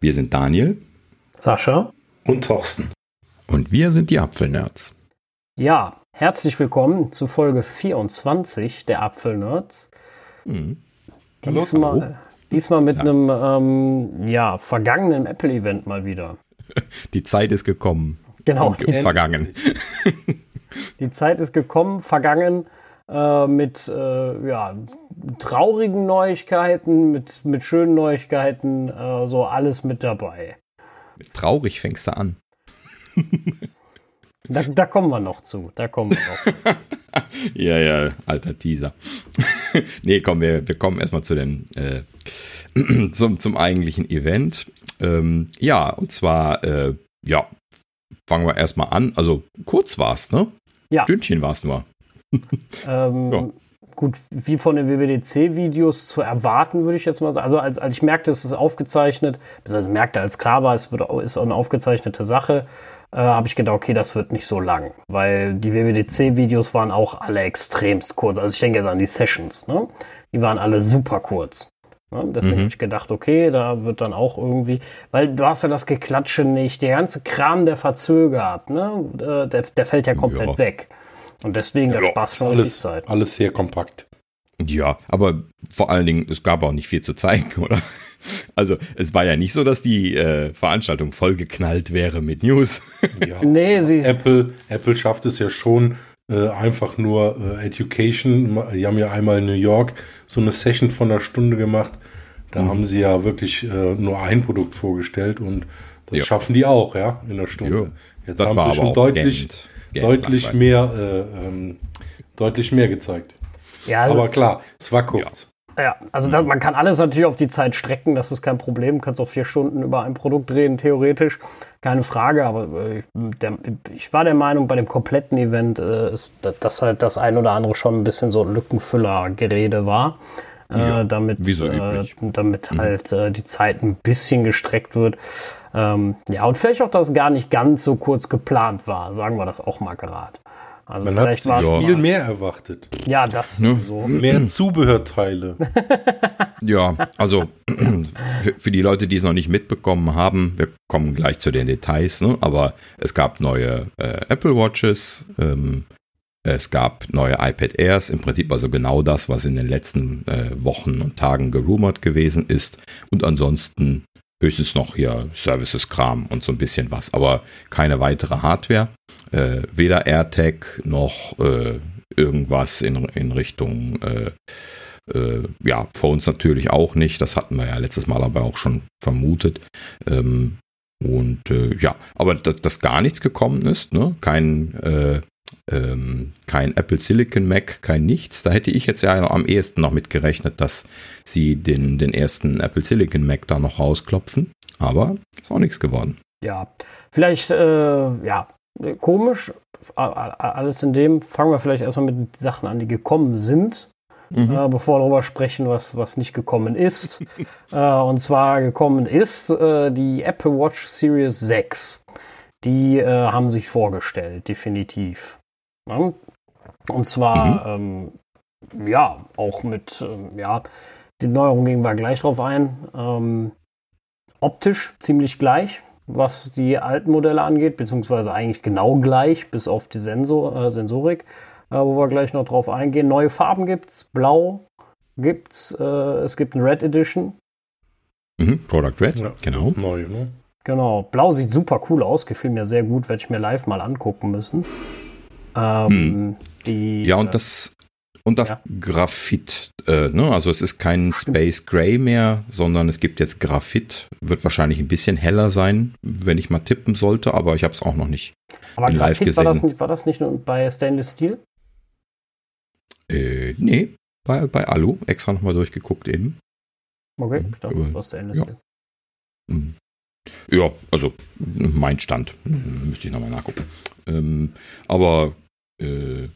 Wir sind Daniel. Sascha. Und Thorsten. Und wir sind die Apfelnerds. Ja, herzlich willkommen zu Folge 24 der Apfelnerds. Mhm. Diesmal, hallo. diesmal mit ja. einem ähm, ja, vergangenen Apple-Event mal wieder. Die Zeit ist gekommen. Genau. Und vergangen. Die Zeit ist gekommen, vergangen äh, mit äh, ja, traurigen Neuigkeiten, mit, mit schönen Neuigkeiten, äh, so alles mit dabei. Traurig fängst du an. Da, da, kommen wir noch zu. Da kommen wir noch. ja, ja, alter Teaser. nee, komm, wir, wir kommen erstmal zu den, äh, zum, zum eigentlichen Event. Ähm, ja, und zwar, äh, ja, fangen wir erstmal an. Also kurz war es, ne? Ja. Stündchen war es nur. Ähm, ja. Gut, wie von den WWDC-Videos zu erwarten, würde ich jetzt mal sagen. Also als, als ich merkte, es ist aufgezeichnet, beziehungsweise merkte, als klar war, es wird, ist eine aufgezeichnete Sache, äh, habe ich gedacht, okay, das wird nicht so lang. Weil die WWDC-Videos waren auch alle extremst kurz. Also ich denke jetzt an die Sessions, ne? Die waren alle super kurz. Ne? Deswegen mhm. habe ich gedacht, okay, da wird dann auch irgendwie, weil du hast ja das Geklatsche nicht, der ganze Kram, der verzögert, ne? Äh, der, der fällt ja komplett ja. weg. Und deswegen der ja, Spaß von alles, Zeit. Alles sehr kompakt. Ja, aber vor allen Dingen, es gab auch nicht viel zu zeigen, oder? Also es war ja nicht so, dass die äh, Veranstaltung vollgeknallt wäre mit News. Ja, nee, sie Apple, Apple schafft es ja schon, äh, einfach nur äh, Education. Die haben ja einmal in New York so eine Session von einer Stunde gemacht. Da mhm. haben sie ja wirklich äh, nur ein Produkt vorgestellt und das ja. schaffen die auch, ja, in einer Stunde. Jo. Jetzt das haben sie schon deutlich, Deutlich mehr, äh, ähm, deutlich mehr gezeigt. Ja, also, aber klar, es war kurz. Ja, ja also das, man kann alles natürlich auf die Zeit strecken, das ist kein Problem. Du kannst auch vier Stunden über ein Produkt reden, theoretisch. Keine Frage, aber äh, der, ich war der Meinung, bei dem kompletten Event, äh, ist, dass halt das ein oder andere schon ein bisschen so Lückenfüller-Gerede war. Äh, ja, damit, so äh, damit mhm. halt äh, die Zeit ein bisschen gestreckt wird. Ähm, ja, und vielleicht auch, dass gar nicht ganz so kurz geplant war, sagen wir das auch mal gerade. Also Man vielleicht hat ja. viel mehr erwartet. Ja, das ne? so. Mehr Zubehörteile. ja, also für, für, die Leute, die es noch nicht mitbekommen haben, wir kommen gleich zu den Details, ne? aber es gab neue äh, Apple Watches, ähm, es gab neue iPad Airs, im Prinzip also genau das, was in den letzten äh, Wochen und Tagen gerumort gewesen ist. Und ansonsten höchstens noch hier Services-Kram und so ein bisschen was, aber keine weitere Hardware. Äh, weder AirTag noch äh, irgendwas in, in Richtung, äh, äh ja, Phones natürlich auch nicht. Das hatten wir ja letztes Mal aber auch schon vermutet. Ähm, und äh, ja, aber dass, dass, gar nichts gekommen ist, ne? kein äh, ähm, kein Apple Silicon Mac, kein nichts. Da hätte ich jetzt ja am ehesten noch mitgerechnet, dass sie den, den ersten Apple Silicon Mac da noch rausklopfen. Aber ist auch nichts geworden. Ja, vielleicht, äh, ja, komisch. Alles in dem. Fangen wir vielleicht erstmal mit Sachen an, die gekommen sind. Mhm. Äh, bevor wir darüber sprechen, was, was nicht gekommen ist. äh, und zwar gekommen ist äh, die Apple Watch Series 6. Die äh, haben sich vorgestellt, definitiv. Ne? Und zwar, mhm. ähm, ja, auch mit, ähm, ja, die Neuerung gehen wir gleich drauf ein. Ähm, optisch ziemlich gleich, was die alten Modelle angeht, beziehungsweise eigentlich genau gleich, bis auf die Sensor, äh, Sensorik, äh, wo wir gleich noch drauf eingehen. Neue Farben gibt es, blau gibt's, äh, es gibt ein Red Edition. Mhm, Product Red, ja, genau. Neu, ne? Genau, blau sieht super cool aus, gefiel mir sehr gut, werde ich mir live mal angucken müssen. Ähm, hm. ja, und das, und das ja. Graphit, äh, ne? also es ist kein Space Gray mehr, sondern es gibt jetzt Graphit, wird wahrscheinlich ein bisschen heller sein, wenn ich mal tippen sollte, aber ich habe es auch noch nicht aber in Graphit live gesehen. War das, nicht, war das nicht nur bei Stainless Steel? Äh, nee, bei, bei Alu, extra nochmal durchgeguckt eben. Okay, ich dachte, das war Stainless ja. Steel. Hm. Ja, also mein Stand. Müsste ich nochmal nachgucken. Ähm, aber äh,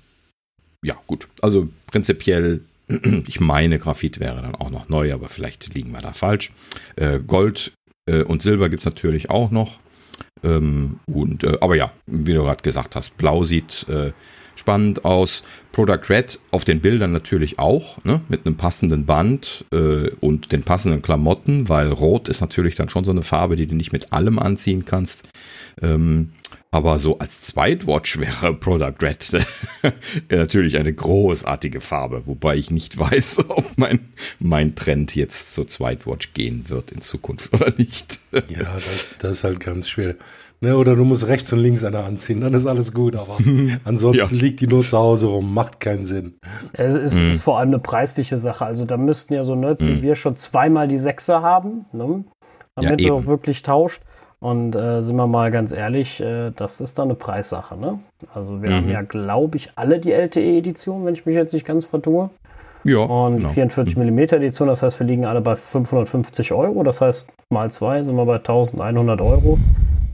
ja, gut. Also prinzipiell, ich meine, Graphit wäre dann auch noch neu, aber vielleicht liegen wir da falsch. Äh, Gold äh, und Silber gibt es natürlich auch noch. Ähm, und, äh, aber ja, wie du gerade gesagt hast, blau sieht äh, spannend aus. Product Red auf den Bildern natürlich auch, ne, mit einem passenden Band äh, und den passenden Klamotten, weil Rot ist natürlich dann schon so eine Farbe, die du nicht mit allem anziehen kannst. Ähm, aber so als Zweitwatch wäre Product Red natürlich eine großartige Farbe, wobei ich nicht weiß, ob mein, mein Trend jetzt zur Zweitwatch gehen wird in Zukunft oder nicht. ja, das, das ist halt ganz schwer. Ne, oder du musst rechts und links eine anziehen, dann ist alles gut, aber ansonsten ja. liegt die nur zu Hause rum, macht keinen Sinn. Es ist, mhm. ist, vor allem eine preisliche Sache. Also da müssten ja so Nerds mhm. wie wir schon zweimal die Sechser haben, ne? damit ja, du auch wirklich tauscht. Und äh, sind wir mal ganz ehrlich, äh, das ist dann eine Preissache. Ne? Also wir mhm. haben ja, glaube ich, alle die LTE-Edition, wenn ich mich jetzt nicht ganz vertue. Ja. Und genau. 44 mm Edition, das heißt, wir liegen alle bei 550 Euro. Das heißt, mal zwei sind wir bei 1100 Euro.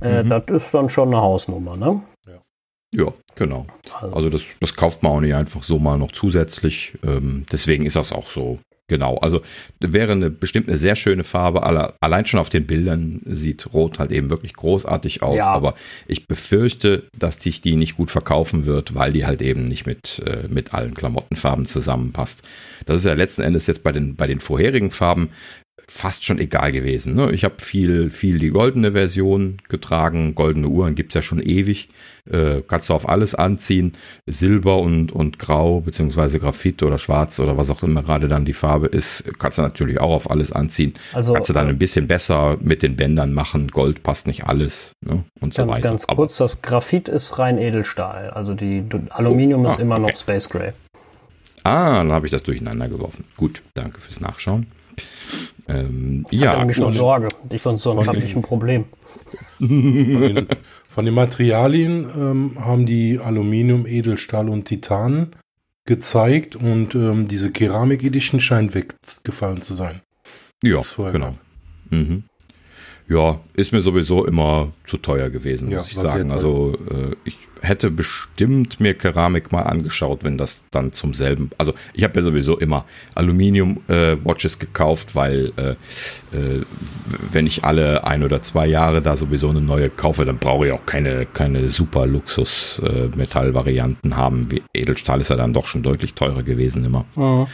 Äh, mhm. Das ist dann schon eine Hausnummer, ne? Ja. Ja, genau. Also, also das, das kauft man auch nicht einfach so mal noch zusätzlich. Ähm, deswegen ist das auch so Genau, also wäre eine bestimmt eine sehr schöne Farbe. Allein schon auf den Bildern sieht Rot halt eben wirklich großartig aus. Ja. Aber ich befürchte, dass sich die nicht gut verkaufen wird, weil die halt eben nicht mit, äh, mit allen Klamottenfarben zusammenpasst. Das ist ja letzten Endes jetzt bei den, bei den vorherigen Farben fast schon egal gewesen. Ne? Ich habe viel, viel die goldene Version getragen. Goldene Uhren gibt's ja schon ewig. Äh, kannst du auf alles anziehen. Silber und, und Grau, beziehungsweise Graphit oder Schwarz oder was auch immer gerade dann die Farbe ist, kannst du natürlich auch auf alles anziehen. Also, kannst du dann äh, ein bisschen besser mit den Bändern machen. Gold passt nicht alles ne? und so ganz, weiter. Ganz kurz, Aber, das Graphit ist rein Edelstahl. Also die Aluminium oh, ah, ist immer okay. noch Space Gray. Ah, dann habe ich das durcheinander geworfen. Gut, danke fürs Nachschauen. Ähm, Hat ja, nämlich schon Sorge. Ich fand so habe ich ein Problem. Von den, von den Materialien ähm, haben die Aluminium, Edelstahl und Titan gezeigt und ähm, diese Keramik Edition scheint weggefallen zu sein. Ja, genau. Mhm. Ja, ist mir sowieso immer zu teuer gewesen, muss ja, ich sagen. Also äh, ich hätte bestimmt mir Keramik mal angeschaut, wenn das dann zum selben. Also ich habe ja sowieso immer Aluminium-Watches äh, gekauft, weil äh, äh, wenn ich alle ein oder zwei Jahre da sowieso eine neue kaufe, dann brauche ich auch keine, keine super Luxus-Metallvarianten haben. Wie Edelstahl ist ja dann doch schon deutlich teurer gewesen immer. Mhm.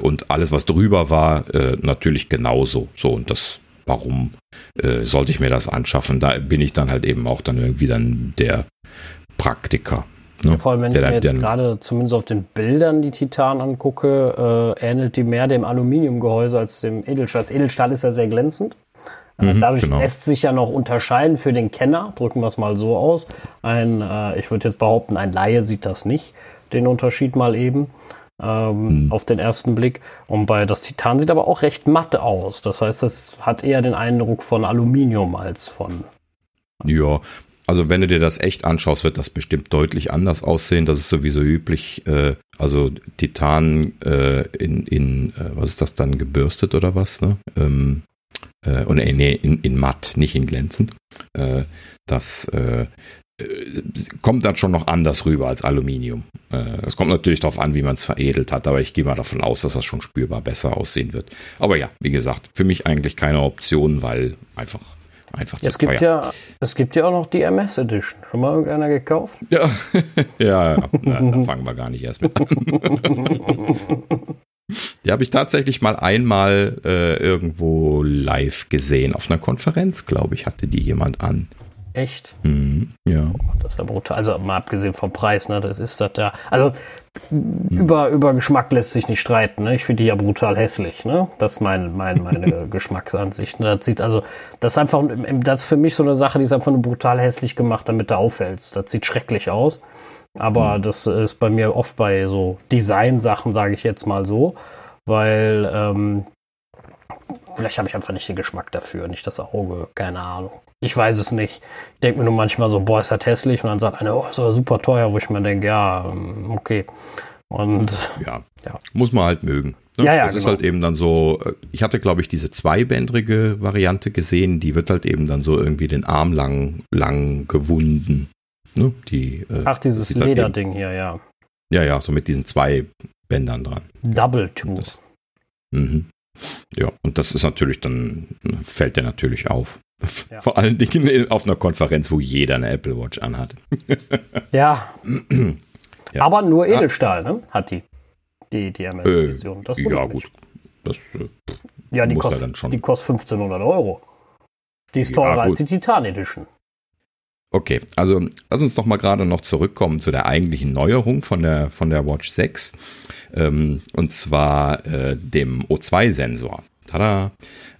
und alles, was drüber war, äh, natürlich genauso. So, und das warum äh, sollte ich mir das anschaffen? Da bin ich dann halt eben auch dann irgendwie dann der Praktiker. Ne? Vor allem, wenn der, ich mir jetzt gerade zumindest auf den Bildern die Titan angucke, äh, ähnelt die mehr dem Aluminiumgehäuse als dem Edelstahl. Das Edelstahl ist ja sehr glänzend. Äh, mhm, Dadurch genau. lässt sich ja noch unterscheiden für den Kenner, drücken wir es mal so aus. Ein, äh, ich würde jetzt behaupten, ein Laie sieht das nicht, den Unterschied mal eben ähm, mhm. auf den ersten Blick. Und bei das Titan sieht aber auch recht matt aus. Das heißt, es hat eher den Eindruck von Aluminium als von. Ja, also wenn du dir das echt anschaust, wird das bestimmt deutlich anders aussehen. Das ist sowieso üblich. Äh, also Titan äh, in, in äh, was ist das dann, gebürstet oder was? Ne? Ähm, äh, oder nee, in, in matt, nicht in glänzend. Äh, das äh, äh, kommt dann schon noch anders rüber als Aluminium. Äh, es kommt natürlich darauf an, wie man es veredelt hat, aber ich gehe mal davon aus, dass das schon spürbar besser aussehen wird. Aber ja, wie gesagt, für mich eigentlich keine Option, weil einfach einfach zu es gibt teuer. Ja, es gibt ja auch noch die MS Edition. Schon mal irgendeiner gekauft? Ja, ja, ja. Na, da fangen wir gar nicht erst mit an. Die habe ich tatsächlich mal einmal äh, irgendwo live gesehen. Auf einer Konferenz, glaube ich, hatte die jemand an. Echt? Mhm, ja. Oh, das ist ja brutal. Also mal abgesehen vom Preis, ne? Das ist das ja. Also mhm. über, über Geschmack lässt sich nicht streiten. Ne? Ich finde die ja brutal hässlich. Ne? Das ist mein, mein, meine Geschmacksansicht. Ne? Das sieht also, das ist einfach, das ist für mich so eine Sache, die ist einfach nur brutal hässlich gemacht, damit du auffällst. Das sieht schrecklich aus. Aber mhm. das ist bei mir oft bei so Design-Sachen, sage ich jetzt mal so. Weil ähm, vielleicht habe ich einfach nicht den Geschmack dafür, nicht das Auge, keine Ahnung. Ich weiß es nicht. Ich denke mir nur manchmal so, boah, ist das hässlich. Und dann sagt einer, oh, ist aber super teuer, wo ich mir denke, ja, ähm, okay. Und ja, ja. muss man halt mögen. Ne? Ja, ja, das genau. ist halt eben dann so, äh, ich hatte, glaube ich, diese zweibändrige Variante gesehen, die wird halt eben dann so irgendwie den Arm lang, lang gewunden. Ne? Die, äh, Ach, dieses Lederding halt hier, ja. Ja, ja, so mit diesen zwei Bändern dran. Double. Das, mhm. Ja, und das ist natürlich dann, fällt der natürlich auf. Ja. Vor allen Dingen auf einer Konferenz, wo jeder eine Apple Watch anhat. ja. ja. Aber nur Edelstahl, ne? Hat die. Die, die MS-Version. Äh, ja, gut. Das, äh, ja, die, kostet, dann schon. die kostet 1500 Euro. Die ist teurer ja, als die Titan Edition. Okay, also lass uns doch mal gerade noch zurückkommen zu der eigentlichen Neuerung von der, von der Watch 6. Ähm, und zwar äh, dem O2-Sensor. Tada!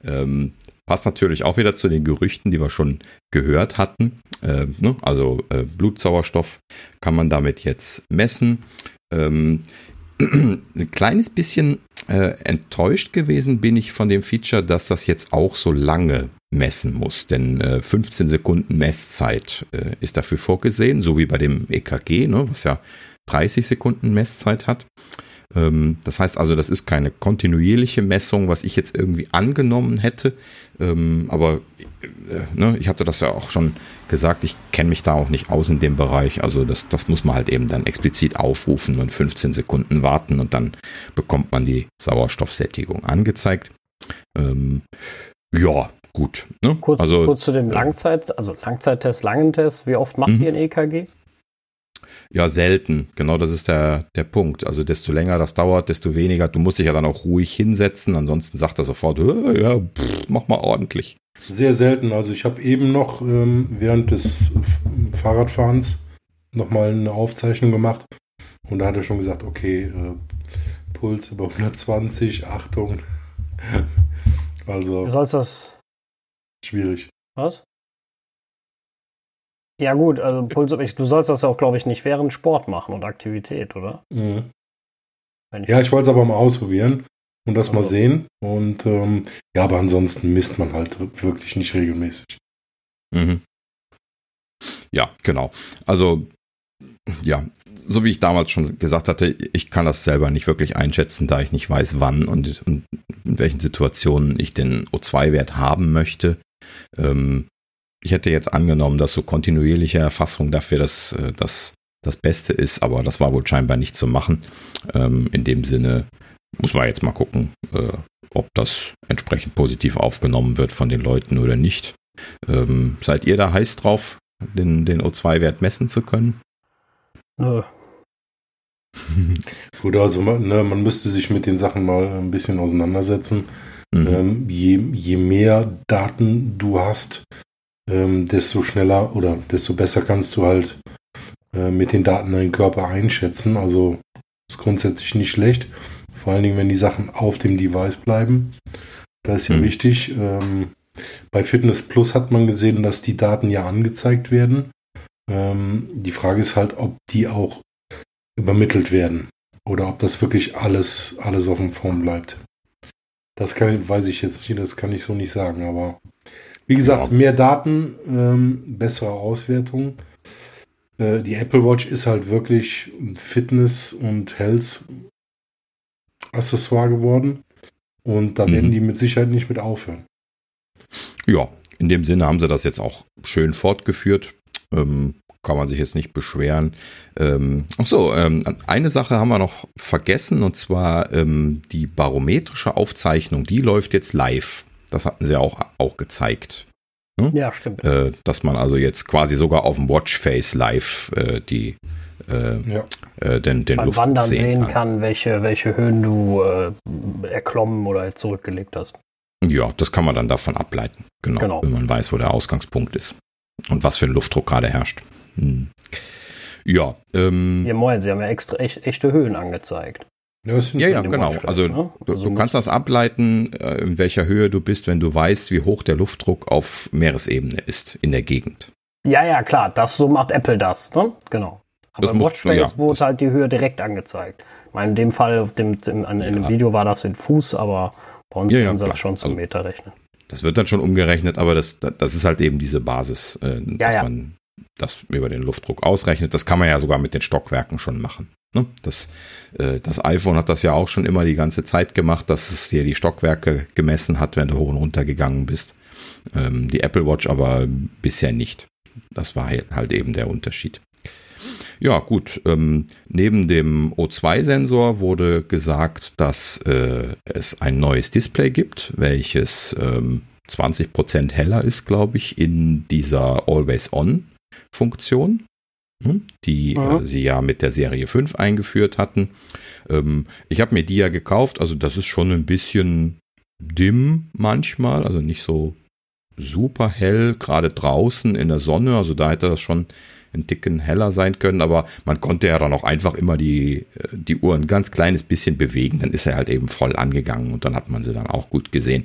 Ähm, passt natürlich auch wieder zu den Gerüchten, die wir schon gehört hatten. Äh, ne? Also äh, Blutsauerstoff kann man damit jetzt messen. Ähm, ein kleines bisschen äh, enttäuscht gewesen bin ich von dem Feature, dass das jetzt auch so lange messen muss. Denn äh, 15 Sekunden Messzeit äh, ist dafür vorgesehen, so wie bei dem EKG, ne, was ja 30 Sekunden Messzeit hat. Ähm, das heißt also, das ist keine kontinuierliche Messung, was ich jetzt irgendwie angenommen hätte. Ähm, aber äh, ne, ich hatte das ja auch schon gesagt, ich kenne mich da auch nicht aus in dem Bereich. Also das, das muss man halt eben dann explizit aufrufen und 15 Sekunden warten und dann bekommt man die Sauerstoffsättigung angezeigt. Ähm, ja, gut. Ne? Kurz, also, kurz zu dem Langzeit, also Langzeittest, Langentest. Wie oft macht mhm. ihr ein EKG? Ja, selten. Genau das ist der, der Punkt. Also desto länger das dauert, desto weniger. Du musst dich ja dann auch ruhig hinsetzen. Ansonsten sagt er sofort, ja, pff, mach mal ordentlich. Sehr selten. Also ich habe eben noch ähm, während des Fahrradfahrens nochmal eine Aufzeichnung gemacht. Und da hat er schon gesagt, okay, äh, Puls über 120, Achtung. also. Du sollst das. Schwierig. Was? Ja, gut, also Puls, du sollst das auch, glaube ich, nicht während Sport machen und Aktivität, oder? Mhm. Ich ja, ich wollte es aber mal ausprobieren und das also. mal sehen. Und ähm, ja, aber ansonsten misst man halt wirklich nicht regelmäßig. Mhm. Ja, genau. Also, ja, so wie ich damals schon gesagt hatte, ich kann das selber nicht wirklich einschätzen, da ich nicht weiß, wann und, und in welchen Situationen ich den O2-Wert haben möchte. Ähm, ich hätte jetzt angenommen, dass so kontinuierliche Erfassung dafür das, äh, das, das Beste ist, aber das war wohl scheinbar nicht zu machen. Ähm, in dem Sinne muss man jetzt mal gucken, äh, ob das entsprechend positiv aufgenommen wird von den Leuten oder nicht. Ähm, seid ihr da heiß drauf, den, den O2-Wert messen zu können? Nö. Gut, also man, ne, man müsste sich mit den Sachen mal ein bisschen auseinandersetzen. Mhm. Ähm, je, je mehr Daten du hast, ähm, desto schneller oder desto besser kannst du halt äh, mit den Daten deinen Körper einschätzen. Also ist grundsätzlich nicht schlecht. Vor allen Dingen, wenn die Sachen auf dem Device bleiben. Das ist ja mhm. wichtig. Ähm, bei Fitness Plus hat man gesehen, dass die Daten ja angezeigt werden. Ähm, die Frage ist halt, ob die auch übermittelt werden oder ob das wirklich alles, alles auf dem Phone bleibt. Das kann, weiß ich jetzt nicht, das kann ich so nicht sagen, aber wie gesagt, ja. mehr Daten, ähm, bessere Auswertung. Äh, die Apple Watch ist halt wirklich ein Fitness- und Health-Accessoire geworden. Und da mhm. werden die mit Sicherheit nicht mit aufhören. Ja, in dem Sinne haben sie das jetzt auch schön fortgeführt. Ähm, kann man sich jetzt nicht beschweren. Ähm, ach so, ähm, eine Sache haben wir noch vergessen und zwar ähm, die barometrische Aufzeichnung. Die läuft jetzt live. Das hatten sie auch, auch gezeigt. Hm? Ja, stimmt. Äh, dass man also jetzt quasi sogar auf dem Watchface live äh, die äh, ja. Äh, den, den Luft Wandern sehen kann. kann, welche, welche Höhen du äh, erklommen oder zurückgelegt hast. Ja, das kann man dann davon ableiten. Genau, genau. Wenn man weiß, wo der Ausgangspunkt ist. Und was für ein Luftdruck gerade herrscht. Hm. Ja. Ähm, ja, moin, Sie haben ja extra echt, echte Höhen angezeigt. Ja, ja, ja genau. Also, ne? du, also du kannst das ableiten, äh, in welcher Höhe du bist, wenn du weißt, wie hoch der Luftdruck auf Meeresebene ist in der Gegend. Ja, ja, klar. Das so macht Apple das, ne? Genau. Aber das im Watchface ja, wurde halt die Höhe direkt angezeigt. Ich meine, in dem Fall, dem, im, in, in dem Video war das in Fuß, aber bei uns ja, können sie das schon zum also, Meter rechnen. Das wird dann schon umgerechnet, aber das, das ist halt eben diese Basis, äh, dass man das über den Luftdruck ausrechnet. Das kann man ja sogar mit den Stockwerken schon machen. Ne? Das, äh, das iPhone hat das ja auch schon immer die ganze Zeit gemacht, dass es dir die Stockwerke gemessen hat, wenn du hoch und runter gegangen bist. Ähm, die Apple Watch aber bisher nicht. Das war halt eben der Unterschied. Ja, gut. Ähm, neben dem O2-Sensor wurde gesagt, dass äh, es ein neues Display gibt, welches ähm, 20% heller ist, glaube ich, in dieser Always-On-Funktion, die mhm. äh, sie ja mit der Serie 5 eingeführt hatten. Ähm, ich habe mir die ja gekauft, also das ist schon ein bisschen dimm manchmal, also nicht so super hell, gerade draußen in der Sonne, also da hätte das schon ein Ticken heller sein können, aber man konnte ja dann auch einfach immer die, äh, die Uhr ein ganz kleines bisschen bewegen, dann ist er halt eben voll angegangen und dann hat man sie dann auch gut gesehen.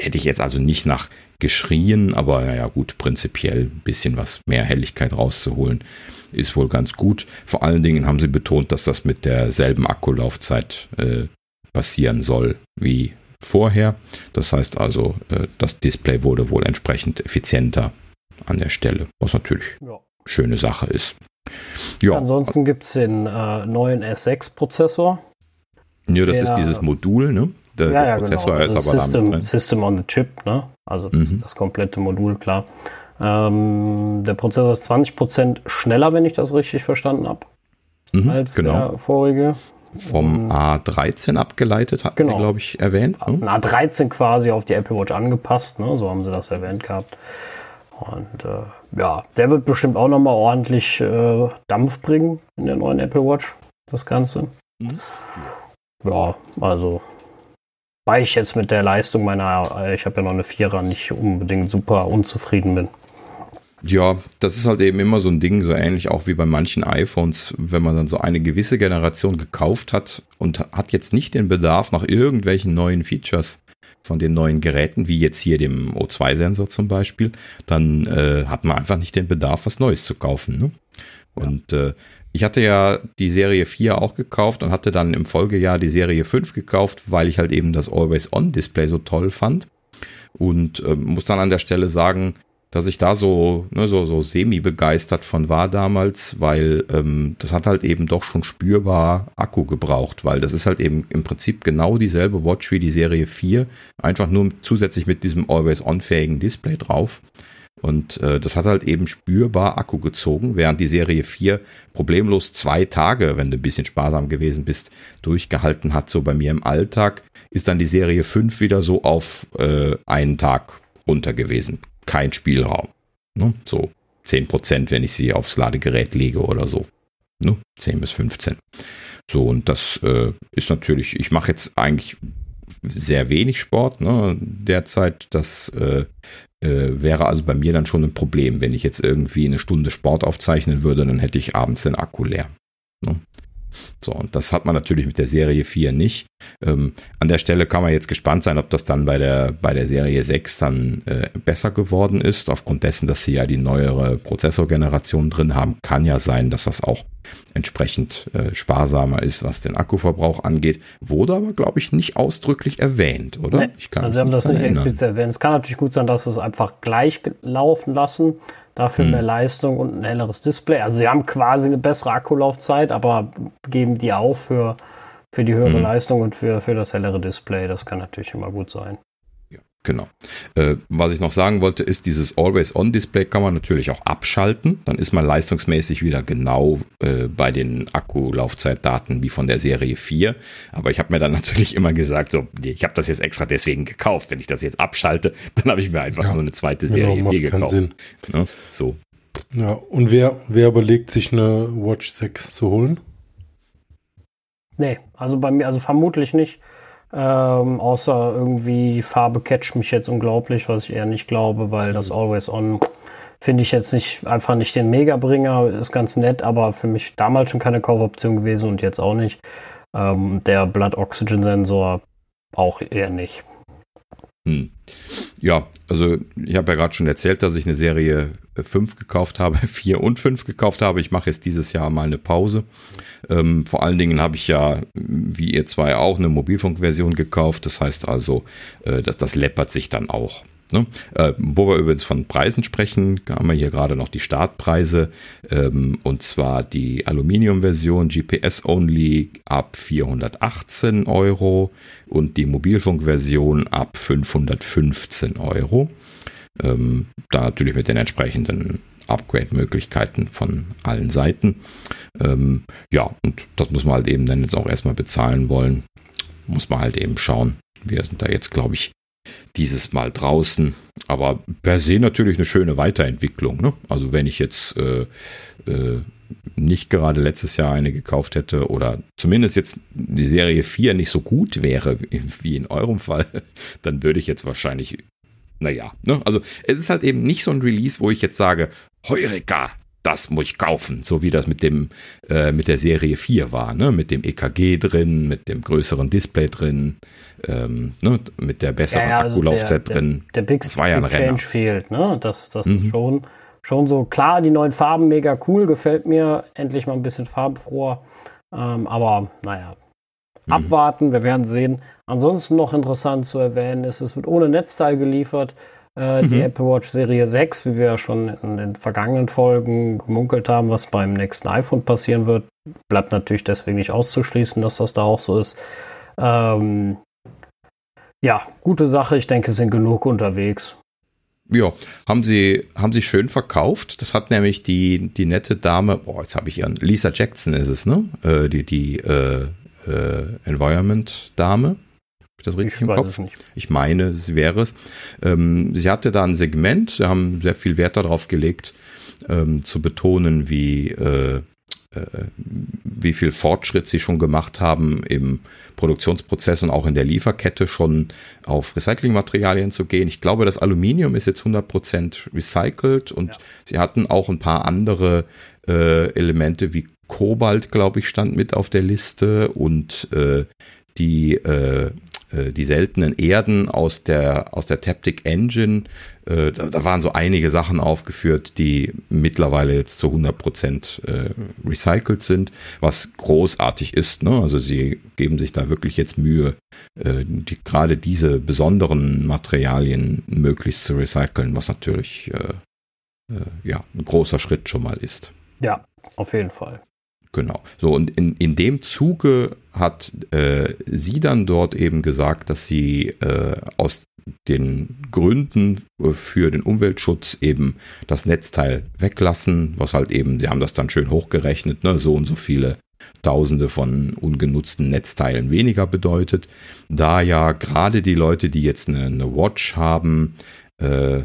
Hätte ich jetzt also nicht nach geschrien, aber naja gut, prinzipiell ein bisschen was mehr Helligkeit rauszuholen, ist wohl ganz gut. Vor allen Dingen haben sie betont, dass das mit derselben Akkulaufzeit äh, passieren soll wie vorher. Das heißt also, äh, das Display wurde wohl entsprechend effizienter an der Stelle, was natürlich ja. schöne Sache ist. Ja. Ansonsten gibt es den äh, neuen S6-Prozessor. Ja, das der, ist dieses Modul, ne? Der, ja, ja, Prozessor genau. also ist aber System, damit System on the Chip, ne? Also das, mhm. das komplette Modul, klar. Ähm, der Prozessor ist 20% schneller, wenn ich das richtig verstanden habe, mhm, als genau. der vorige. Vom A13 abgeleitet, hatten genau. Sie, glaube ich, erwähnt. Ne? A13 quasi auf die Apple Watch angepasst, ne? so haben Sie das erwähnt gehabt. Und äh, ja, der wird bestimmt auch nochmal ordentlich äh, Dampf bringen in der neuen Apple Watch, das Ganze. Mhm. Ja, also weil ich jetzt mit der Leistung meiner, äh, ich habe ja noch eine Vierer, nicht unbedingt super unzufrieden bin. Ja, das ist halt eben immer so ein Ding, so ähnlich auch wie bei manchen iPhones, wenn man dann so eine gewisse Generation gekauft hat und hat jetzt nicht den Bedarf nach irgendwelchen neuen Features von den neuen Geräten, wie jetzt hier dem O2-Sensor zum Beispiel, dann äh, hat man einfach nicht den Bedarf, was Neues zu kaufen. Ne? Und äh, ich hatte ja die Serie 4 auch gekauft und hatte dann im Folgejahr die Serie 5 gekauft, weil ich halt eben das Always-On-Display so toll fand. Und äh, muss dann an der Stelle sagen, dass ich da so, ne, so, so semi-begeistert von war damals, weil ähm, das hat halt eben doch schon spürbar Akku gebraucht, weil das ist halt eben im Prinzip genau dieselbe Watch wie die Serie 4, einfach nur zusätzlich mit diesem Always-On-fähigen Display drauf. Und äh, das hat halt eben spürbar Akku gezogen, während die Serie 4 problemlos zwei Tage, wenn du ein bisschen sparsam gewesen bist, durchgehalten hat. So bei mir im Alltag ist dann die Serie 5 wieder so auf äh, einen Tag runter gewesen kein Spielraum. Ne? So 10 Prozent, wenn ich sie aufs Ladegerät lege oder so. Ne? 10 bis 15. So, und das äh, ist natürlich, ich mache jetzt eigentlich sehr wenig Sport ne, derzeit. Das äh, äh, wäre also bei mir dann schon ein Problem. Wenn ich jetzt irgendwie eine Stunde Sport aufzeichnen würde, dann hätte ich abends den Akku leer. Ne? So, und das hat man natürlich mit der Serie 4 nicht. Ähm, an der Stelle kann man jetzt gespannt sein, ob das dann bei der, bei der Serie 6 dann äh, besser geworden ist. Aufgrund dessen, dass sie ja die neuere Prozessorgeneration drin haben, kann ja sein, dass das auch entsprechend äh, sparsamer ist, was den Akkuverbrauch angeht. Wurde aber, glaube ich, nicht ausdrücklich erwähnt, oder? Nee, also, sie haben das nicht explizit erwähnt. Es kann natürlich gut sein, dass sie es einfach gleich laufen lassen dafür hm. mehr Leistung und ein helleres Display. Also sie haben quasi eine bessere Akkulaufzeit, aber geben die auf für, für die höhere hm. Leistung und für, für das hellere Display. Das kann natürlich immer gut sein. Genau. Äh, was ich noch sagen wollte, ist, dieses Always-On-Display kann man natürlich auch abschalten. Dann ist man leistungsmäßig wieder genau äh, bei den Akkulaufzeitdaten wie von der Serie 4. Aber ich habe mir dann natürlich immer gesagt, so, ich habe das jetzt extra deswegen gekauft. Wenn ich das jetzt abschalte, dann habe ich mir einfach ja, nur eine zweite genau, Serie genau, 4 gekauft. Sinn. Ja, so. Ja, und wer, wer überlegt, sich eine Watch 6 zu holen? Nee, also bei mir, also vermutlich nicht. Ähm, außer irgendwie die Farbe catcht mich jetzt unglaublich, was ich eher nicht glaube, weil das mhm. Always On finde ich jetzt nicht einfach nicht den Megabringer, ist ganz nett, aber für mich damals schon keine Kaufoption gewesen und jetzt auch nicht. Ähm, der Blood Oxygen Sensor auch eher nicht. Hm. Ja, also ich habe ja gerade schon erzählt, dass ich eine Serie 5 gekauft habe, 4 und 5 gekauft habe. Ich mache jetzt dieses Jahr mal eine Pause. Ähm, vor allen Dingen habe ich ja, wie ihr zwei auch, eine Mobilfunkversion gekauft. Das heißt also, äh, dass das läppert sich dann auch. Ne? Äh, wo wir übrigens von Preisen sprechen, haben wir hier gerade noch die Startpreise ähm, und zwar die Aluminium-Version GPS-Only ab 418 Euro und die Mobilfunk-Version ab 515 Euro. Ähm, da natürlich mit den entsprechenden Upgrade-Möglichkeiten von allen Seiten. Ähm, ja, und das muss man halt eben dann jetzt auch erstmal bezahlen wollen. Muss man halt eben schauen. Wir sind da jetzt, glaube ich, dieses Mal draußen. Aber per se natürlich eine schöne Weiterentwicklung. Ne? Also wenn ich jetzt äh, äh, nicht gerade letztes Jahr eine gekauft hätte oder zumindest jetzt die Serie 4 nicht so gut wäre wie in eurem Fall, dann würde ich jetzt wahrscheinlich, naja, ne? also es ist halt eben nicht so ein Release, wo ich jetzt sage, Heureka, das muss ich kaufen, so wie das mit dem äh, mit der Serie 4 war, ne? mit dem EKG drin, mit dem größeren Display drin, ähm, ne? mit der besseren ja, ja, also Akkulaufzeit der, drin. Der, der Big, das war ja ein Big Change fehlt, ne? Das, das mhm. ist schon schon so, klar, die neuen Farben mega cool, gefällt mir. Endlich mal ein bisschen farbenfroher. Ähm, aber naja, mhm. abwarten, wir werden sehen. Ansonsten noch interessant zu erwähnen ist, es wird ohne Netzteil geliefert. Äh, mhm. Die Apple Watch Serie 6, wie wir ja schon in den vergangenen Folgen gemunkelt haben, was beim nächsten iPhone passieren wird, bleibt natürlich deswegen nicht auszuschließen, dass das da auch so ist. Ähm, ja, gute Sache. Ich denke, es sind genug unterwegs. Ja, haben sie, haben sie schön verkauft. Das hat nämlich die, die nette Dame, boah, jetzt habe ich ihren, Lisa Jackson ist es, ne? Äh, die die äh, äh, Environment-Dame. Ich das richtig ich im Kopf? Ich meine, sie wäre es. Ähm, sie hatte da ein Segment, sie haben sehr viel Wert darauf gelegt, ähm, zu betonen, wie äh, äh, wie viel Fortschritt sie schon gemacht haben im Produktionsprozess und auch in der Lieferkette schon auf Recyclingmaterialien zu gehen. Ich glaube, das Aluminium ist jetzt 100% recycelt und ja. sie hatten auch ein paar andere äh, Elemente wie Kobalt, glaube ich, stand mit auf der Liste und äh, die äh, die seltenen Erden aus der, aus der Taptic Engine. Äh, da, da, waren so einige Sachen aufgeführt, die mittlerweile jetzt zu 100 Prozent äh, recycelt sind, was großartig ist. Ne? Also sie geben sich da wirklich jetzt Mühe, äh, die, gerade diese besonderen Materialien möglichst zu recyceln, was natürlich äh, äh, ja, ein großer Schritt schon mal ist. Ja, auf jeden Fall. Genau. So, und in, in dem Zuge hat äh, sie dann dort eben gesagt, dass sie äh, aus den Gründen äh, für den Umweltschutz eben das Netzteil weglassen, was halt eben, sie haben das dann schön hochgerechnet, ne, so und so viele Tausende von ungenutzten Netzteilen weniger bedeutet. Da ja gerade die Leute, die jetzt eine, eine Watch haben, äh,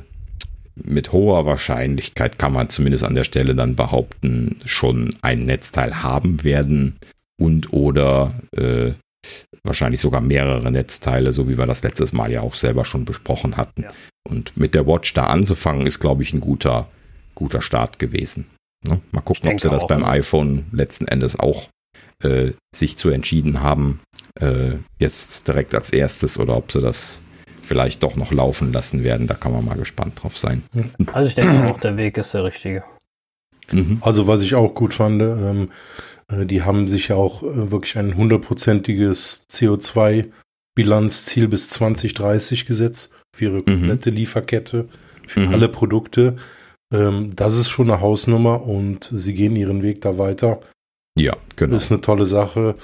mit hoher Wahrscheinlichkeit kann man zumindest an der Stelle dann behaupten, schon ein Netzteil haben werden und oder äh, wahrscheinlich sogar mehrere Netzteile, so wie wir das letztes Mal ja auch selber schon besprochen hatten. Ja. Und mit der Watch da anzufangen, ist, glaube ich, ein guter, guter Start gewesen. Ne? Mal gucken, ob sie das beim iPhone letzten Endes auch äh, sich zu entschieden haben, äh, jetzt direkt als erstes oder ob sie das vielleicht doch noch laufen lassen werden. Da kann man mal gespannt drauf sein. Also ich denke auch, der Weg ist der richtige. Mhm. Also was ich auch gut fand, ähm, äh, die haben sich ja auch äh, wirklich ein hundertprozentiges CO2-Bilanzziel bis 2030 gesetzt für ihre mhm. komplette mhm. Lieferkette, für mhm. alle Produkte. Ähm, das ist schon eine Hausnummer und sie gehen ihren Weg da weiter. Ja, genau. Das ist eine tolle Sache.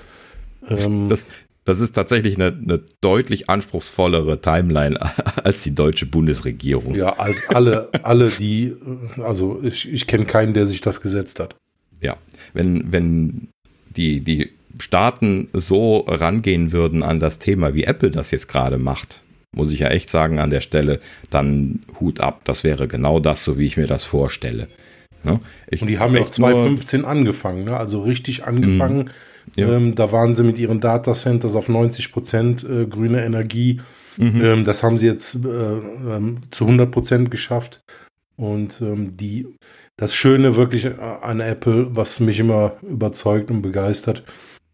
Ähm, das, das ist tatsächlich eine, eine, deutlich anspruchsvollere Timeline als die deutsche Bundesregierung. Ja, als alle, alle, die, also ich, ich kenne keinen, der sich das gesetzt hat. Ja, wenn, wenn die, die Staaten so rangehen würden an das Thema, wie Apple das jetzt gerade macht, muss ich ja echt sagen an der Stelle, dann Hut ab. Das wäre genau das, so wie ich mir das vorstelle. Ja, Und die haben ja auch 2015 angefangen, ne? also richtig angefangen. Mhm ja. Ähm, da waren sie mit ihren Datacenters auf 90 Prozent äh, grüne Energie. Mhm. Ähm, das haben sie jetzt äh, ähm, zu 100 Prozent geschafft. Und ähm, die, das Schöne wirklich äh, an Apple, was mich immer überzeugt und begeistert,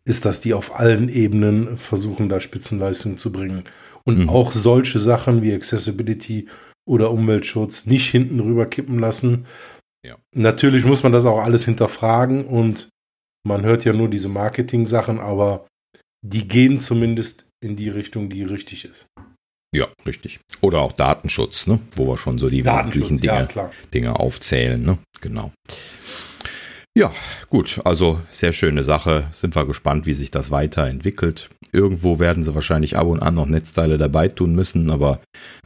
ist, dass die auf allen Ebenen versuchen, da Spitzenleistung zu bringen. Und mhm. auch solche Sachen wie Accessibility oder Umweltschutz nicht hinten rüber kippen lassen. Ja. Natürlich muss man das auch alles hinterfragen und man hört ja nur diese Marketing-Sachen, aber die gehen zumindest in die Richtung, die richtig ist. Ja, richtig. Oder auch Datenschutz, ne? wo wir schon so die wesentlichen Dinge, ja, Dinge aufzählen. Ne? Genau. Ja, gut, also sehr schöne Sache. Sind wir gespannt, wie sich das weiterentwickelt. Irgendwo werden sie wahrscheinlich ab und an noch Netzteile dabei tun müssen, aber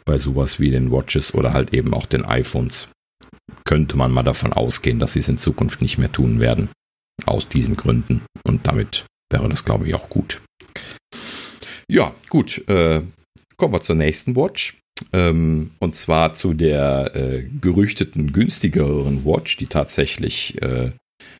bei sowas wie den Watches oder halt eben auch den iPhones könnte man mal davon ausgehen, dass sie es in Zukunft nicht mehr tun werden. Aus diesen Gründen. Und damit wäre das, glaube ich, auch gut. Ja, gut. Äh, kommen wir zur nächsten Watch. Ähm, und zwar zu der äh, gerüchteten günstigeren Watch, die tatsächlich äh,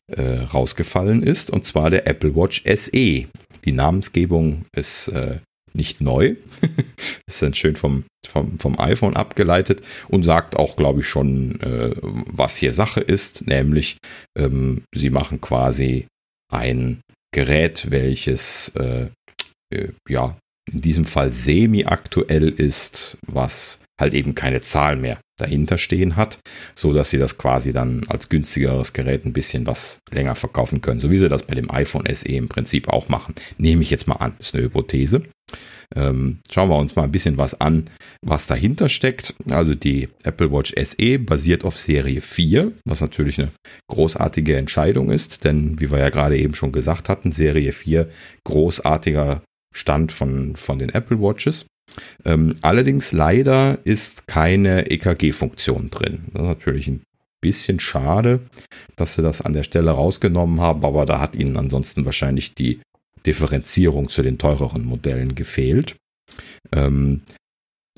äh, rausgefallen ist, und zwar der Apple Watch SE. Die Namensgebung ist äh, nicht neu. ist dann schön vom, vom, vom iPhone abgeleitet und sagt auch, glaube ich, schon, äh, was hier Sache ist, nämlich ähm, sie machen quasi ein Gerät, welches äh, äh, ja in diesem Fall semi-aktuell ist, was halt eben keine Zahl mehr dahinter stehen hat, so dass sie das quasi dann als günstigeres Gerät ein bisschen was länger verkaufen können, so wie sie das bei dem iPhone SE im Prinzip auch machen. Nehme ich jetzt mal an, ist eine Hypothese. Ähm, schauen wir uns mal ein bisschen was an, was dahinter steckt. Also die Apple Watch SE basiert auf Serie 4, was natürlich eine großartige Entscheidung ist, denn wie wir ja gerade eben schon gesagt hatten, Serie 4 großartiger Stand von, von den Apple Watches. Ähm, allerdings leider ist keine EKG-Funktion drin. Das ist natürlich ein bisschen schade, dass sie das an der Stelle rausgenommen haben, aber da hat ihnen ansonsten wahrscheinlich die Differenzierung zu den teureren Modellen gefehlt. Ähm,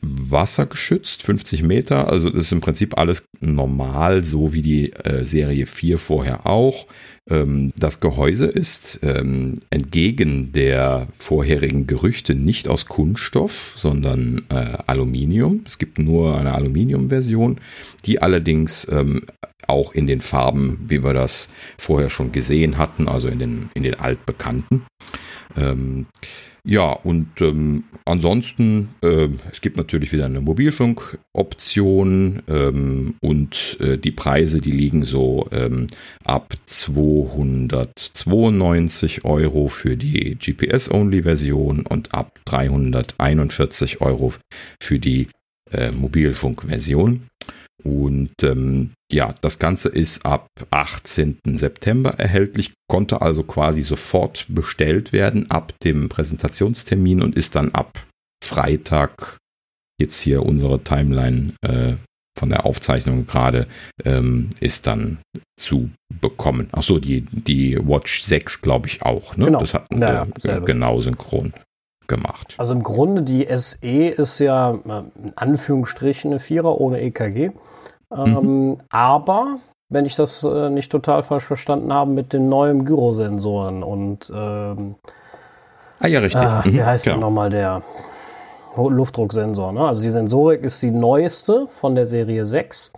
wassergeschützt, 50 Meter, also ist im Prinzip alles normal, so wie die äh, Serie 4 vorher auch. Ähm, das Gehäuse ist ähm, entgegen der vorherigen Gerüchte nicht aus Kunststoff, sondern äh, Aluminium. Es gibt nur eine Aluminium-Version, die allerdings ähm, auch in den Farben, wie wir das vorher schon gesehen hatten, also in den, in den altbekannten. Ja, und ähm, ansonsten, äh, es gibt natürlich wieder eine Mobilfunkoption ähm, und äh, die Preise, die liegen so ähm, ab 292 Euro für die GPS-Only-Version und ab 341 Euro für die äh, Mobilfunk-Version. Und ähm, ja, das Ganze ist ab 18. September erhältlich, konnte also quasi sofort bestellt werden ab dem Präsentationstermin und ist dann ab Freitag jetzt hier unsere Timeline äh, von der Aufzeichnung gerade ähm, ist dann zu bekommen. Achso, die, die Watch 6 glaube ich auch. Ne? Genau. Das hatten ja, sie ja, genau synchron gemacht. Also im Grunde die SE ist ja äh, in Anführungsstrichen eine Vierer ohne EKG. Ähm, mhm. Aber, wenn ich das äh, nicht total falsch verstanden habe, mit den neuen Gyrosensoren und ähm, Ah ja, richtig. Ah, wie mhm, heißt genau. nochmal der Luftdrucksensor? Ne? Also die Sensorik ist die neueste von der Serie 6.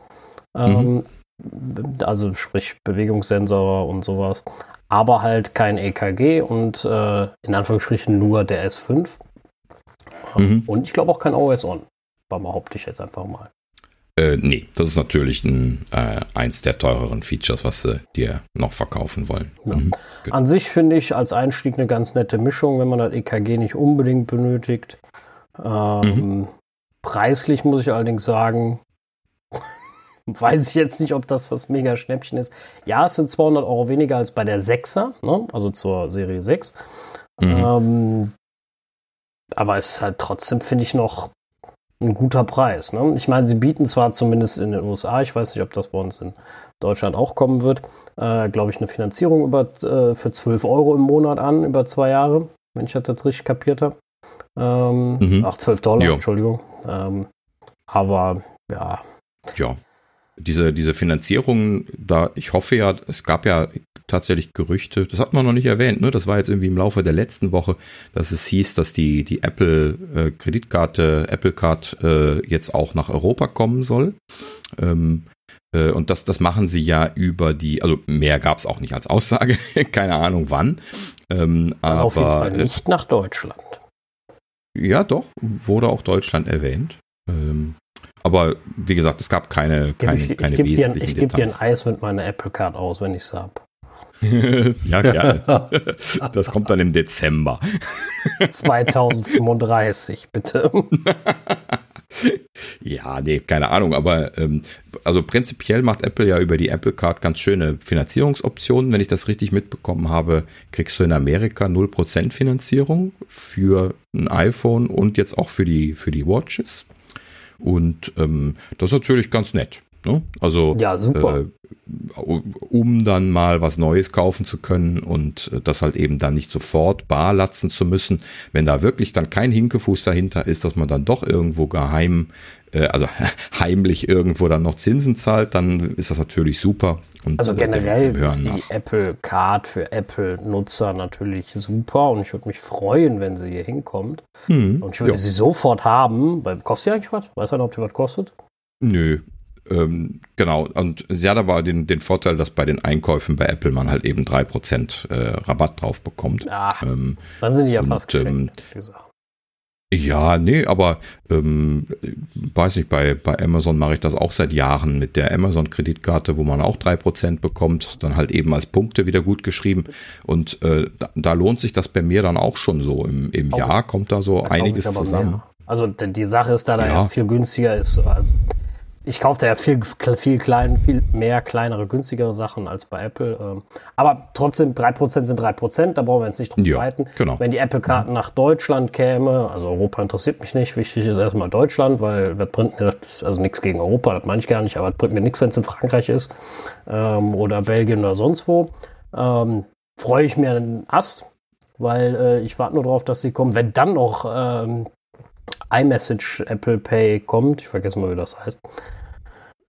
Ähm, mhm. Also sprich Bewegungssensor und sowas. Aber halt kein EKG und äh, in Anführungsstrichen nur der S5. Mhm. Und ich glaube auch kein OS On. Behaupte ich jetzt einfach mal. Äh, nee, das ist natürlich ein, äh, eins der teureren Features, was sie dir noch verkaufen wollen. Ja. Mhm, An sich finde ich als Einstieg eine ganz nette Mischung, wenn man das EKG nicht unbedingt benötigt. Ähm, mhm. Preislich muss ich allerdings sagen, weiß ich jetzt nicht, ob das das mega Schnäppchen ist. Ja, es sind 200 Euro weniger als bei der 6er, ne? also zur Serie 6. Mhm. Ähm, aber es ist halt trotzdem, finde ich, noch ein guter Preis. Ne? Ich meine, sie bieten zwar zumindest in den USA, ich weiß nicht, ob das bei uns in Deutschland auch kommen wird, äh, glaube ich, eine Finanzierung über, äh, für 12 Euro im Monat an, über zwei Jahre, wenn ich das richtig kapiert habe. Ähm, mhm. Ach, 12 Dollar, jo. Entschuldigung. Ähm, aber ja. Ja. Diese, diese Finanzierung, da, ich hoffe ja, es gab ja tatsächlich Gerüchte, das hat man noch nicht erwähnt, ne? Das war jetzt irgendwie im Laufe der letzten Woche, dass es hieß, dass die, die Apple äh, Kreditkarte, Apple Card äh, jetzt auch nach Europa kommen soll. Ähm, äh, und das, das machen sie ja über die, also mehr gab es auch nicht als Aussage, keine Ahnung wann. Ähm, aber, auf jeden Fall nicht nach Deutschland. Ja, doch, wurde auch Deutschland erwähnt. Ähm, aber wie gesagt, es gab keine, keine, ich, keine ich wesentlichen dir, Ich gebe dir ein Eis mit meiner Apple Card aus, wenn ich es habe. ja, gerne. Das kommt dann im Dezember. 2035, bitte. ja, nee, keine Ahnung, aber ähm, also prinzipiell macht Apple ja über die Apple Card ganz schöne Finanzierungsoptionen. Wenn ich das richtig mitbekommen habe, kriegst du in Amerika 0% Finanzierung für ein iPhone und jetzt auch für die, für die Watches. Und ähm, das ist natürlich ganz nett. Ne? Also ja. Äh, um dann mal was Neues kaufen zu können und äh, das halt eben dann nicht sofort bar latzen zu müssen. Wenn da wirklich dann kein Hinkefuß dahinter ist, dass man dann doch irgendwo geheim, also heimlich irgendwo dann noch Zinsen zahlt, dann ist das natürlich super. Und also generell ist die nach. Apple Card für Apple-Nutzer natürlich super und ich würde mich freuen, wenn sie hier hinkommt. Hm, und ich würde ja. sie sofort haben. Kostet sie eigentlich was? Weiß einer, ob die was kostet? Nö, ähm, genau, und sie hat aber den, den Vorteil, dass bei den Einkäufen bei Apple man halt eben 3% äh, Rabatt drauf bekommt. Ja, ähm, dann sind die ja und, fast ähm, ja, nee, aber ähm, weiß nicht, bei, bei Amazon mache ich das auch seit Jahren mit der Amazon-Kreditkarte, wo man auch 3% bekommt, dann halt eben als Punkte wieder gut geschrieben. Und äh, da, da, lohnt sich das bei mir dann auch schon so. Im, im Jahr kommt da so einiges zusammen. Mehr. Also die Sache ist, da da ja. viel günstiger ist. Also ich kaufe da ja viel, viel, klein, viel mehr kleinere, günstigere Sachen als bei Apple. Ähm. Aber trotzdem, 3% sind 3%, da brauchen wir jetzt nicht drum ja, Genau. Wenn die Apple-Karten nach Deutschland käme, also Europa interessiert mich nicht, wichtig ist erstmal Deutschland, weil das bringt mir das, also nichts gegen Europa, das meine ich gar nicht, aber das bringt mir nichts, wenn es in Frankreich ist ähm, oder Belgien oder sonst wo. Ähm, freue ich mir einen Ast, weil äh, ich warte nur darauf, dass sie kommen. Wenn dann noch ähm, iMessage Apple Pay kommt, ich vergesse mal, wie das heißt,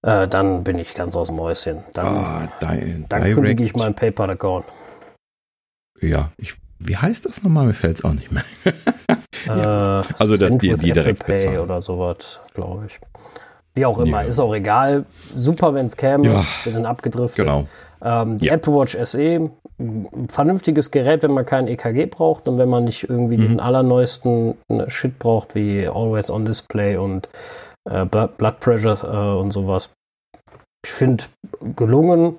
äh, dann bin ich ganz aus dem Häuschen. Dann, ah, di dann kündige ich meinen PayPal-Account. Ja, ich, wie heißt das nochmal? Mir fällt es auch nicht mehr. ja. äh, also das, die, die direkt Pay bezahlen. oder sowas, glaube ich. Wie auch immer, ja. ist auch egal. Super, wenn es käme. Ja. Wir sind abgedriftet. Genau. Ähm, die ja. Apple Watch SE, ein vernünftiges Gerät, wenn man kein EKG braucht und wenn man nicht irgendwie mhm. den allerneuesten äh, Shit braucht, wie Always on Display und äh, Blood Pressure äh, und sowas. Ich finde, gelungen.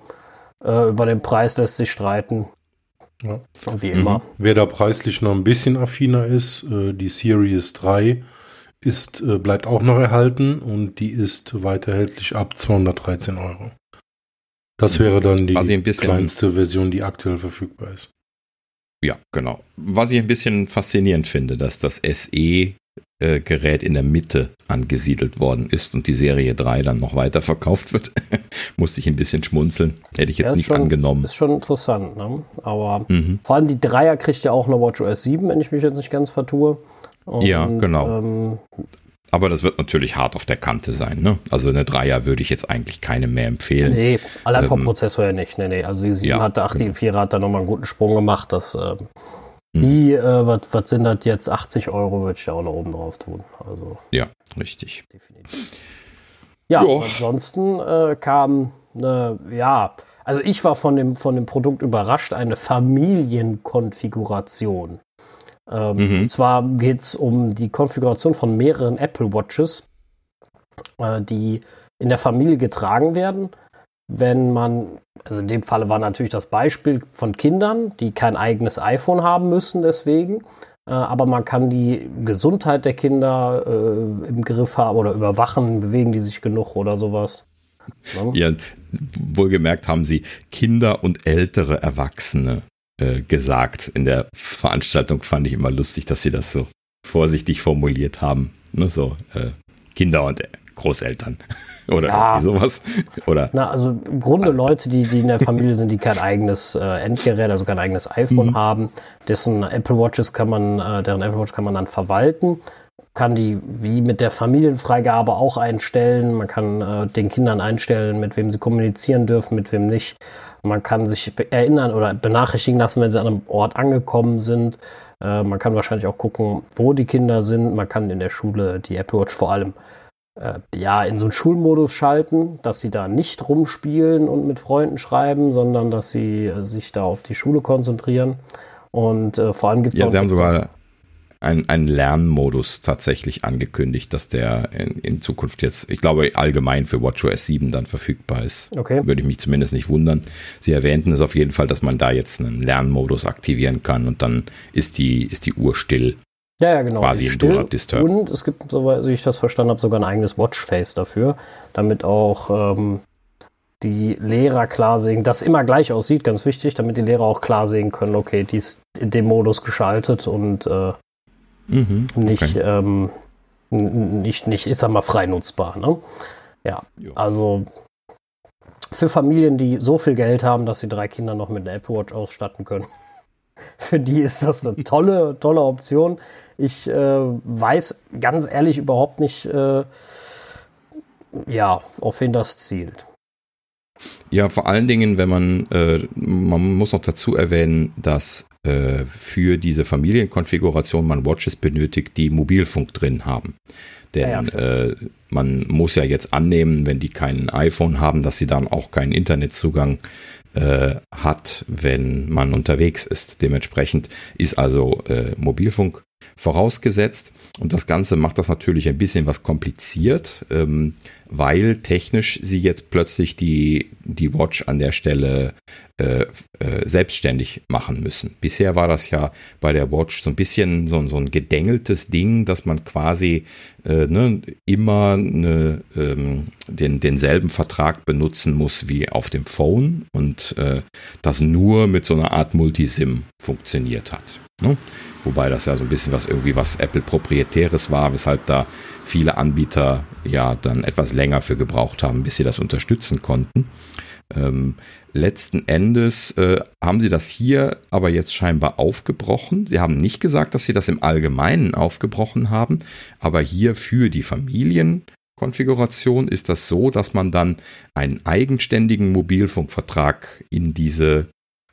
Äh, über den Preis lässt sich streiten. Ja. Wie immer. Mhm. Wer da preislich noch ein bisschen affiner ist, äh, die Series 3 ist, äh, bleibt auch noch erhalten und die ist weiter erhältlich ab 213 Euro. Das wäre dann die kleinste Version, die aktuell verfügbar ist. Ja, genau. Was ich ein bisschen faszinierend finde, dass das SE äh, Gerät in der Mitte angesiedelt worden ist und die Serie 3 dann noch weiter verkauft wird, musste ich ein bisschen schmunzeln. Hätte ich jetzt ja, nicht schon, angenommen. Ist schon interessant, ne? Aber mhm. vor allem die Dreier kriegt ja auch eine WatchOS 7, wenn ich mich jetzt nicht ganz vertue. Und, ja, genau. Ähm, aber das wird natürlich hart auf der Kante sein. Ne? Also eine Dreier würde ich jetzt eigentlich keine mehr empfehlen. Nee, allein vom ähm, Prozessor ja nicht. Nee, nee. Also die 7 ja, hatte, ach, genau. die 4 hat da nochmal einen guten Sprung gemacht. Das ähm, hm. Die, äh, was sind das jetzt? 80 Euro würde ich da auch noch oben drauf tun. Also, ja, richtig. Definitiv. Ja, jo. ansonsten äh, kam, äh, ja, also ich war von dem, von dem Produkt überrascht, eine Familienkonfiguration. Ähm, mhm. Und zwar geht es um die Konfiguration von mehreren Apple Watches, äh, die in der Familie getragen werden wenn man, also in dem Falle war natürlich das Beispiel von Kindern, die kein eigenes iPhone haben müssen deswegen, äh, aber man kann die Gesundheit der Kinder äh, im Griff haben oder überwachen, bewegen die sich genug oder sowas. Ne? Ja, wohlgemerkt haben sie Kinder und ältere Erwachsene äh, gesagt. In der Veranstaltung fand ich immer lustig, dass sie das so vorsichtig formuliert haben. Ne, so äh, Kinder und Großeltern. Oder ja. sowas. Oder Na, also im Grunde Leute, die, die in der Familie sind, die kein eigenes äh, Endgerät, also kein eigenes iPhone mhm. haben, dessen Apple Watches kann man, äh, deren Apple Watch kann man dann verwalten, kann die wie mit der Familienfreigabe auch einstellen. Man kann äh, den Kindern einstellen, mit wem sie kommunizieren dürfen, mit wem nicht. Man kann sich erinnern oder benachrichtigen lassen, wenn sie an einem Ort angekommen sind. Äh, man kann wahrscheinlich auch gucken, wo die Kinder sind. Man kann in der Schule die Apple Watch vor allem äh, ja, in so einen Schulmodus schalten, dass sie da nicht rumspielen und mit Freunden schreiben, sondern dass sie äh, sich da auf die Schule konzentrieren. Und äh, vor allem gibt es ja, auch. Sie haben sogar einen, einen Lernmodus tatsächlich angekündigt, dass der in, in, Zukunft jetzt, ich glaube, allgemein für WatchOS 7 dann verfügbar ist. Okay. Würde ich mich zumindest nicht wundern. Sie erwähnten es auf jeden Fall, dass man da jetzt einen Lernmodus aktivieren kann und dann ist die, ist die Uhr still ja, ja, genau. Quasi still. Do Disturb. Und es gibt, soweit ich das verstanden habe, sogar ein eigenes Watchface dafür, damit auch ähm, die Lehrer klar sehen, das immer gleich aussieht, ganz wichtig, damit die Lehrer auch klar sehen können, okay, die ist in dem Modus geschaltet und äh, mhm, okay. nicht, ähm, nicht, nicht, ist sag mal, frei nutzbar. Ne? Ja, jo. also für Familien, die so viel Geld haben, dass sie drei Kinder noch mit einer Apple Watch ausstatten können. Für die ist das eine tolle, tolle Option. Ich äh, weiß ganz ehrlich überhaupt nicht, äh, ja, auf wen das zielt. Ja, vor allen Dingen, wenn man, äh, man muss noch dazu erwähnen, dass äh, für diese Familienkonfiguration man Watches benötigt, die Mobilfunk drin haben. Denn ja, äh, man muss ja jetzt annehmen, wenn die kein iPhone haben, dass sie dann auch keinen Internetzugang äh, hat, wenn man unterwegs ist. Dementsprechend ist also äh, Mobilfunk vorausgesetzt. Und das Ganze macht das natürlich ein bisschen was kompliziert, ähm, weil technisch sie jetzt plötzlich die, die Watch an der Stelle äh, äh, selbstständig machen müssen. Bisher war das ja bei der Watch so ein bisschen so, so ein gedängeltes Ding, dass man quasi äh, ne, immer eine, ähm, den, denselben Vertrag benutzen muss wie auf dem Phone und äh, das nur mit so einer Art Multisim funktioniert hat. Ne? Wobei das ja so ein bisschen was irgendwie was Apple proprietäres war, weshalb da viele Anbieter ja dann etwas länger für gebraucht haben, bis sie das unterstützen konnten. Ähm, letzten Endes äh, haben sie das hier aber jetzt scheinbar aufgebrochen. Sie haben nicht gesagt, dass sie das im Allgemeinen aufgebrochen haben, aber hier für die Familienkonfiguration ist das so, dass man dann einen eigenständigen Mobilfunkvertrag in diese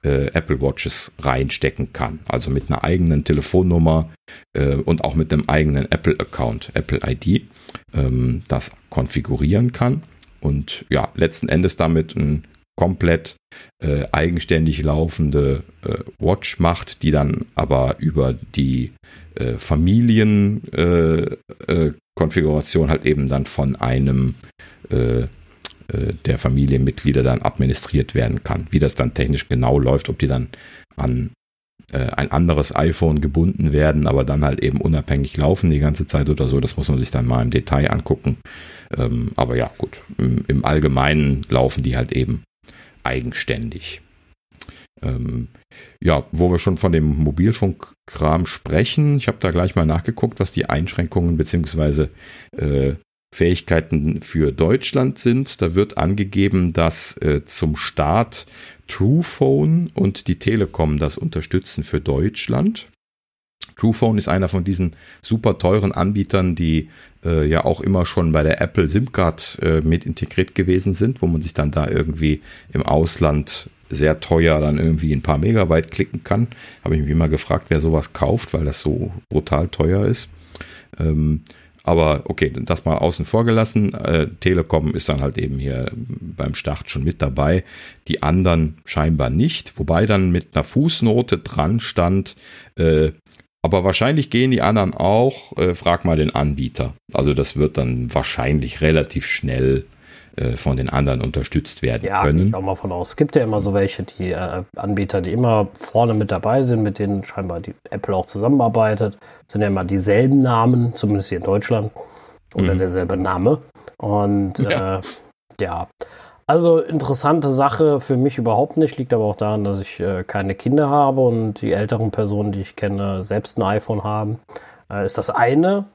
äh, Apple Watches reinstecken kann. Also mit einer eigenen Telefonnummer äh, und auch mit einem eigenen Apple-Account, Apple ID, ähm, das konfigurieren kann. Und ja, letzten Endes damit ein komplett äh, eigenständig laufende äh, Watch macht, die dann aber über die äh, Familienkonfiguration äh, halt eben dann von einem äh, der Familienmitglieder dann administriert werden kann. Wie das dann technisch genau läuft, ob die dann an äh, ein anderes iPhone gebunden werden, aber dann halt eben unabhängig laufen die ganze Zeit oder so, das muss man sich dann mal im Detail angucken. Ähm, aber ja, gut, im, im Allgemeinen laufen die halt eben eigenständig. Ähm, ja, wo wir schon von dem Mobilfunkkram sprechen, ich habe da gleich mal nachgeguckt, was die Einschränkungen bzw. äh, Fähigkeiten für Deutschland sind. Da wird angegeben, dass äh, zum Start Truephone und die Telekom das unterstützen für Deutschland. Truephone ist einer von diesen super teuren Anbietern, die äh, ja auch immer schon bei der Apple SIM-Card äh, mit integriert gewesen sind, wo man sich dann da irgendwie im Ausland sehr teuer dann irgendwie ein paar Megabyte klicken kann. Habe ich mich immer gefragt, wer sowas kauft, weil das so brutal teuer ist. Ähm, aber okay, das mal außen vor gelassen. Äh, Telekom ist dann halt eben hier beim Start schon mit dabei. Die anderen scheinbar nicht. Wobei dann mit einer Fußnote dran stand, äh, aber wahrscheinlich gehen die anderen auch. Äh, frag mal den Anbieter. Also das wird dann wahrscheinlich relativ schnell von den anderen unterstützt werden ja, können. Ja, mal von aus. Es gibt ja immer so welche, die äh, Anbieter, die immer vorne mit dabei sind, mit denen scheinbar die Apple auch zusammenarbeitet. Das sind ja immer dieselben Namen, zumindest hier in Deutschland. Oder mhm. derselbe Name. Und ja. Äh, ja. Also interessante Sache für mich überhaupt nicht, liegt aber auch daran, dass ich äh, keine Kinder habe und die älteren Personen, die ich kenne, selbst ein iPhone haben. Äh, ist das eine.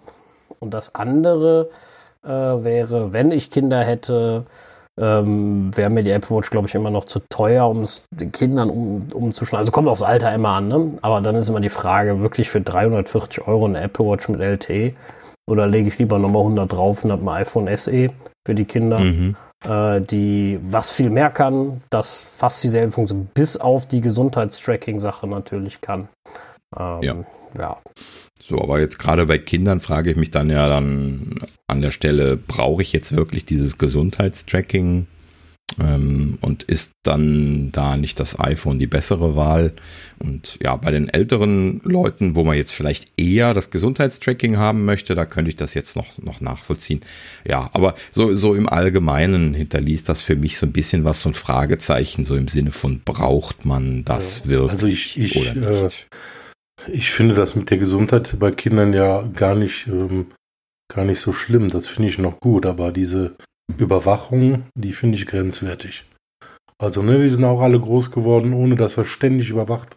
Und das andere äh, wäre, wenn ich Kinder hätte, ähm, wäre mir die Apple Watch, glaube ich, immer noch zu teuer, um es den Kindern um, umzuschneiden. Also kommt aufs Alter immer an, ne? Aber dann ist immer die Frage, wirklich für 340 Euro eine Apple Watch mit LTE oder lege ich lieber nochmal 100 drauf und habe ein iPhone SE für die Kinder, mhm. äh, die was viel mehr kann, das fast dieselbe Funktion, bis auf die Gesundheitstracking-Sache natürlich kann. Ähm, ja. ja. So, aber jetzt gerade bei Kindern frage ich mich dann ja dann an der Stelle, brauche ich jetzt wirklich dieses Gesundheitstracking? Ähm, und ist dann da nicht das iPhone die bessere Wahl? Und ja, bei den älteren Leuten, wo man jetzt vielleicht eher das Gesundheitstracking haben möchte, da könnte ich das jetzt noch, noch nachvollziehen. Ja, aber so, so im Allgemeinen hinterließ das für mich so ein bisschen was, so ein Fragezeichen, so im Sinne von, braucht man das wirklich also ich, ich, oder nicht? Äh ich finde das mit der Gesundheit bei Kindern ja gar nicht, ähm, gar nicht so schlimm. Das finde ich noch gut, aber diese Überwachung, die finde ich grenzwertig. Also, ne, wir sind auch alle groß geworden, ohne dass wir ständig überwacht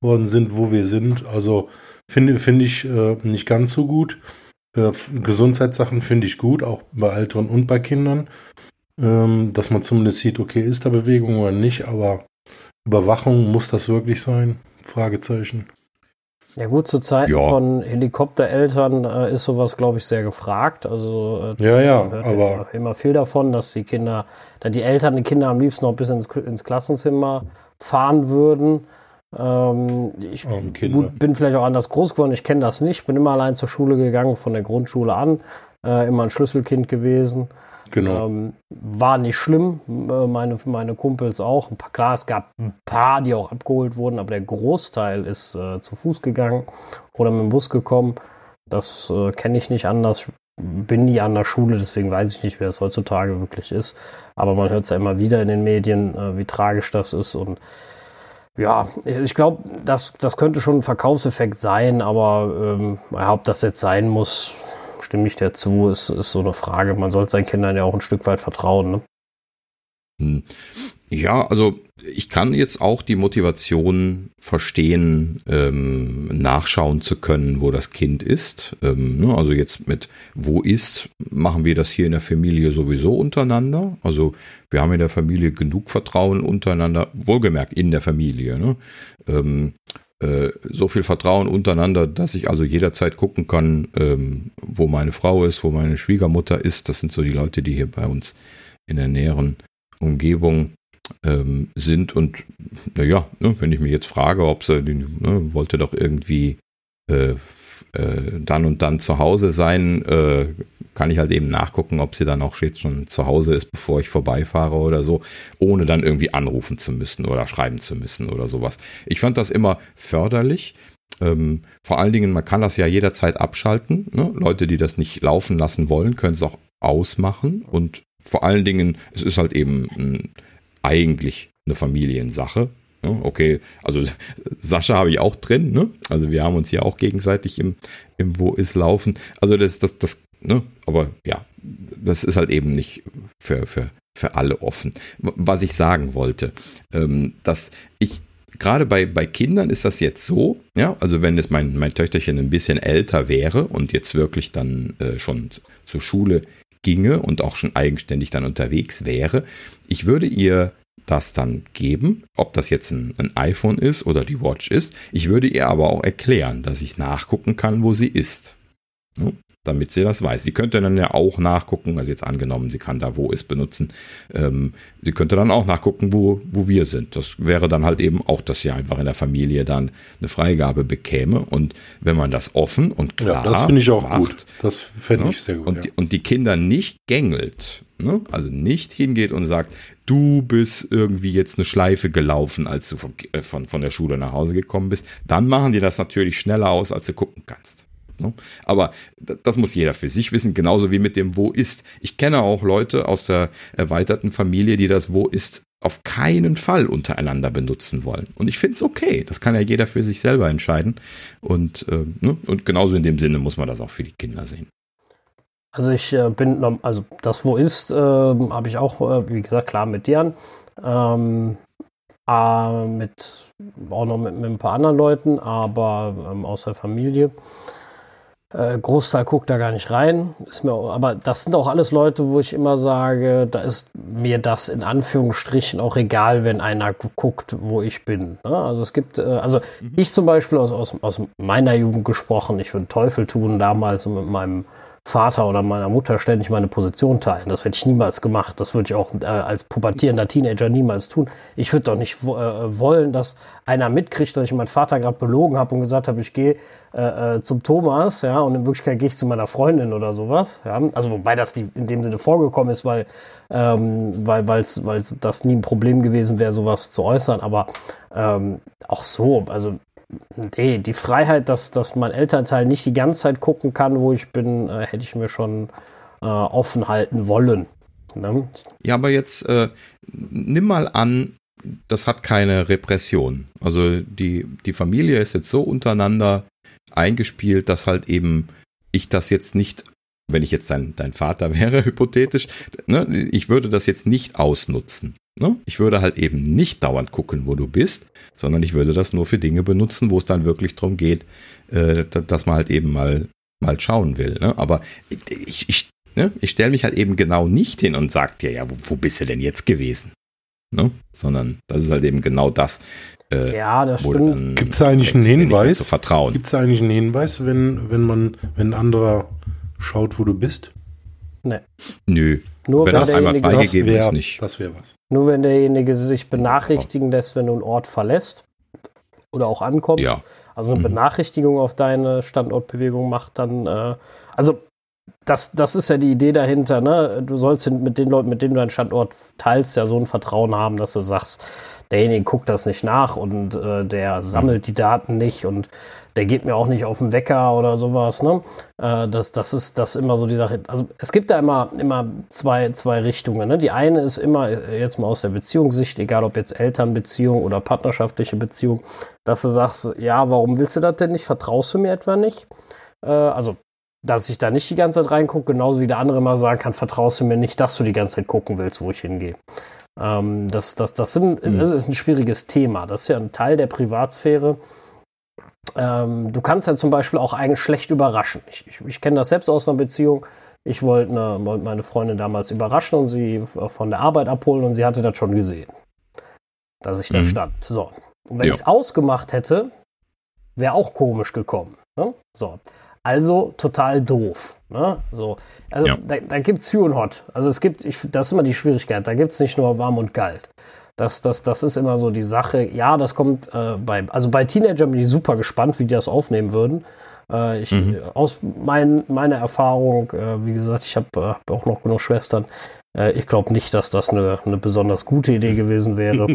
worden sind, wo wir sind. Also finde finde ich äh, nicht ganz so gut. Äh, Gesundheitssachen finde ich gut, auch bei Älteren und bei Kindern. ähm, dass man zumindest sieht, okay, ist da Bewegung oder nicht, aber Überwachung, muss das wirklich sein? Fragezeichen. Ja gut, zur Zeit ja. von Helikoptereltern äh, ist sowas, glaube ich, sehr gefragt. Also äh, ja, ja, hört aber immer, immer, viel davon, dass die Kinder, da die Eltern die Kinder am liebsten noch bis ins, ins Klassenzimmer fahren würden. Ähm, ich gut, bin vielleicht auch anders groß geworden, ich kenne das nicht. Bin immer allein zur Schule gegangen, von der Grundschule an, äh, immer ein Schlüsselkind gewesen. Genau. Ähm, war nicht schlimm, äh, meine, meine Kumpels auch. Paar, klar, es gab ein paar, die auch abgeholt wurden, aber der Großteil ist äh, zu Fuß gegangen oder mit dem Bus gekommen. Das äh, kenne ich nicht anders. Bin nie an der Schule, deswegen weiß ich nicht, wer es heutzutage wirklich ist. Aber man hört es ja immer wieder in den Medien, äh, wie tragisch das ist. Und ja, ich glaube, das, das könnte schon ein Verkaufseffekt sein, aber ähm, ob das jetzt sein muss, stimme ich dir zu, ist, ist so eine Frage. Man sollte seinen Kindern ja auch ein Stück weit vertrauen. Ne? Hm. Ja, also ich kann jetzt auch die Motivation verstehen, ähm, nachschauen zu können, wo das Kind ist. Ähm, ne, also jetzt mit wo ist, machen wir das hier in der Familie sowieso untereinander. Also wir haben in der Familie genug Vertrauen untereinander, wohlgemerkt in der Familie. Ne? Ähm, äh, so viel Vertrauen untereinander, dass ich also jederzeit gucken kann, ähm, wo meine Frau ist, wo meine Schwiegermutter ist. Das sind so die Leute, die hier bei uns in der näheren Umgebung ähm, sind. Und naja, ne, wenn ich mich jetzt frage, ob sie, ne, wollte doch irgendwie äh, äh, dann und dann zu Hause sein, äh, kann ich halt eben nachgucken, ob sie dann auch jetzt schon zu Hause ist, bevor ich vorbeifahre oder so, ohne dann irgendwie anrufen zu müssen oder schreiben zu müssen oder sowas. Ich fand das immer förderlich. Ähm, vor allen Dingen, man kann das ja jederzeit abschalten. Ne? Leute, die das nicht laufen lassen wollen, können es auch ausmachen. Und vor allen Dingen, es ist halt eben ein, eigentlich eine Familiensache. Ne? Okay, also Sascha habe ich auch drin, ne? Also wir haben uns ja auch gegenseitig im, im Wo ist laufen. Also das, das, das, ne? Aber ja, das ist halt eben nicht für, für, für alle offen. Was ich sagen wollte, ähm, dass ich gerade bei, bei Kindern ist das jetzt so, ja, also wenn jetzt mein, mein Töchterchen ein bisschen älter wäre und jetzt wirklich dann äh, schon zur Schule ginge und auch schon eigenständig dann unterwegs wäre, ich würde ihr das dann geben, ob das jetzt ein, ein, iPhone ist oder die Watch ist. Ich würde ihr aber auch erklären, dass ich nachgucken kann, wo sie ist. Damit sie das weiß. Sie könnte dann ja auch nachgucken, also jetzt angenommen, sie kann da wo ist benutzen. Ähm, sie könnte dann auch nachgucken, wo, wo wir sind. Das wäre dann halt eben auch, dass sie einfach in der Familie dann eine Freigabe bekäme. Und wenn man das offen und klar. Ja, das finde ich auch macht, gut. Das fände ja, ich sehr gut. Und, ja. die, und die Kinder nicht gängelt, ne? also nicht hingeht und sagt, du bist irgendwie jetzt eine Schleife gelaufen, als du von, äh, von, von der Schule nach Hause gekommen bist, dann machen die das natürlich schneller aus, als du gucken kannst. Ne? Aber das muss jeder für sich wissen, genauso wie mit dem Wo ist. Ich kenne auch Leute aus der erweiterten Familie, die das Wo ist auf keinen Fall untereinander benutzen wollen. Und ich finde es okay. Das kann ja jeder für sich selber entscheiden. Und, äh, ne? und genauso in dem Sinne muss man das auch für die Kinder sehen. Also ich äh, bin, also das wo ist, äh, habe ich auch, äh, wie gesagt, klar mit dir ähm, äh, mit auch noch mit, mit, ein paar anderen Leuten, aber ähm, aus der Familie. Äh, Großteil guckt da gar nicht rein. Ist mir, aber das sind auch alles Leute, wo ich immer sage, da ist mir das in Anführungsstrichen auch egal, wenn einer guckt, wo ich bin. Ne? Also es gibt, äh, also mhm. ich zum Beispiel aus, aus, aus meiner Jugend gesprochen, ich würde Teufel tun damals mit meinem Vater oder meiner Mutter ständig meine Position teilen. Das hätte ich niemals gemacht. Das würde ich auch äh, als pubertierender Teenager niemals tun. Ich würde doch nicht äh, wollen, dass einer mitkriegt, dass ich meinen Vater gerade belogen habe und gesagt habe, ich gehe äh, äh, zum Thomas, ja, und in Wirklichkeit gehe ich zu meiner Freundin oder sowas. Ja. Also wobei das die in dem Sinne vorgekommen ist, weil ähm, weil weil's, weil das nie ein Problem gewesen wäre, sowas zu äußern. Aber ähm, auch so, also Nee, die Freiheit, dass, dass mein Elternteil nicht die ganze Zeit gucken kann, wo ich bin, äh, hätte ich mir schon äh, offen halten wollen. Ne? Ja, aber jetzt äh, nimm mal an, das hat keine Repression. Also die, die Familie ist jetzt so untereinander eingespielt, dass halt eben ich das jetzt nicht, wenn ich jetzt dein, dein Vater wäre, hypothetisch, ne, ich würde das jetzt nicht ausnutzen. Ne? Ich würde halt eben nicht dauernd gucken, wo du bist, sondern ich würde das nur für Dinge benutzen, wo es dann wirklich darum geht, äh, dass man halt eben mal, mal schauen will. Ne? Aber ich, ich ne, ich stelle mich halt eben genau nicht hin und sage dir, ja, wo, wo bist du denn jetzt gewesen? Ne? Sondern das ist halt eben genau das. Äh, ja, das stimmt. Gibt es eigentlich einen Hinweis? Gibt es eigentlich einen Hinweis, wenn, wenn man, wenn ein anderer schaut, wo du bist? Nee. Nö. Nur wenn, wenn das einmal freigegeben wär, ist, nicht. Das wäre was. Nur wenn derjenige sich benachrichtigen lässt, wenn du einen Ort verlässt oder auch ankommst. Ja. Also eine mhm. Benachrichtigung auf deine Standortbewegung macht dann, äh, also das, das ist ja die Idee dahinter, ne? Du sollst mit den Leuten, mit denen du deinen Standort teilst, ja so ein Vertrauen haben, dass du sagst, derjenige guckt das nicht nach und äh, der sammelt die Daten nicht und der geht mir auch nicht auf den Wecker oder sowas. Ne? Äh, das, das ist das immer so die Sache. Also es gibt da immer, immer zwei, zwei Richtungen. Ne? Die eine ist immer, äh, jetzt mal aus der Beziehungssicht, egal ob jetzt Elternbeziehung oder partnerschaftliche Beziehung, dass du sagst, ja, warum willst du das denn nicht? Vertraust du mir etwa nicht? Äh, also dass ich da nicht die ganze Zeit reingucke, genauso wie der andere mal sagen kann, vertraust du mir nicht, dass du die ganze Zeit gucken willst, wo ich hingehe. Ähm, das, das, das, sind, mhm. das ist ein schwieriges Thema. Das ist ja ein Teil der Privatsphäre. Ähm, du kannst ja zum Beispiel auch einen schlecht überraschen. Ich, ich, ich kenne das selbst aus einer Beziehung. Ich wollte eine, wollt meine Freundin damals überraschen und sie von der Arbeit abholen und sie hatte das schon gesehen, dass ich da mhm. stand. So. Und wenn ja. ich es ausgemacht hätte, wäre auch komisch gekommen. Ne? So. Also total doof. Ne? So. Also ja. da, da gibt es Hü und Hot. Also es gibt, ich, das ist immer die Schwierigkeit, da gibt es nicht nur warm und kalt. Das, das, das ist immer so die Sache. Ja, das kommt äh, bei, also bei Teenagern bin ich super gespannt, wie die das aufnehmen würden. Äh, ich, mhm. Aus mein, meiner Erfahrung, äh, wie gesagt, ich habe äh, auch noch genug Schwestern. Äh, ich glaube nicht, dass das eine, eine besonders gute Idee gewesen wäre,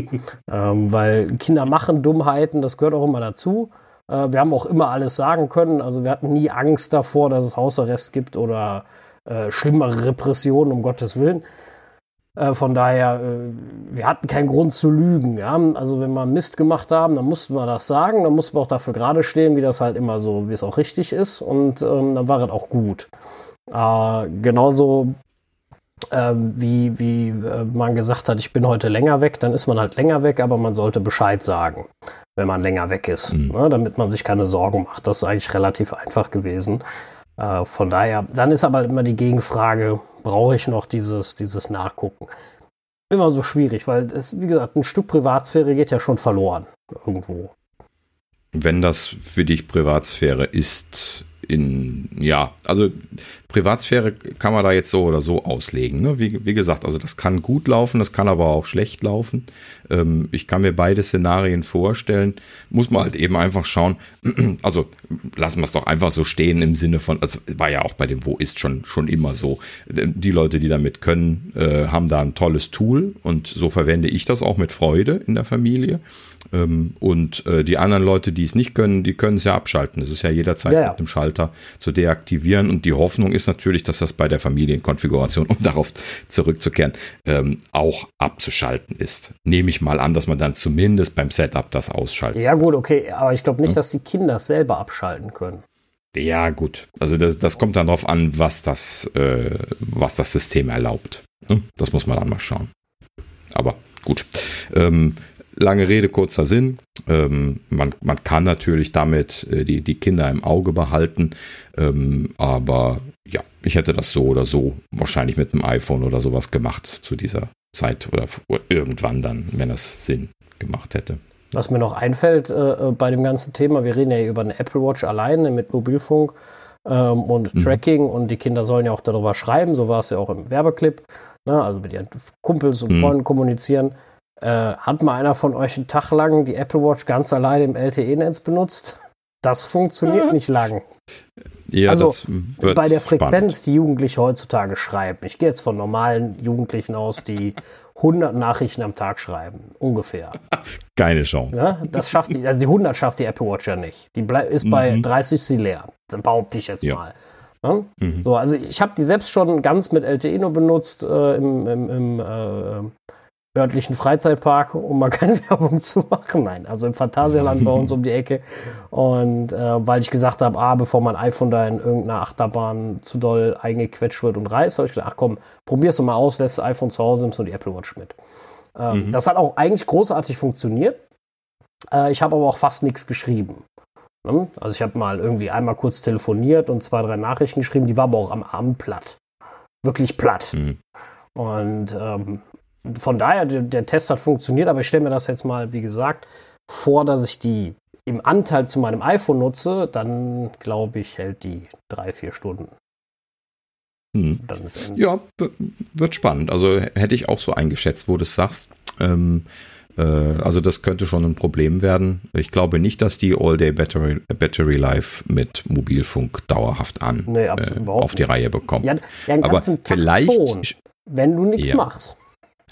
ähm, weil Kinder machen Dummheiten, das gehört auch immer dazu. Äh, wir haben auch immer alles sagen können. Also wir hatten nie Angst davor, dass es Hausarrest gibt oder schlimmere Repressionen, um Gottes Willen. Äh, von daher, äh, wir hatten keinen Grund zu lügen. Ja? Also wenn wir Mist gemacht haben, dann mussten wir das sagen, dann mussten wir auch dafür gerade stehen, wie das halt immer so, wie es auch richtig ist. Und ähm, dann war es auch gut. Äh, genauso ähm, wie, wie äh, man gesagt hat, ich bin heute länger weg, dann ist man halt länger weg, aber man sollte Bescheid sagen wenn man länger weg ist, mhm. ne, damit man sich keine Sorgen macht. Das ist eigentlich relativ einfach gewesen. Äh, von daher, dann ist aber immer die Gegenfrage, brauche ich noch dieses, dieses Nachgucken? Immer so schwierig, weil es, wie gesagt, ein Stück Privatsphäre geht ja schon verloren irgendwo. Wenn das für dich Privatsphäre ist, in, ja, also Privatsphäre kann man da jetzt so oder so auslegen. Ne? Wie, wie gesagt, also das kann gut laufen, das kann aber auch schlecht laufen. Ähm, ich kann mir beide Szenarien vorstellen. Muss man halt eben einfach schauen. Also lassen wir es doch einfach so stehen im Sinne von, also war ja auch bei dem Wo ist schon, schon immer so. Die Leute, die damit können, äh, haben da ein tolles Tool und so verwende ich das auch mit Freude in der Familie. Ähm, und äh, die anderen Leute, die es nicht können, die können es ja abschalten. Es ist ja jederzeit ja, ja. mit dem Schalter zu deaktivieren. Und die Hoffnung ist natürlich, dass das bei der Familienkonfiguration, um darauf zurückzukehren, ähm, auch abzuschalten ist. Nehme ich mal an, dass man dann zumindest beim Setup das ausschaltet. Ja, gut, okay. Aber ich glaube nicht, hm? dass die Kinder es selber abschalten können. Ja, gut. Also das, das kommt dann darauf an, was das, äh, was das System erlaubt. Hm? Das muss man dann mal schauen. Aber gut. Ähm, lange Rede, kurzer Sinn. Ähm, man, man kann natürlich damit äh, die, die Kinder im Auge behalten, ähm, aber ja, ich hätte das so oder so wahrscheinlich mit einem iPhone oder sowas gemacht zu dieser Zeit oder, irgendwann dann, wenn es Sinn gemacht hätte. Was mir noch einfällt äh, äh bei dem ganzen Thema, wir reden ja über eine Apple Watch alleine mit Mobilfunk ähm, und mhm. Tracking und die Kinder sollen ja auch darüber schreiben, so war es ja auch im Werbeclip, ne? also mit ihren Kumpels und mhm. Freunden kommunizieren. Äh, hat mal einer von euch einen Tag lang die Apple Watch ganz alleine im LTE-Netz benutzt? Das funktioniert nicht lang. Ja, also bei der Frequenz, spannend. die Jugendliche heutzutage schreiben. Ich gehe jetzt von normalen Jugendlichen aus, die 100 Nachrichten am Tag schreiben, ungefähr. Keine Chance. Ja, das schafft die, also die 100 schafft die Apple Watch ja nicht. Die ist bei mhm. 30 sie leer. Dann behaupte ich jetzt ja. mal. Ja? Mhm. So, also ich habe die selbst schon ganz mit LTE nur benutzt äh, im, im, im äh, örtlichen Freizeitpark, um mal keine Werbung zu machen. Nein, also im Phantasialand bei uns um die Ecke. Und äh, weil ich gesagt habe, ah, bevor mein iPhone da in irgendeiner Achterbahn zu doll eingequetscht wird und reißt, habe ich gedacht, ach komm, probier's doch mal aus, lässt das iPhone zu Hause, nimmst du die Apple Watch mit. Ähm, mhm. Das hat auch eigentlich großartig funktioniert. Äh, ich habe aber auch fast nichts geschrieben. Ne? Also ich habe mal irgendwie einmal kurz telefoniert und zwei, drei Nachrichten geschrieben, die war aber auch am Abend platt. wirklich platt. Mhm. Und ähm, von daher, der, Test hat funktioniert, aber ich stelle mir das jetzt mal, wie gesagt, vor, dass ich die im Anteil zu meinem iPhone nutze, dann glaube ich, hält die drei, vier Stunden. Hm. Ja, wird spannend. Also hätte ich auch so eingeschätzt, wo du es sagst. Ähm, äh, also das könnte schon ein Problem werden. Ich glaube nicht, dass die All-Day Battery, Battery Life mit Mobilfunk dauerhaft an nee, äh, auf die Reihe bekommen. Ja, ja Aber vielleicht, schon, wenn du nichts ja. machst.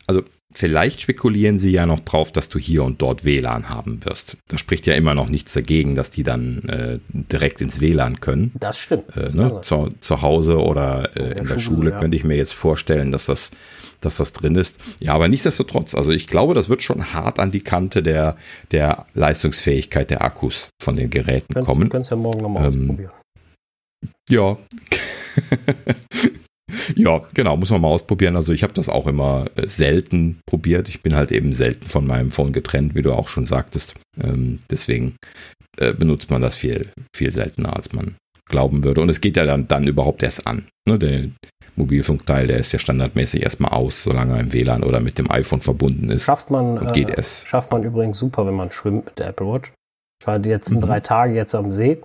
Also Vielleicht spekulieren sie ja noch drauf, dass du hier und dort WLAN haben wirst. Da spricht ja immer noch nichts dagegen, dass die dann äh, direkt ins WLAN können. Das stimmt. Äh, ne? zu, zu Hause oder äh, in der, Schule, Schule ja. könnte ich mir jetzt vorstellen, dass das, dass das drin ist. Ja, aber nichtsdestotrotz, also ich glaube, das wird schon hart an die Kante der, der Leistungsfähigkeit der Akkus von den Geräten Könnt, kommen. Du kannst ja morgen nochmal ähm, ausprobieren. Ja. Ja, genau, muss man mal ausprobieren. Also ich habe das auch immer äh, selten probiert. Ich bin halt eben selten von meinem Phone getrennt, wie du auch schon sagtest. Ähm, deswegen äh, benutzt man das viel, viel seltener, als man glauben würde. Und es geht ja dann, dann überhaupt erst an. Ne? Der Mobilfunkteil, der ist ja standardmäßig erstmal aus, solange er im WLAN oder mit dem iPhone verbunden ist. Schafft man, geht äh, es. schafft man übrigens super, wenn man schwimmt mit der Apple Watch. Ich war die letzten mhm. drei Tage jetzt am See.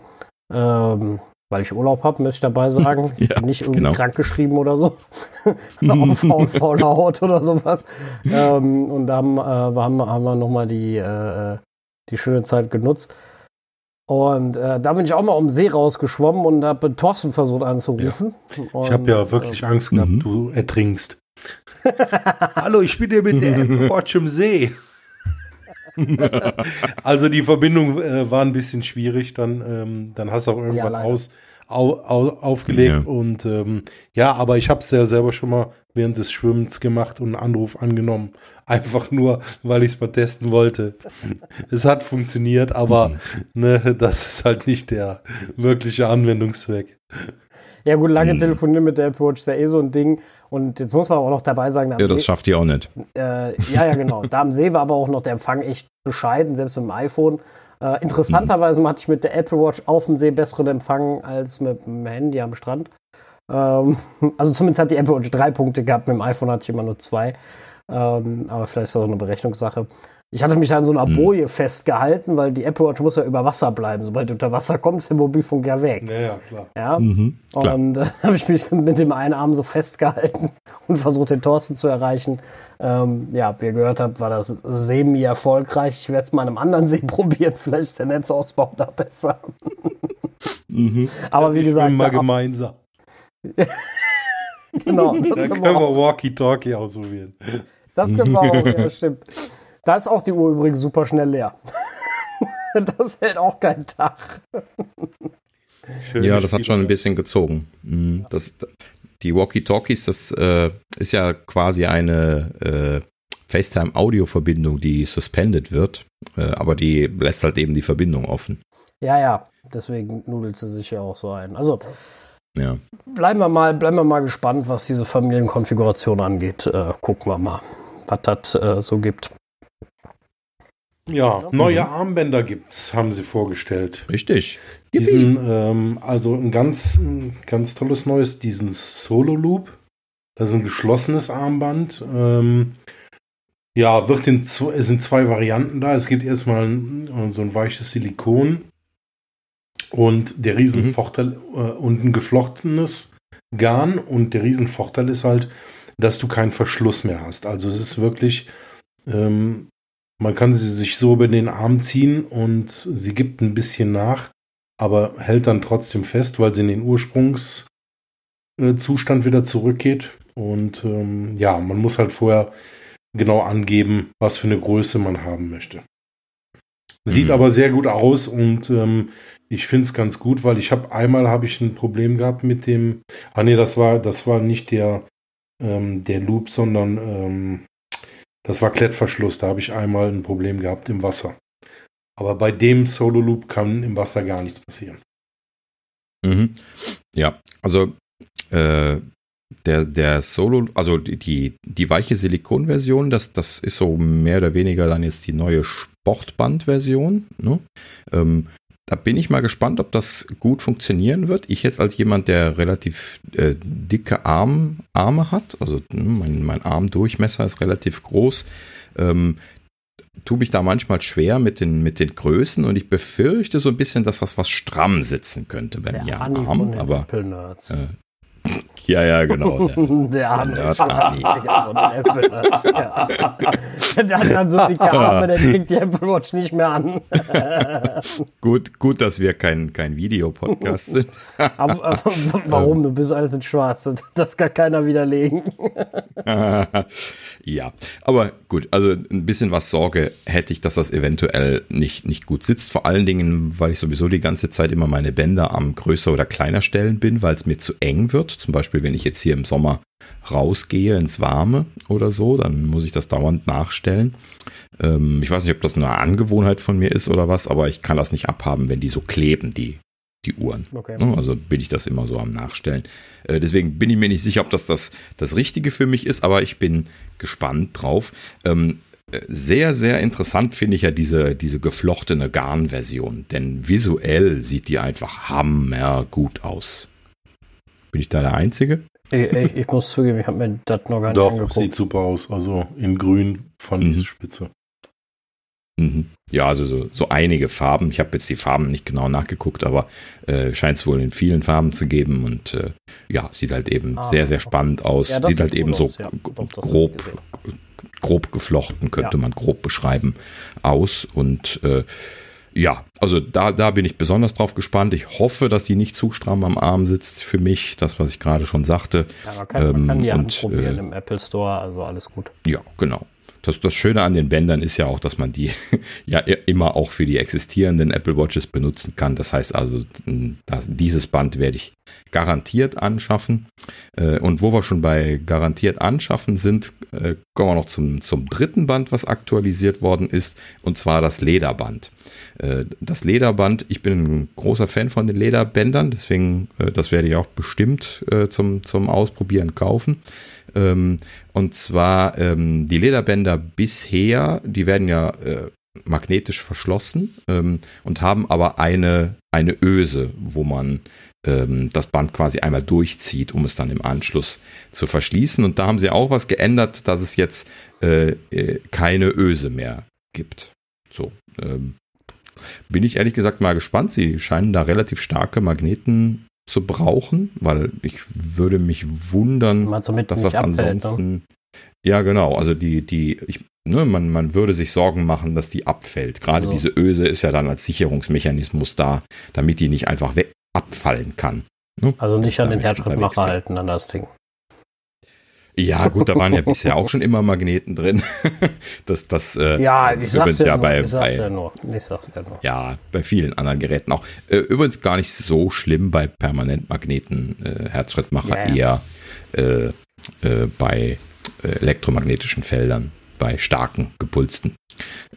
Ähm, weil ich Urlaub habe, möchte ich dabei sagen. Ich ja, bin nicht irgendwie genau. krankgeschrieben oder so. auf fauler Haut oder sowas. Ähm, und da haben, äh, haben, haben wir nochmal die, äh, die schöne Zeit genutzt. Und äh, da bin ich auch mal um den See rausgeschwommen und habe Thorsten versucht anzurufen. Ja. Ich habe ja wirklich äh, Angst gehabt, mhm. du ertrinkst. Hallo, ich bin hier mit der Apple Watch im See. also die Verbindung äh, war ein bisschen schwierig, dann, ähm, dann hast du auch irgendwann ja, aus, au, au, aufgelegt ja. und ähm, ja, aber ich habe es ja selber schon mal während des Schwimmens gemacht und einen Anruf angenommen. Einfach nur, weil ich es mal testen wollte. es hat funktioniert, aber mhm. ne, das ist halt nicht der wirkliche Anwendungszweck. Ja, gut, lange hm. telefonieren mit der Apple Watch ist ja eh so ein Ding. Und jetzt muss man auch noch dabei sagen, ja, das See, schafft ihr auch nicht. Äh, ja, ja, genau. da am See war aber auch noch der Empfang echt bescheiden, selbst mit dem iPhone. Äh, interessanterweise hatte ich mit der Apple Watch auf dem See besseren Empfang als mit dem Handy am Strand. Ähm, also zumindest hat die Apple Watch drei Punkte gehabt, mit dem iPhone hatte ich immer nur zwei. Ähm, aber vielleicht ist das auch eine Berechnungssache. Ich hatte mich an so einer hm. Boje festgehalten, weil die Apple Watch muss ja über Wasser bleiben. Sobald du unter Wasser kommst, ist der Mobilfunk ja weg. Ja, ja klar. Ja? Mhm, klar. Und äh, habe ich mich mit dem einen Arm so festgehalten und versucht, den Thorsten zu erreichen. Ähm, ja, wie ihr gehört habt, war das semi-erfolgreich. Ich werde es mal an einem anderen See probieren. Vielleicht ist der Netzausbau da besser. mhm. Aber wie ich gesagt. mal gemeinsam. genau. Das Dann können wir, wir Walkie-Talkie ausprobieren. Das können wir auch, ja, stimmt. Da ist auch die Uhr übrigens super schnell leer. das hält auch keinen Tag. Schön ja, das hat schon ein bisschen gezogen. Mhm. Das, die Walkie-Talkies, das äh, ist ja quasi eine äh, FaceTime-Audio-Verbindung, die suspended wird, äh, aber die lässt halt eben die Verbindung offen. Ja, ja, deswegen nudelt sie sich ja auch so ein. Also, ja. bleiben, wir mal, bleiben wir mal gespannt, was diese Familienkonfiguration angeht. Äh, gucken wir mal, was das äh, so gibt. Ja, neue mhm. Armbänder gibt's, haben sie vorgestellt. Richtig. Diesen, ähm, also ein ganz, ganz tolles neues, diesen Solo Loop. Das ist ein geschlossenes Armband. Ähm, ja, wird in, es sind zwei Varianten da. Es gibt erstmal ein, so ein weiches Silikon und der Riesenvorteil mhm. äh, und ein geflochtenes Garn. Und der Riesenvorteil ist halt, dass du keinen Verschluss mehr hast. Also es ist wirklich ähm, man kann sie sich so über den Arm ziehen und sie gibt ein bisschen nach, aber hält dann trotzdem fest, weil sie in den Ursprungszustand wieder zurückgeht. Und ähm, ja, man muss halt vorher genau angeben, was für eine Größe man haben möchte. Sieht mhm. aber sehr gut aus und ähm, ich finde es ganz gut, weil ich habe einmal habe ich ein Problem gehabt mit dem. Ah nee, das war das war nicht der ähm, der Loop, sondern ähm, das war Klettverschluss, da habe ich einmal ein Problem gehabt im Wasser. Aber bei dem Solo Loop kann im Wasser gar nichts passieren. Mhm. Ja, also äh, der, der Solo, also die, die weiche Silikonversion, das, das ist so mehr oder weniger dann jetzt die neue Sportband-Version. Ne? Ähm, da bin ich mal gespannt, ob das gut funktionieren wird. Ich jetzt als jemand, der relativ äh, dicke Arm, Arme hat, also hm, mein, mein Armdurchmesser ist relativ groß, ähm, tue mich da manchmal schwer mit den, mit den Größen und ich befürchte so ein bisschen, dass das was stramm sitzen könnte bei mir am Arm. Aber äh, ja, ja, genau. Der, arme der Apple Der hat dann so dicke Arme, der kriegt die Apple Watch nicht mehr an. gut, gut, dass wir kein, kein Videopodcast sind. aber, aber, warum? Du bist alles in schwarz. Das kann keiner widerlegen. ja, aber gut, also ein bisschen was Sorge hätte ich, dass das eventuell nicht, nicht gut sitzt. Vor allen Dingen, weil ich sowieso die ganze Zeit immer meine Bänder am größer oder kleiner stellen bin, weil es mir zu eng wird. Zum Beispiel, wenn ich jetzt hier im Sommer rausgehe ins Warme oder so, dann muss ich das dauernd nachstellen. Ähm, ich weiß nicht, ob das eine Angewohnheit von mir ist oder was, aber ich kann das nicht abhaben, wenn die so kleben, die, die Uhren. Okay. Ne, also bin ich das immer so am Nachstellen. Äh, deswegen bin ich mir nicht sicher, ob das, das das Richtige für mich ist, aber ich bin gespannt drauf. Ähm, äh, sehr, sehr interessant finde ich ja diese, diese geflochtene Garn-Version, denn visuell sieht die einfach hammergut aus. Bin ich da der Einzige? Ich, ich, ich muss zugeben, ich habe mir das noch gar nicht Doch, angeguckt. sieht super aus. Also in grün von mhm. Spitze. Mhm. Ja, also so, so einige Farben. Ich habe jetzt die Farben nicht genau nachgeguckt, aber äh, scheint es wohl in vielen Farben zu geben und äh, ja, sieht halt eben ah, sehr, sehr spannend aus. Ja, sieht halt eben so aus, ja. grob, grob geflochten, könnte ja. man grob beschreiben, aus und äh, ja, also da, da bin ich besonders drauf gespannt. Ich hoffe, dass die nicht zu stramm am Arm sitzt für mich, das, was ich gerade schon sagte. Ja, man kann, man kann die ähm, und, probieren äh, im Apple Store, also alles gut. Ja, genau. Das, das Schöne an den Bändern ist ja auch, dass man die ja immer auch für die existierenden Apple Watches benutzen kann. Das heißt also, das, dieses Band werde ich garantiert anschaffen. Äh, und wo wir schon bei garantiert anschaffen sind, äh, kommen wir noch zum, zum dritten Band, was aktualisiert worden ist, und zwar das Lederband. Äh, das Lederband, ich bin ein großer Fan von den Lederbändern, deswegen, das werde ich auch bestimmt zum, zum Ausprobieren kaufen. Ähm, und zwar ähm, die Lederbänder bisher, die werden ja magnetisch verschlossen ähm, und haben aber eine, eine Öse, wo man ähm, das Band quasi einmal durchzieht, um es dann im Anschluss zu verschließen. Und da haben sie auch was geändert, dass es jetzt äh, äh, keine Öse mehr gibt. So. Ähm, bin ich ehrlich gesagt mal gespannt. Sie scheinen da relativ starke Magneten zu brauchen, weil ich würde mich wundern, dass das ansonsten. Ja, genau. Also die, die, ich, ne, man, man würde sich Sorgen machen, dass die abfällt. Gerade also. diese Öse ist ja dann als Sicherungsmechanismus da, damit die nicht einfach weg abfallen kann. Ne? Also nicht an den Herzschrittmacher halten an das Ding. Ja, gut, da waren ja bisher auch schon immer Magneten drin. das, das, äh, ja, ich sag's ja, ja nur, bei, ich sag's bei, ja nur. Ich sag's ja nur. Ja, bei vielen anderen Geräten auch. Äh, übrigens gar nicht so schlimm bei Permanentmagneten, äh, Herzschrittmacher ja, ja. eher äh, äh, bei äh, elektromagnetischen Feldern, bei starken, gepulsten.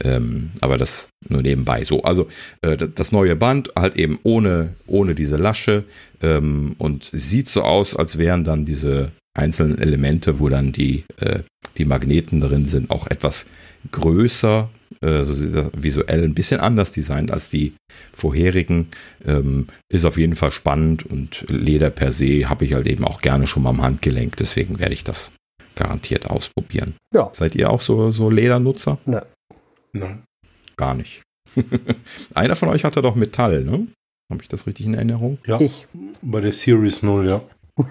Ähm, aber das nur nebenbei so. Also äh, das neue Band halt eben ohne, ohne diese Lasche ähm, und sieht so aus, als wären dann diese einzelnen Elemente, wo dann die, äh, die Magneten drin sind, auch etwas größer, äh, also visuell ein bisschen anders designt als die vorherigen. Ähm, ist auf jeden Fall spannend und Leder per se habe ich halt eben auch gerne schon mal am Handgelenk, deswegen werde ich das garantiert ausprobieren. Ja. Seid ihr auch so, so Ledernutzer? Nein. Nein. Gar nicht. Einer von euch hatte doch Metall, ne? Habe ich das richtig in Erinnerung? Ja. Ich. Bei der Series 0, ja.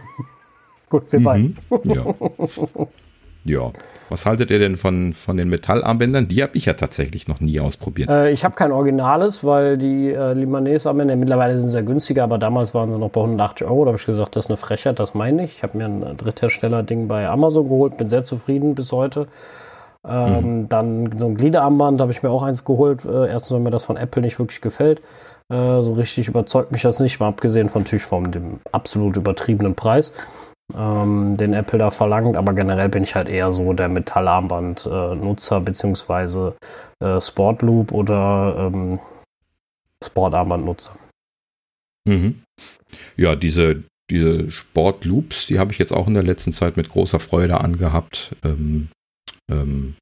Gut, wir beiden. Mhm. Ja. ja. Was haltet ihr denn von, von den Metallarmbändern? Die habe ich ja tatsächlich noch nie ausprobiert. Äh, ich habe kein Originales, weil die äh, Limanese-Armbänder mittlerweile sind sehr günstiger, aber damals waren sie noch bei 180 Euro. Da habe ich gesagt, das ist eine Frechheit, das meine ich. Ich habe mir ein Dritthersteller-Ding bei Amazon geholt, bin sehr zufrieden bis heute. Ähm, mhm. Dann so ein Gliederarmband habe ich mir auch eins geholt. Äh, erstens, weil mir das von Apple nicht wirklich gefällt. Äh, so richtig überzeugt mich das nicht, mal abgesehen von natürlich vom dem absolut übertriebenen Preis ähm, den Apple da verlangt, aber generell bin ich halt eher so der Metallarmband-Nutzer, äh, beziehungsweise äh, Sportloop oder ähm, Sportarmband-Nutzer. Mhm. Ja, diese, diese Sportloops, die habe ich jetzt auch in der letzten Zeit mit großer Freude angehabt. Ähm, ähm,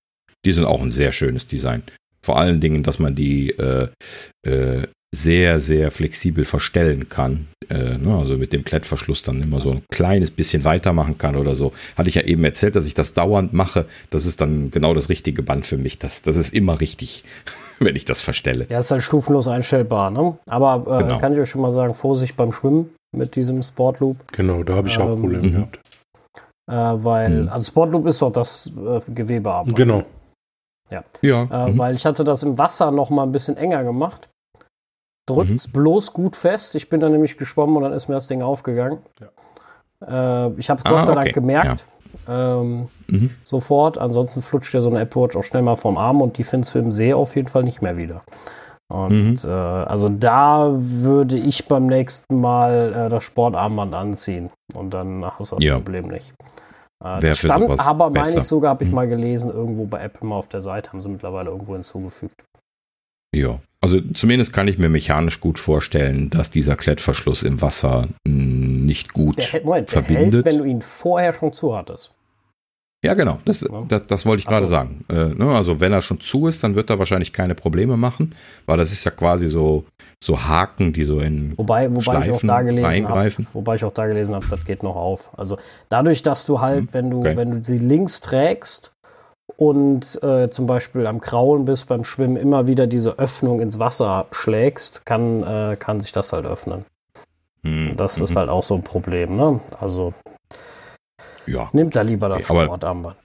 die sind auch ein sehr schönes Design. Vor allen Dingen, dass man die äh, äh, sehr, sehr flexibel verstellen kann. Äh, ne, also mit dem Klettverschluss dann immer so ein kleines bisschen weitermachen kann oder so. Hatte ich ja eben erzählt, dass ich das dauernd mache. Das ist dann genau das richtige Band für mich. Das, das ist immer richtig, wenn ich das verstelle. Ja, ist halt stufenlos einstellbar. Ne? Aber äh, genau. kann ich euch schon mal sagen, Vorsicht beim Schwimmen mit diesem Sportloop. Genau, da habe ich ähm, auch Probleme mhm. gehabt. Äh, weil, mhm. also Sportloop ist doch das äh, Gewebe Genau. Ja. ja. Äh, mhm. Weil ich hatte das im Wasser noch mal ein bisschen enger gemacht. Drückt es mhm. bloß gut fest. Ich bin dann nämlich geschwommen und dann ist mir das Ding aufgegangen. Ja. Äh, ich habe es Gott ah, sei Dank gemerkt. Ja. Ähm, mhm. Sofort. Ansonsten flutscht ja so eine Apple Watch auch schnell mal vom Arm und die findest du im See auf jeden Fall nicht mehr wieder. Und mhm. äh, also da würde ich beim nächsten Mal äh, das Sportarmband anziehen und dann hast du das ja. Problem nicht. Äh, stand aber, meine ich sogar, habe ich mhm. mal gelesen, irgendwo bei Apple mal auf der Seite, haben sie mittlerweile irgendwo hinzugefügt. Ja, also zumindest kann ich mir mechanisch gut vorstellen, dass dieser Klettverschluss im Wasser nicht gut der Moment, verbindet. Der hält, wenn du ihn vorher schon zu hattest. Ja, genau. Das, das, das wollte ich gerade also. sagen. Äh, ne, also wenn er schon zu ist, dann wird er wahrscheinlich keine Probleme machen, weil das ist ja quasi so, so Haken, die so in wobei, wobei Schleifen ich auch da gelesen. Hab, wobei ich auch da gelesen habe, das geht noch auf. Also dadurch, dass du halt, hm, wenn du, okay. wenn du sie links trägst und äh, zum Beispiel am Kraulen bist beim Schwimmen immer wieder diese Öffnung ins Wasser schlägst, kann, äh, kann sich das halt öffnen. Hm. Das ist mhm. halt auch so ein Problem. Ne? Also ja. Nimmt er lieber das okay, Sportarmband.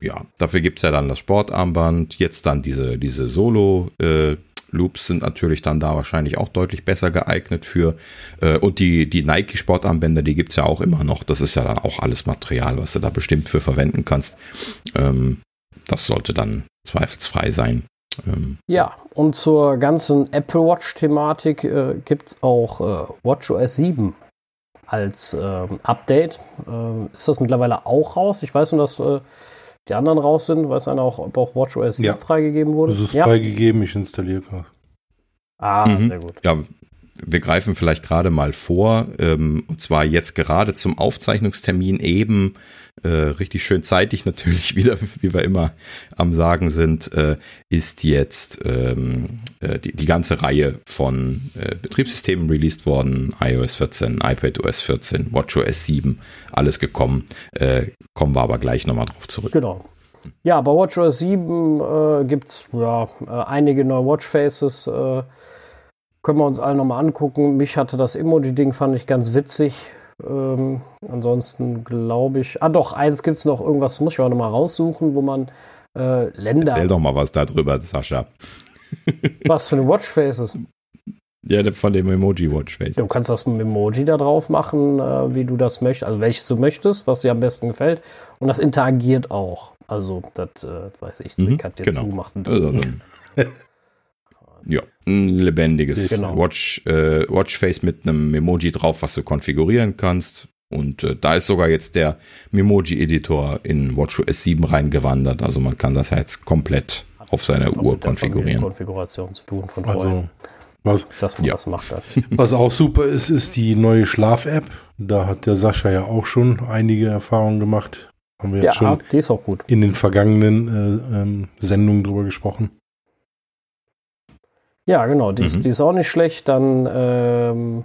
Ja, dafür gibt es ja dann das Sportarmband. Jetzt dann diese, diese Solo- äh, Loops sind natürlich dann da wahrscheinlich auch deutlich besser geeignet für. Äh, und die, die Nike-Sportarmbänder, die gibt es ja auch immer noch. Das ist ja dann auch alles Material, was du da bestimmt für verwenden kannst. Ähm, das sollte dann zweifelsfrei sein. Ähm, ja, und zur ganzen Apple Watch-Thematik äh, gibt es auch äh, WatchOS 7 als ähm, Update. Ähm, ist das mittlerweile auch raus? Ich weiß nur, dass äh, die anderen raus sind. Weiß einer auch, ob auch WatchOS ja. freigegeben wurde? Es ist ja. freigegeben, ich installiere gerade. Ah, mhm. sehr gut. Ja, wir greifen vielleicht gerade mal vor, ähm, und zwar jetzt gerade zum Aufzeichnungstermin eben äh, richtig schön zeitig natürlich wieder, wie wir immer am Sagen sind, äh, ist jetzt ähm, äh, die, die ganze Reihe von äh, Betriebssystemen released worden. iOS 14, iPadOS 14, WatchOS 7, alles gekommen. Äh, kommen wir aber gleich nochmal drauf zurück. Genau. Ja, bei WatchOS 7 äh, gibt es ja, äh, einige neue Watchfaces. Können wir uns alle nochmal angucken. Mich hatte das Emoji-Ding, fand ich ganz witzig. Ähm, ansonsten glaube ich. Ah, doch, eins gibt es noch. Irgendwas muss ich auch nochmal raussuchen, wo man äh, Länder. Erzähl doch mal was darüber, Sascha. was für eine Watchfaces? Ja, von dem Emoji-Watchface. Du kannst das mit Emoji da drauf machen, äh, wie du das möchtest. Also welches du möchtest, was dir am besten gefällt. Und das interagiert auch. Also, das äh, weiß ich. Mhm, kann dir genau. zumachen. Also, Ja, ein lebendiges genau. Watch, äh, Watchface mit einem Memoji drauf, was du konfigurieren kannst. Und äh, da ist sogar jetzt der Memoji-Editor in WatchOS 7 reingewandert. Also man kann das jetzt komplett auf seiner Uhr konfigurieren. Konfiguration zu tun von also, was, dass man ja. das macht. Dann. Was auch super ist, ist die neue Schlaf-App. Da hat der Sascha ja auch schon einige Erfahrungen gemacht. Haben wir ja, jetzt schon die ist auch gut. in den vergangenen äh, ähm, Sendungen drüber gesprochen. Ja, genau, die, mhm. ist, die ist auch nicht schlecht. Dann, ähm,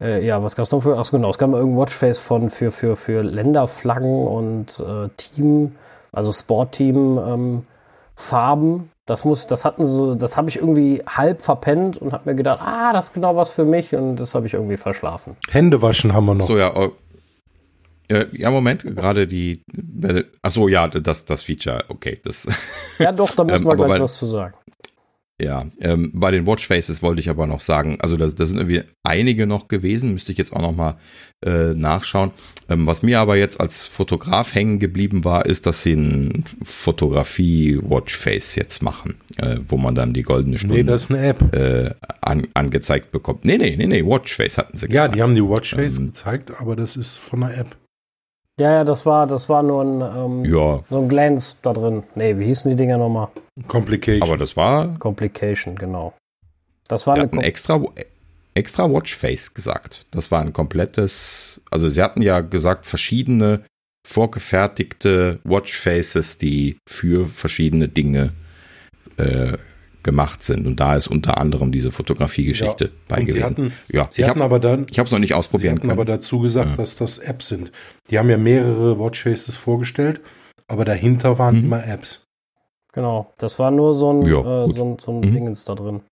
äh, ja, was gab es noch für? Achso, genau, es gab mal irgendein Watchface von für, für, für Länderflaggen und äh, Team, also Sportteam ähm, Farben. Das muss, das hatten so, das habe ich irgendwie halb verpennt und habe mir gedacht, ah, das ist genau was für mich und das habe ich irgendwie verschlafen. Hände waschen haben wir noch. So, ja, oh. Ja, Moment, gerade die. Achso, ja, das, das Feature, okay. Das, ja, doch, da müssen wir ähm, gleich was zu sagen. Ja, ähm, bei den Watchfaces wollte ich aber noch sagen, also da, da sind irgendwie einige noch gewesen, müsste ich jetzt auch noch mal äh, nachschauen. Ähm, was mir aber jetzt als Fotograf hängen geblieben war, ist, dass sie ein Fotografie-Watchface jetzt machen, äh, wo man dann die goldene Stunde nee, das ist eine App. Äh, an, angezeigt bekommt. Nee, nee, nee, nee, Watchface hatten sie gesagt. Ja, die haben die Watchface ähm, gezeigt, aber das ist von einer App. Ja, ja, das war, das war nur ein, ähm, ja. so ein Glance da drin. Nee, wie hießen die Dinger nochmal? Complication. Aber das war. Complication, genau. Das war ein extra, extra Watchface gesagt. Das war ein komplettes. Also, sie hatten ja gesagt, verschiedene vorgefertigte Watchfaces, die für verschiedene Dinge äh, gemacht sind. Und da ist unter anderem diese Fotografiegeschichte ja, bei gewesen. Hatten, ja, sie ich habe aber dann, ich habe es noch nicht ausprobieren sie können. aber dazu gesagt, ja. dass das Apps sind. Die haben ja mehrere Watchfaces vorgestellt, aber dahinter waren mhm. immer Apps. Genau, das war nur so ein, ja, äh, so ein, so ein mhm. Dingens da drin.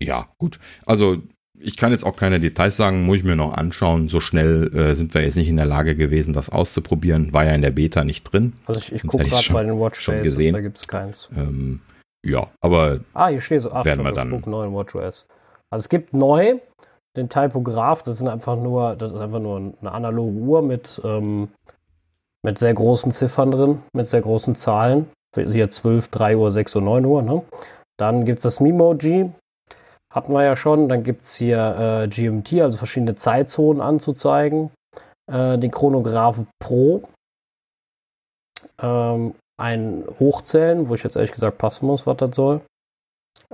Ja, gut. Also ich kann jetzt auch keine Details sagen, muss ich mir noch anschauen. So schnell äh, sind wir jetzt nicht in der Lage gewesen, das auszuprobieren. War ja in der Beta nicht drin. Also ich, ich gucke gerade bei den Watchfaces, gesehen. da gibt es keins. Ähm, ja, aber ah, hier steht so, ach, werden wir dann neuen WatchOS. Also es gibt neu den Typograph, das sind einfach nur, das ist einfach nur eine analoge Uhr mit, ähm, mit sehr großen Ziffern drin, mit sehr großen Zahlen. Hier 12, 3 Uhr, 6 Uhr, 9 Uhr. Ne? Dann gibt es das Memoji, hatten wir ja schon. Dann gibt es hier äh, GMT, also verschiedene Zeitzonen anzuzeigen. Äh, den Chronograph Pro. Ähm, ein Hochzählen, wo ich jetzt ehrlich gesagt passen muss, was das soll.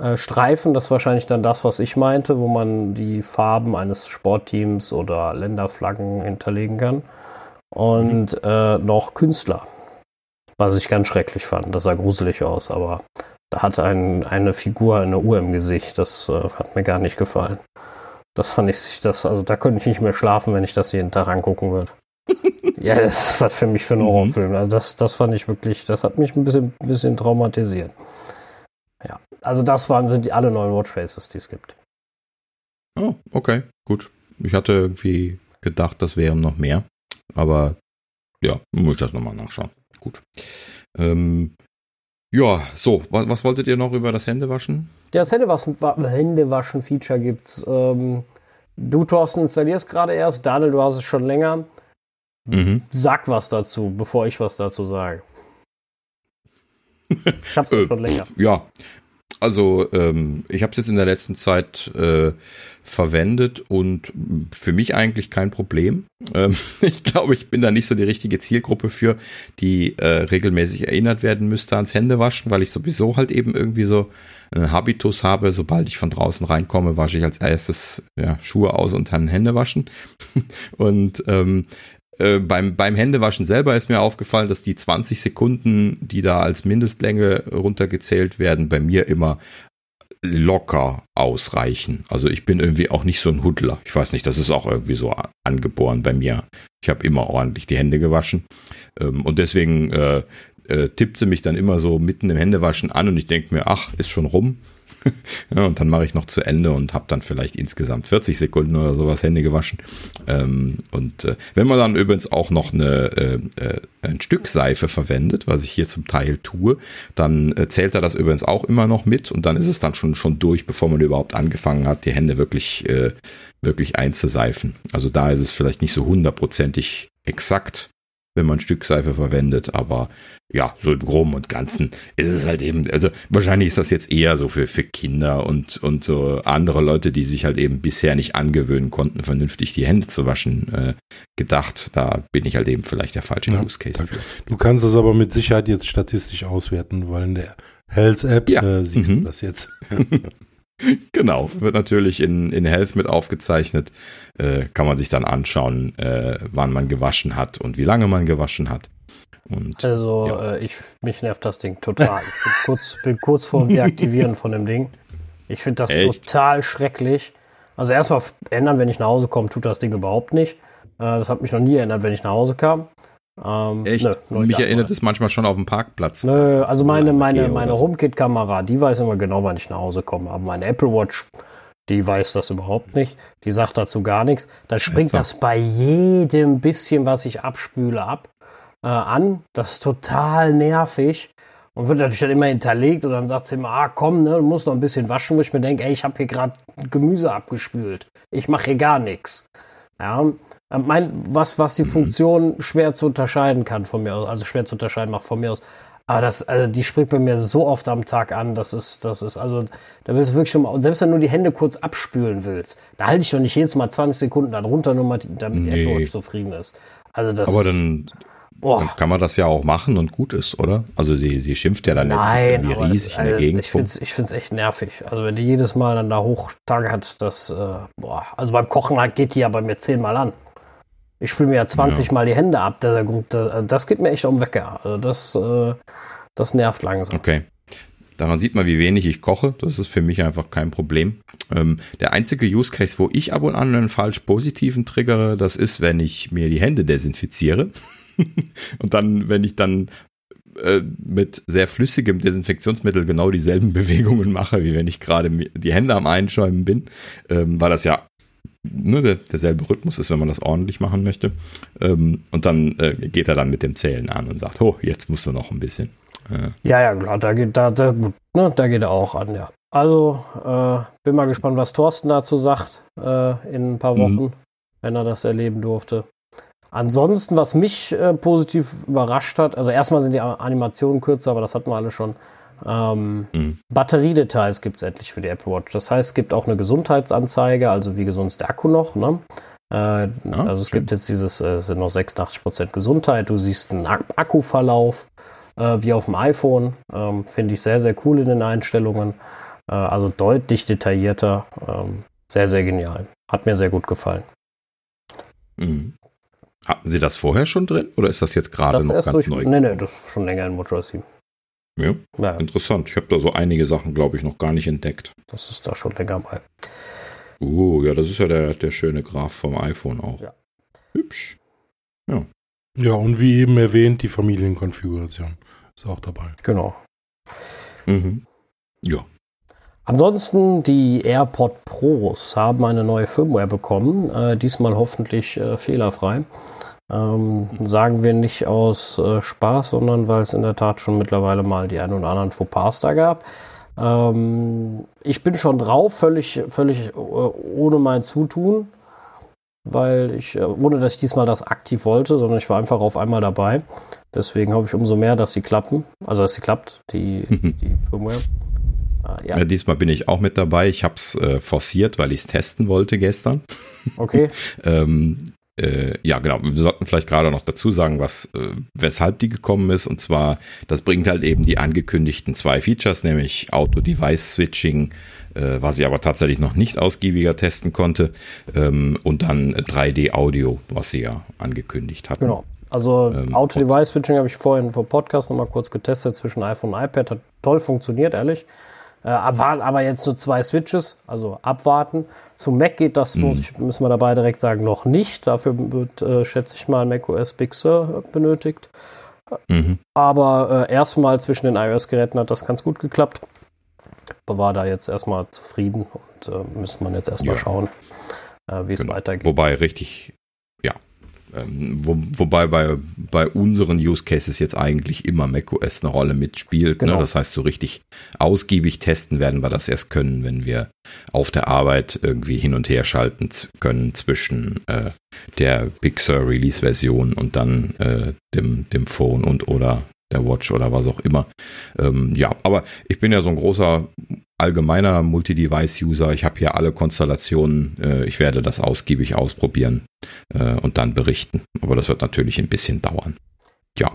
Äh, Streifen, das ist wahrscheinlich dann das, was ich meinte, wo man die Farben eines Sportteams oder Länderflaggen hinterlegen kann. Und mhm. äh, noch Künstler. Was ich ganz schrecklich fand. Das sah gruselig aus, aber da hat ein, eine Figur eine Uhr im Gesicht. Das äh, hat mir gar nicht gefallen. Das fand ich, das, also da könnte ich nicht mehr schlafen, wenn ich das jeden Tag angucken würde. ja, das war für mich für einen mhm. Horrorfilm. Also das, das fand ich wirklich, das hat mich ein bisschen, ein bisschen traumatisiert. Ja, also das waren, sind die alle neuen Watchfaces, die es gibt. Oh, okay, gut. Ich hatte irgendwie gedacht, das wären noch mehr. Aber ja, muss ich das nochmal nachschauen. Gut. Ähm, ja, so, was, was, wolltet ihr noch über das Händewaschen? Das Händewaschen-Feature gibt's. Ähm, du, Thorsten, installierst gerade erst. Daniel, du hast es schon länger. Mhm. Sag was dazu, bevor ich was dazu sage. Ich hab's äh, schon länger. Ja, also ähm, ich habe es jetzt in der letzten Zeit äh, verwendet und für mich eigentlich kein Problem. Ähm, ich glaube, ich bin da nicht so die richtige Zielgruppe für, die äh, regelmäßig erinnert werden müsste ans Händewaschen, weil ich sowieso halt eben irgendwie so einen Habitus habe. Sobald ich von draußen reinkomme, wasche ich als erstes ja, Schuhe aus und dann Hände waschen. und ähm, äh, beim, beim Händewaschen selber ist mir aufgefallen, dass die 20 Sekunden, die da als Mindestlänge runtergezählt werden, bei mir immer locker ausreichen. Also ich bin irgendwie auch nicht so ein Hudler. Ich weiß nicht, das ist auch irgendwie so angeboren bei mir. Ich habe immer ordentlich die Hände gewaschen. Ähm, und deswegen äh, äh, tippt sie mich dann immer so mitten im Händewaschen an und ich denke mir, ach, ist schon rum. ja, und dann mache ich noch zu Ende und habe dann vielleicht insgesamt 40 Sekunden oder sowas Hände gewaschen. Ähm, und äh, wenn man dann übrigens auch noch eine, äh, äh, ein Stück Seife verwendet, was ich hier zum Teil tue, dann äh, zählt er das übrigens auch immer noch mit und dann ist es dann schon, schon durch, bevor man überhaupt angefangen hat, die Hände wirklich, äh, wirklich einzuseifen. Also da ist es vielleicht nicht so hundertprozentig exakt, wenn man Stückseife verwendet, aber ja, so im Groben und Ganzen ist es halt eben, also wahrscheinlich ist das jetzt eher so für, für Kinder und, und so andere Leute, die sich halt eben bisher nicht angewöhnen konnten, vernünftig die Hände zu waschen, äh, gedacht. Da bin ich halt eben vielleicht der falsche ja, Use Case dafür. Du kannst es aber mit Sicherheit jetzt statistisch auswerten, weil in der Health App ja. äh, siehst mhm. du das jetzt. genau, wird natürlich in, in Health mit aufgezeichnet. Äh, kann man sich dann anschauen, äh, wann man gewaschen hat und wie lange man gewaschen hat. Und, also, ja. äh, ich, mich nervt das Ding total. Ich bin kurz, bin kurz vor dem Deaktivieren von dem Ding. Ich finde das Echt? total schrecklich. Also erstmal ändern, wenn ich nach Hause komme, tut das Ding überhaupt nicht. Äh, das hat mich noch nie erinnert, wenn ich nach Hause kam. Ähm, Echt? Nö, Mich erinnert es manchmal schon auf dem Parkplatz. Nö, also meine, meine, meine HomeKit-Kamera, die weiß immer genau, wann ich nach Hause komme. Aber meine Apple Watch, die weiß das überhaupt nicht. Die sagt dazu gar nichts. Dann springt das bei jedem bisschen, was ich abspüle, ab äh, an. Das ist total nervig. Und wird natürlich dann immer hinterlegt und dann sagt sie immer, ah komm, ne, du musst noch ein bisschen waschen, wo ich mir denke, ey, ich habe hier gerade Gemüse abgespült. Ich mache hier gar nichts. Ja, äh, mein, was, was die mhm. Funktion schwer zu unterscheiden kann von mir aus, also schwer zu unterscheiden macht von mir aus. Aber das, also die springt bei mir so oft am Tag an, das ist, das ist, also, da willst du wirklich schon mal, selbst wenn du die Hände kurz abspülen willst, da halte ich doch nicht jedes Mal 20 Sekunden darunter, nur mal, damit nee. die Apple Watch zufrieden ist. Also das. Aber dann, Boah. Dann kann man das ja auch machen und gut ist, oder? Also sie, sie schimpft ja dann Nein, jetzt irgendwie riesig das, also in der Gegend. Ich finde es ich find's echt nervig. Also wenn die jedes Mal dann da Hochtage hat, das, äh, boah, also beim Kochen halt geht die ja bei mir zehnmal an. Ich spüle mir ja 20 ja. Mal die Hände ab, das, das geht mir echt um Wecker. Also das, äh, das nervt langsam. Okay. Daran sieht man, wie wenig ich koche. Das ist für mich einfach kein Problem. Ähm, der einzige Use Case, wo ich ab und an einen falsch positiven triggere, das ist, wenn ich mir die Hände desinfiziere. und dann, wenn ich dann äh, mit sehr flüssigem Desinfektionsmittel genau dieselben Bewegungen mache, wie wenn ich gerade die Hände am Einschäumen bin, ähm, weil das ja ne, der, derselbe Rhythmus ist, wenn man das ordentlich machen möchte. Ähm, und dann äh, geht er dann mit dem Zählen an und sagt, oh, jetzt musst du noch ein bisschen. Äh. Ja, ja, klar, da geht, da, da, ne, da geht er auch an, ja. Also, äh, bin mal gespannt, was Thorsten dazu sagt äh, in ein paar mhm. Wochen, mhm. wenn er das erleben durfte. Ansonsten, was mich äh, positiv überrascht hat, also erstmal sind die Animationen kürzer, aber das hatten wir alle schon. Ähm, mhm. Batteriedetails gibt es endlich für die Apple Watch. Das heißt, es gibt auch eine Gesundheitsanzeige, also wie gesund ist der Akku noch. Ne? Äh, ja, also es schön. gibt jetzt dieses, äh, sind noch 86% Gesundheit. Du siehst einen Akkuverlauf äh, wie auf dem iPhone. Ähm, Finde ich sehr, sehr cool in den Einstellungen. Äh, also deutlich detaillierter. Ähm, sehr, sehr genial. Hat mir sehr gut gefallen. Mhm. Hatten Sie das vorher schon drin oder ist das jetzt gerade noch ganz durch, neu? Nee, nee, das ist schon länger in WatchOS 7. Ja, ja. interessant. Ich habe da so einige Sachen, glaube ich, noch gar nicht entdeckt. Das ist da schon länger bei. Uh, ja, das ist ja der, der schöne Graph vom iPhone auch. Ja. Hübsch. Ja. Ja, und wie eben erwähnt, die Familienkonfiguration ist auch dabei. Genau. Mhm. Ja. Ansonsten, die AirPod Pros haben eine neue Firmware bekommen, äh, diesmal hoffentlich äh, fehlerfrei. Ähm, sagen wir nicht aus äh, Spaß, sondern weil es in der Tat schon mittlerweile mal die ein oder anderen Fauxpas da gab. Ähm, ich bin schon drauf, völlig, völlig äh, ohne mein Zutun, weil ich, äh, ohne dass ich diesmal das aktiv wollte, sondern ich war einfach auf einmal dabei. Deswegen hoffe ich umso mehr, dass sie klappen. Also, dass sie klappt, die, die Firmware. Äh, ja. ja. diesmal bin ich auch mit dabei. Ich habe es äh, forciert, weil ich es testen wollte gestern. Okay. ähm, äh, ja, genau. Wir sollten vielleicht gerade noch dazu sagen, was, äh, weshalb die gekommen ist. Und zwar, das bringt halt eben die angekündigten zwei Features, nämlich Auto-Device-Switching, äh, was ich aber tatsächlich noch nicht ausgiebiger testen konnte, ähm, und dann 3D-Audio, was sie ja angekündigt hatten. Genau. Also ähm, Auto-Device-Switching habe ich vorhin vor Podcast nochmal kurz getestet zwischen iPhone und iPad. Hat toll funktioniert, ehrlich. Äh, waren aber jetzt nur zwei Switches, also abwarten. Zum Mac geht das, mhm. muss ich, müssen wir dabei direkt sagen, noch nicht. Dafür wird, äh, schätze ich mal, Mac OS Big Sur benötigt. Mhm. Aber äh, erstmal zwischen den iOS-Geräten hat das ganz gut geklappt. War da jetzt erstmal zufrieden und äh, müssen man jetzt erstmal ja. schauen, äh, wie es genau. weitergeht. Wobei richtig, ähm, wo, wobei bei, bei unseren Use Cases jetzt eigentlich immer macOS eine Rolle mitspielt. Ne? Genau. Ne? Das heißt, so richtig ausgiebig testen werden wir das erst können, wenn wir auf der Arbeit irgendwie hin und her schalten können zwischen äh, der Big Sur Release Version und dann äh, dem, dem Phone und oder der Watch oder was auch immer. Ähm, ja, aber ich bin ja so ein großer allgemeiner Multi-Device-User. Ich habe hier alle Konstellationen. Äh, ich werde das ausgiebig ausprobieren äh, und dann berichten. Aber das wird natürlich ein bisschen dauern. Ja.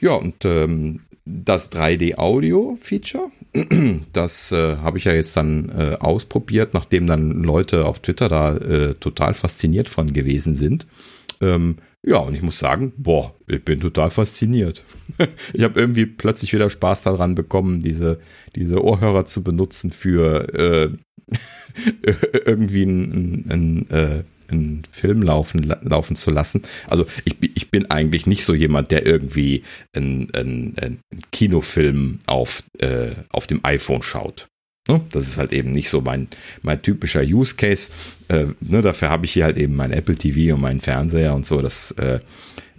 Ja, und ähm, das 3D-Audio-Feature, das äh, habe ich ja jetzt dann äh, ausprobiert, nachdem dann Leute auf Twitter da äh, total fasziniert von gewesen sind. Ähm, ja, und ich muss sagen, boah, ich bin total fasziniert. ich habe irgendwie plötzlich wieder Spaß daran bekommen, diese, diese Ohrhörer zu benutzen für äh, irgendwie einen, einen, äh, einen Film laufen, laufen zu lassen. Also ich, ich bin eigentlich nicht so jemand, der irgendwie einen, einen, einen Kinofilm auf, äh, auf dem iPhone schaut. Ne? Das ist halt eben nicht so mein, mein typischer Use Case. Äh, ne, dafür habe ich hier halt eben mein Apple TV und meinen Fernseher und so. Das äh,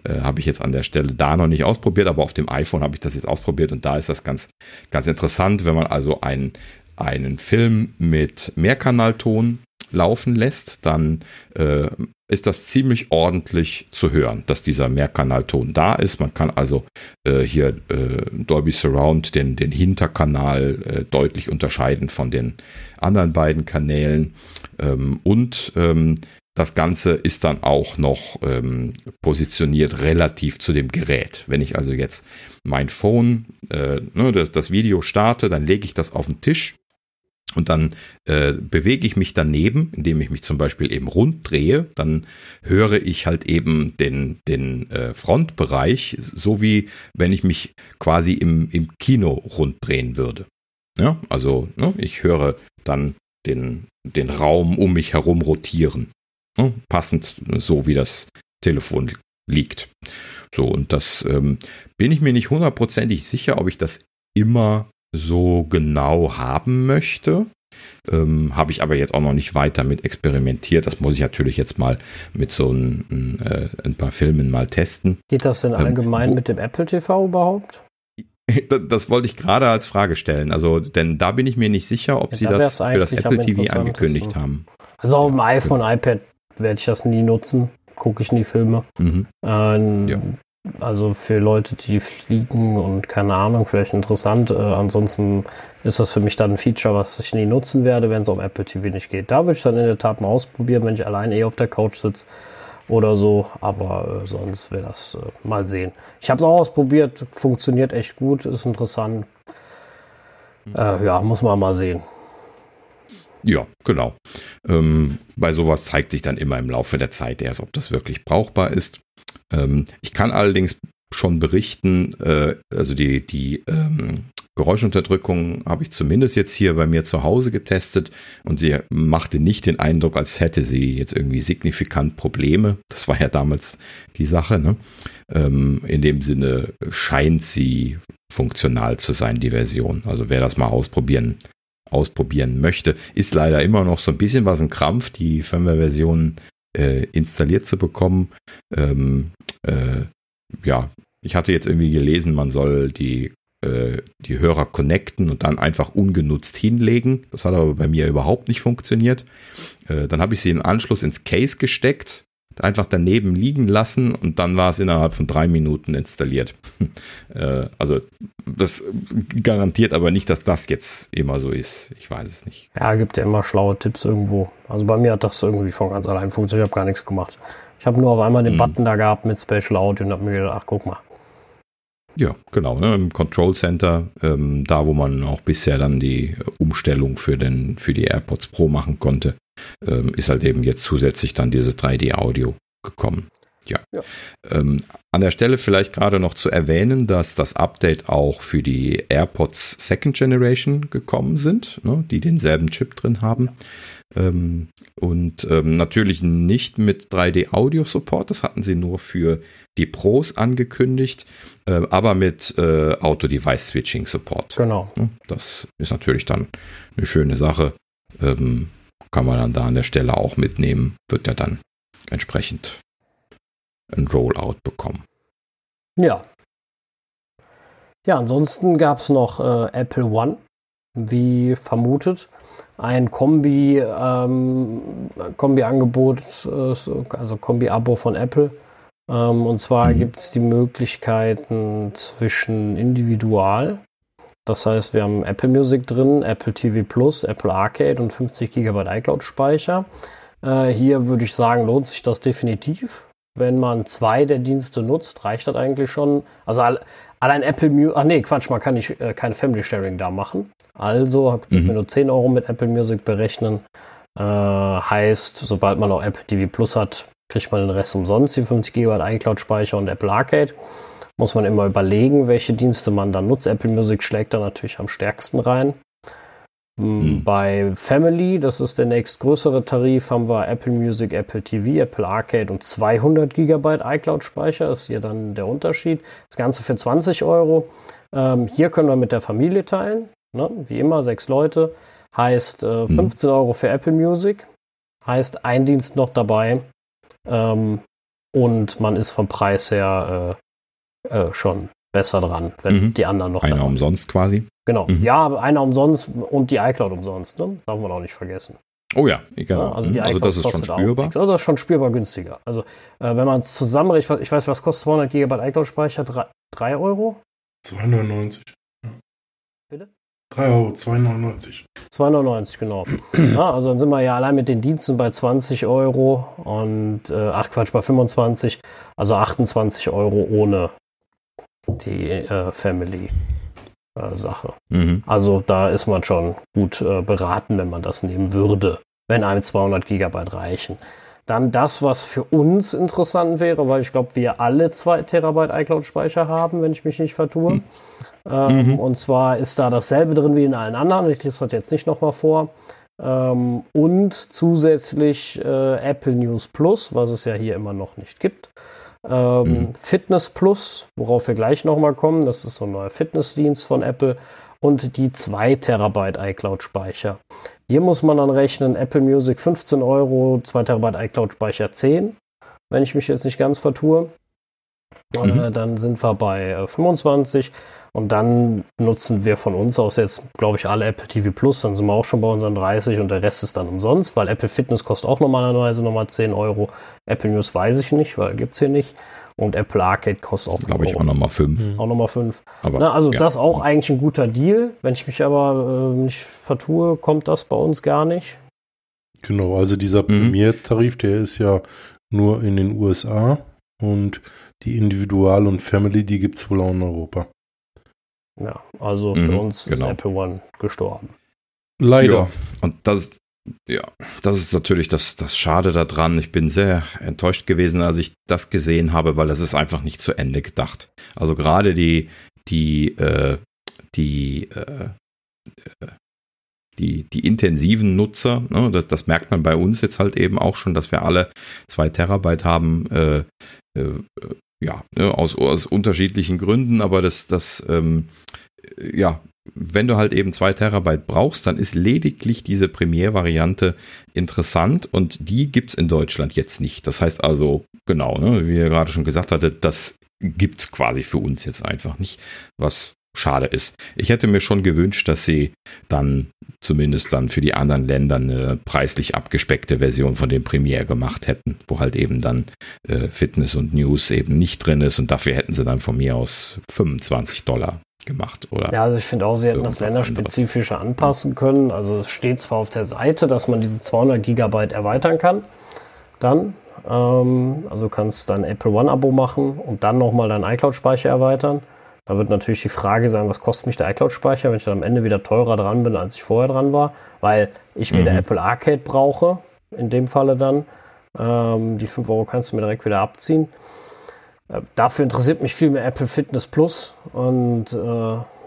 äh, habe ich jetzt an der Stelle da noch nicht ausprobiert, aber auf dem iPhone habe ich das jetzt ausprobiert und da ist das ganz, ganz interessant, wenn man also einen, einen Film mit Mehrkanalton laufen lässt, dann äh, ist das ziemlich ordentlich zu hören, dass dieser Mehrkanalton da ist. Man kann also äh, hier äh, Dolby Surround, den, den Hinterkanal, äh, deutlich unterscheiden von den anderen beiden Kanälen. Ähm, und ähm, das Ganze ist dann auch noch ähm, positioniert relativ zu dem Gerät. Wenn ich also jetzt mein Phone, äh, ne, das, das Video starte, dann lege ich das auf den Tisch und dann äh, bewege ich mich daneben, indem ich mich zum Beispiel eben rund drehe, dann höre ich halt eben den, den äh, Frontbereich, so wie wenn ich mich quasi im, im Kino rund drehen würde. Ja, also ne, ich höre dann den, den Raum um mich herum rotieren. Ne, passend so wie das Telefon liegt. So, und das ähm, bin ich mir nicht hundertprozentig sicher, ob ich das immer so genau haben möchte. Ähm, Habe ich aber jetzt auch noch nicht weiter mit experimentiert. Das muss ich natürlich jetzt mal mit so ein, äh, ein paar Filmen mal testen. Geht das denn ähm, allgemein ähm, mit dem Apple TV überhaupt? Das wollte ich gerade als Frage stellen. Also, denn da bin ich mir nicht sicher, ob ja, sie das für das Apple TV angekündigt haben. Also auf dem iPhone, iPad werde ich das nie nutzen. Gucke ich nie Filme. Mhm. Ähm, ja. Also für Leute, die fliegen und keine Ahnung, vielleicht interessant. Äh, ansonsten ist das für mich dann ein Feature, was ich nie nutzen werde, wenn es auf Apple TV nicht geht. Da würde ich dann in der Tat mal ausprobieren, wenn ich allein eh auf der Couch sitze oder so. Aber äh, sonst wäre das äh, mal sehen. Ich habe es auch ausprobiert, funktioniert echt gut, ist interessant. Äh, ja, muss man mal sehen. Ja, genau. Ähm, bei sowas zeigt sich dann immer im Laufe der Zeit erst, ob das wirklich brauchbar ist. Ähm, ich kann allerdings schon berichten, äh, also die, die ähm, Geräuschunterdrückung habe ich zumindest jetzt hier bei mir zu Hause getestet und sie machte nicht den Eindruck, als hätte sie jetzt irgendwie signifikant Probleme. Das war ja damals die Sache. Ne? Ähm, in dem Sinne scheint sie funktional zu sein, die Version. Also wer das mal ausprobieren, ausprobieren möchte, ist leider immer noch so ein bisschen was ein Krampf, die Firmware-Version äh, installiert zu bekommen. Ähm, äh, ja, ich hatte jetzt irgendwie gelesen, man soll die, äh, die Hörer connecten und dann einfach ungenutzt hinlegen. Das hat aber bei mir überhaupt nicht funktioniert. Äh, dann habe ich sie im Anschluss ins Case gesteckt einfach daneben liegen lassen und dann war es innerhalb von drei Minuten installiert. äh, also das garantiert aber nicht, dass das jetzt immer so ist. Ich weiß es nicht. Ja, gibt ja immer schlaue Tipps irgendwo. Also bei mir hat das irgendwie von ganz allein funktioniert. Ich habe gar nichts gemacht. Ich habe nur auf einmal den mhm. Button da gehabt mit Special Audio und habe mir gedacht, ach guck mal. Ja, genau. Ne, Im Control Center, ähm, da wo man auch bisher dann die Umstellung für, den, für die AirPods Pro machen konnte, ähm, ist halt eben jetzt zusätzlich dann dieses 3D-Audio gekommen. Ja. ja. Ähm, an der Stelle vielleicht gerade noch zu erwähnen, dass das Update auch für die AirPods Second Generation gekommen sind, ne, die denselben Chip drin haben. Ähm, und ähm, natürlich nicht mit 3D-Audio-Support, das hatten sie nur für die Pros angekündigt, äh, aber mit äh, Auto-Device-Switching-Support. Genau. Ne, das ist natürlich dann eine schöne Sache. Ähm, kann man dann da an der Stelle auch mitnehmen, wird ja dann entsprechend ein Rollout bekommen. Ja. Ja, ansonsten gab es noch äh, Apple One, wie vermutet. Ein Kombi, ähm, Kombi-Angebot, äh, also Kombi-Abo von Apple. Ähm, und zwar mhm. gibt es die Möglichkeiten zwischen individual das heißt, wir haben Apple Music drin, Apple TV Plus, Apple Arcade und 50 GB iCloud Speicher. Äh, hier würde ich sagen, lohnt sich das definitiv. Wenn man zwei der Dienste nutzt, reicht das eigentlich schon. Also allein Apple Music, ach nee, Quatsch, man kann nicht, äh, kein Family Sharing da machen. Also mhm. wir nur 10 Euro mit Apple Music berechnen. Äh, heißt, sobald man auch Apple TV Plus hat, kriegt man den Rest umsonst, die 50 GB iCloud Speicher und Apple Arcade muss man immer überlegen, welche Dienste man dann nutzt. Apple Music schlägt da natürlich am stärksten rein. Mhm. Bei Family, das ist der nächstgrößere Tarif, haben wir Apple Music, Apple TV, Apple Arcade und 200 GB iCloud-Speicher. Das ist hier dann der Unterschied. Das Ganze für 20 Euro. Ähm, hier können wir mit der Familie teilen. Ne? Wie immer, sechs Leute. Heißt äh, 15 mhm. Euro für Apple Music. Heißt ein Dienst noch dabei. Ähm, und man ist vom Preis her äh, schon besser dran, wenn mhm. die anderen noch. Einer umsonst quasi. Genau. Mhm. Ja, einer umsonst und die iCloud umsonst, ne? Darf man auch nicht vergessen. Oh ja, genau. Ja, also, also, das ist schon spürbar. Also das ist schon spürbar günstiger. Also äh, wenn man es zusammenrechnet, ich weiß, was kostet 200 GB iCloud-Speicher? 3 Euro? 2,99. Ja. Bitte? 3 Euro, 2,99. 2,99, genau. ja, also dann sind wir ja allein mit den Diensten bei 20 Euro und, äh, ach Quatsch, bei 25, also 28 Euro ohne die äh, Family. äh, Sache. Mhm. Also da ist man schon gut äh, beraten, wenn man das nehmen würde, wenn einem 200 Gigabyte reichen. Dann das, was für uns interessant wäre, weil ich glaube, wir alle 2 Terabyte iCloud-Speicher haben, wenn ich mich nicht vertue. Mhm. Ähm, mhm. Und zwar ist da dasselbe drin wie in allen anderen. Ich lese das jetzt nicht nochmal vor. Ähm, und zusätzlich äh, Apple News Plus, was es ja hier immer noch nicht gibt. Ähm, mhm. Fitness Plus, worauf wir gleich nochmal kommen. Das ist so ein neuer Fitnessdienst von Apple. Und die 2 Terabyte iCloud-Speicher. Hier muss man dann rechnen, Apple Music 15 Euro, 2 Terabyte iCloud-Speicher 10, wenn ich mich jetzt nicht ganz vertue. Mhm. Äh, dann sind wir bei äh, 25 und dann nutzen wir von uns aus jetzt, glaube ich, alle Apple TV Plus. Dann sind wir auch schon bei unseren 30 und der Rest ist dann umsonst, weil Apple Fitness kostet auch normalerweise nochmal 10 Euro. Apple News weiß ich nicht, weil gibt es hier nicht. Und Apple Arcade kostet auch, glaube ich, auch nochmal 5. Mhm. Auch nochmal 5. also ja. das auch eigentlich ein guter Deal. Wenn ich mich aber äh, nicht vertue, kommt das bei uns gar nicht. Genau, also dieser mhm. Premier-Tarif, der ist ja nur in den USA und die Individual- und Family, die gibt es wohl auch in Europa. Ja, also für mhm, uns genau. ist Apple One gestorben. Leider. Ja, und das, ja, das ist natürlich das, das Schade daran. Ich bin sehr enttäuscht gewesen, als ich das gesehen habe, weil das ist einfach nicht zu Ende gedacht. Also gerade die, die, äh, die, äh, die, die intensiven Nutzer, ne, das, das, merkt man bei uns jetzt halt eben auch schon, dass wir alle zwei Terabyte haben, äh, äh ja, ne, aus, aus unterschiedlichen Gründen, aber das, das, ähm, ja, wenn du halt eben zwei Terabyte brauchst, dann ist lediglich diese Premiere-Variante interessant und die gibt's in Deutschland jetzt nicht. Das heißt also, genau, ne, wie ihr gerade schon gesagt hattet, das gibt's quasi für uns jetzt einfach nicht, was schade ist. Ich hätte mir schon gewünscht, dass sie dann zumindest dann für die anderen Länder eine preislich abgespeckte Version von dem Premiere gemacht hätten, wo halt eben dann äh, Fitness und News eben nicht drin ist und dafür hätten sie dann von mir aus 25 Dollar gemacht, oder? Ja, also ich finde auch, sie hätten das länderspezifische anpassen können. Also es steht zwar auf der Seite, dass man diese 200 Gigabyte erweitern kann, dann, ähm, also kannst dann Apple One Abo machen und dann nochmal deinen iCloud-Speicher erweitern. Da wird natürlich die Frage sein, was kostet mich der iCloud-Speicher, wenn ich dann am Ende wieder teurer dran bin, als ich vorher dran war, weil ich wieder mhm. Apple Arcade brauche, in dem Falle dann. Ähm, die 5 Euro kannst du mir direkt wieder abziehen. Äh, dafür interessiert mich viel mehr Apple Fitness Plus. Und äh,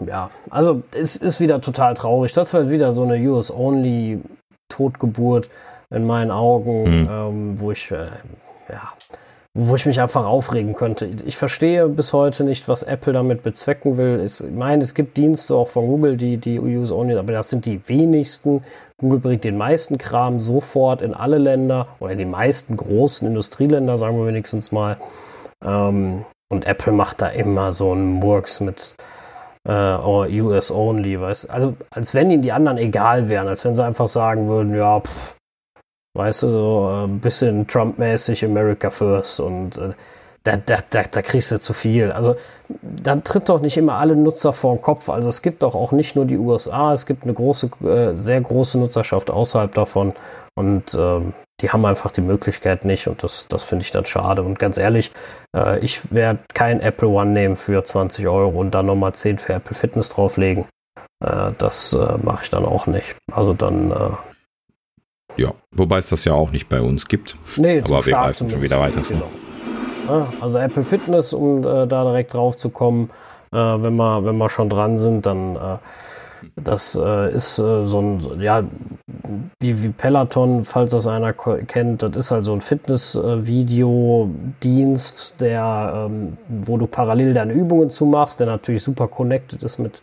ja, also es ist wieder total traurig. Das wird wieder so eine US-Only Totgeburt in meinen Augen, mhm. ähm, wo ich, äh, ja, wo ich mich einfach aufregen könnte. Ich verstehe bis heute nicht, was Apple damit bezwecken will. Ich meine, es gibt Dienste auch von Google, die, die Use Only, aber das sind die wenigsten. Google bringt den meisten Kram sofort in alle Länder oder in die meisten großen Industrieländer, sagen wir wenigstens mal. Ähm, und Apple macht da immer so einen Murks mit äh, US Only, weißt Also, als wenn ihnen die anderen egal wären, als wenn sie einfach sagen würden, ja, pff, Weißt du, so ein bisschen Trump-mäßig America First und äh, da, da, da, da kriegst du zu viel. Also dann tritt doch nicht immer alle Nutzer vor den Kopf. Also es gibt doch auch nicht nur die USA, es gibt eine große, äh, sehr große Nutzerschaft außerhalb davon und äh, die haben einfach die Möglichkeit nicht und das, das finde ich dann schade. Und ganz ehrlich, äh, ich werde kein Apple One nehmen für 20 Euro und dann nochmal 10 für Apple Fitness drauflegen. Äh, das äh, mache ich dann auch nicht. Also dann ja, wobei es das ja auch nicht bei uns gibt. Nee, aber wir greifen schon wieder weiter vor. Genau. also Apple Fitness, um äh, da direkt drauf zu kommen, äh, wenn, wir, wenn wir schon dran sind, dann äh, das äh, ist äh, so ein, ja, wie, wie Peloton, falls das einer kennt, das ist halt so ein Fitness-Video-Dienst, der, ähm, wo du parallel deine Übungen zu machst, der natürlich super connected ist mit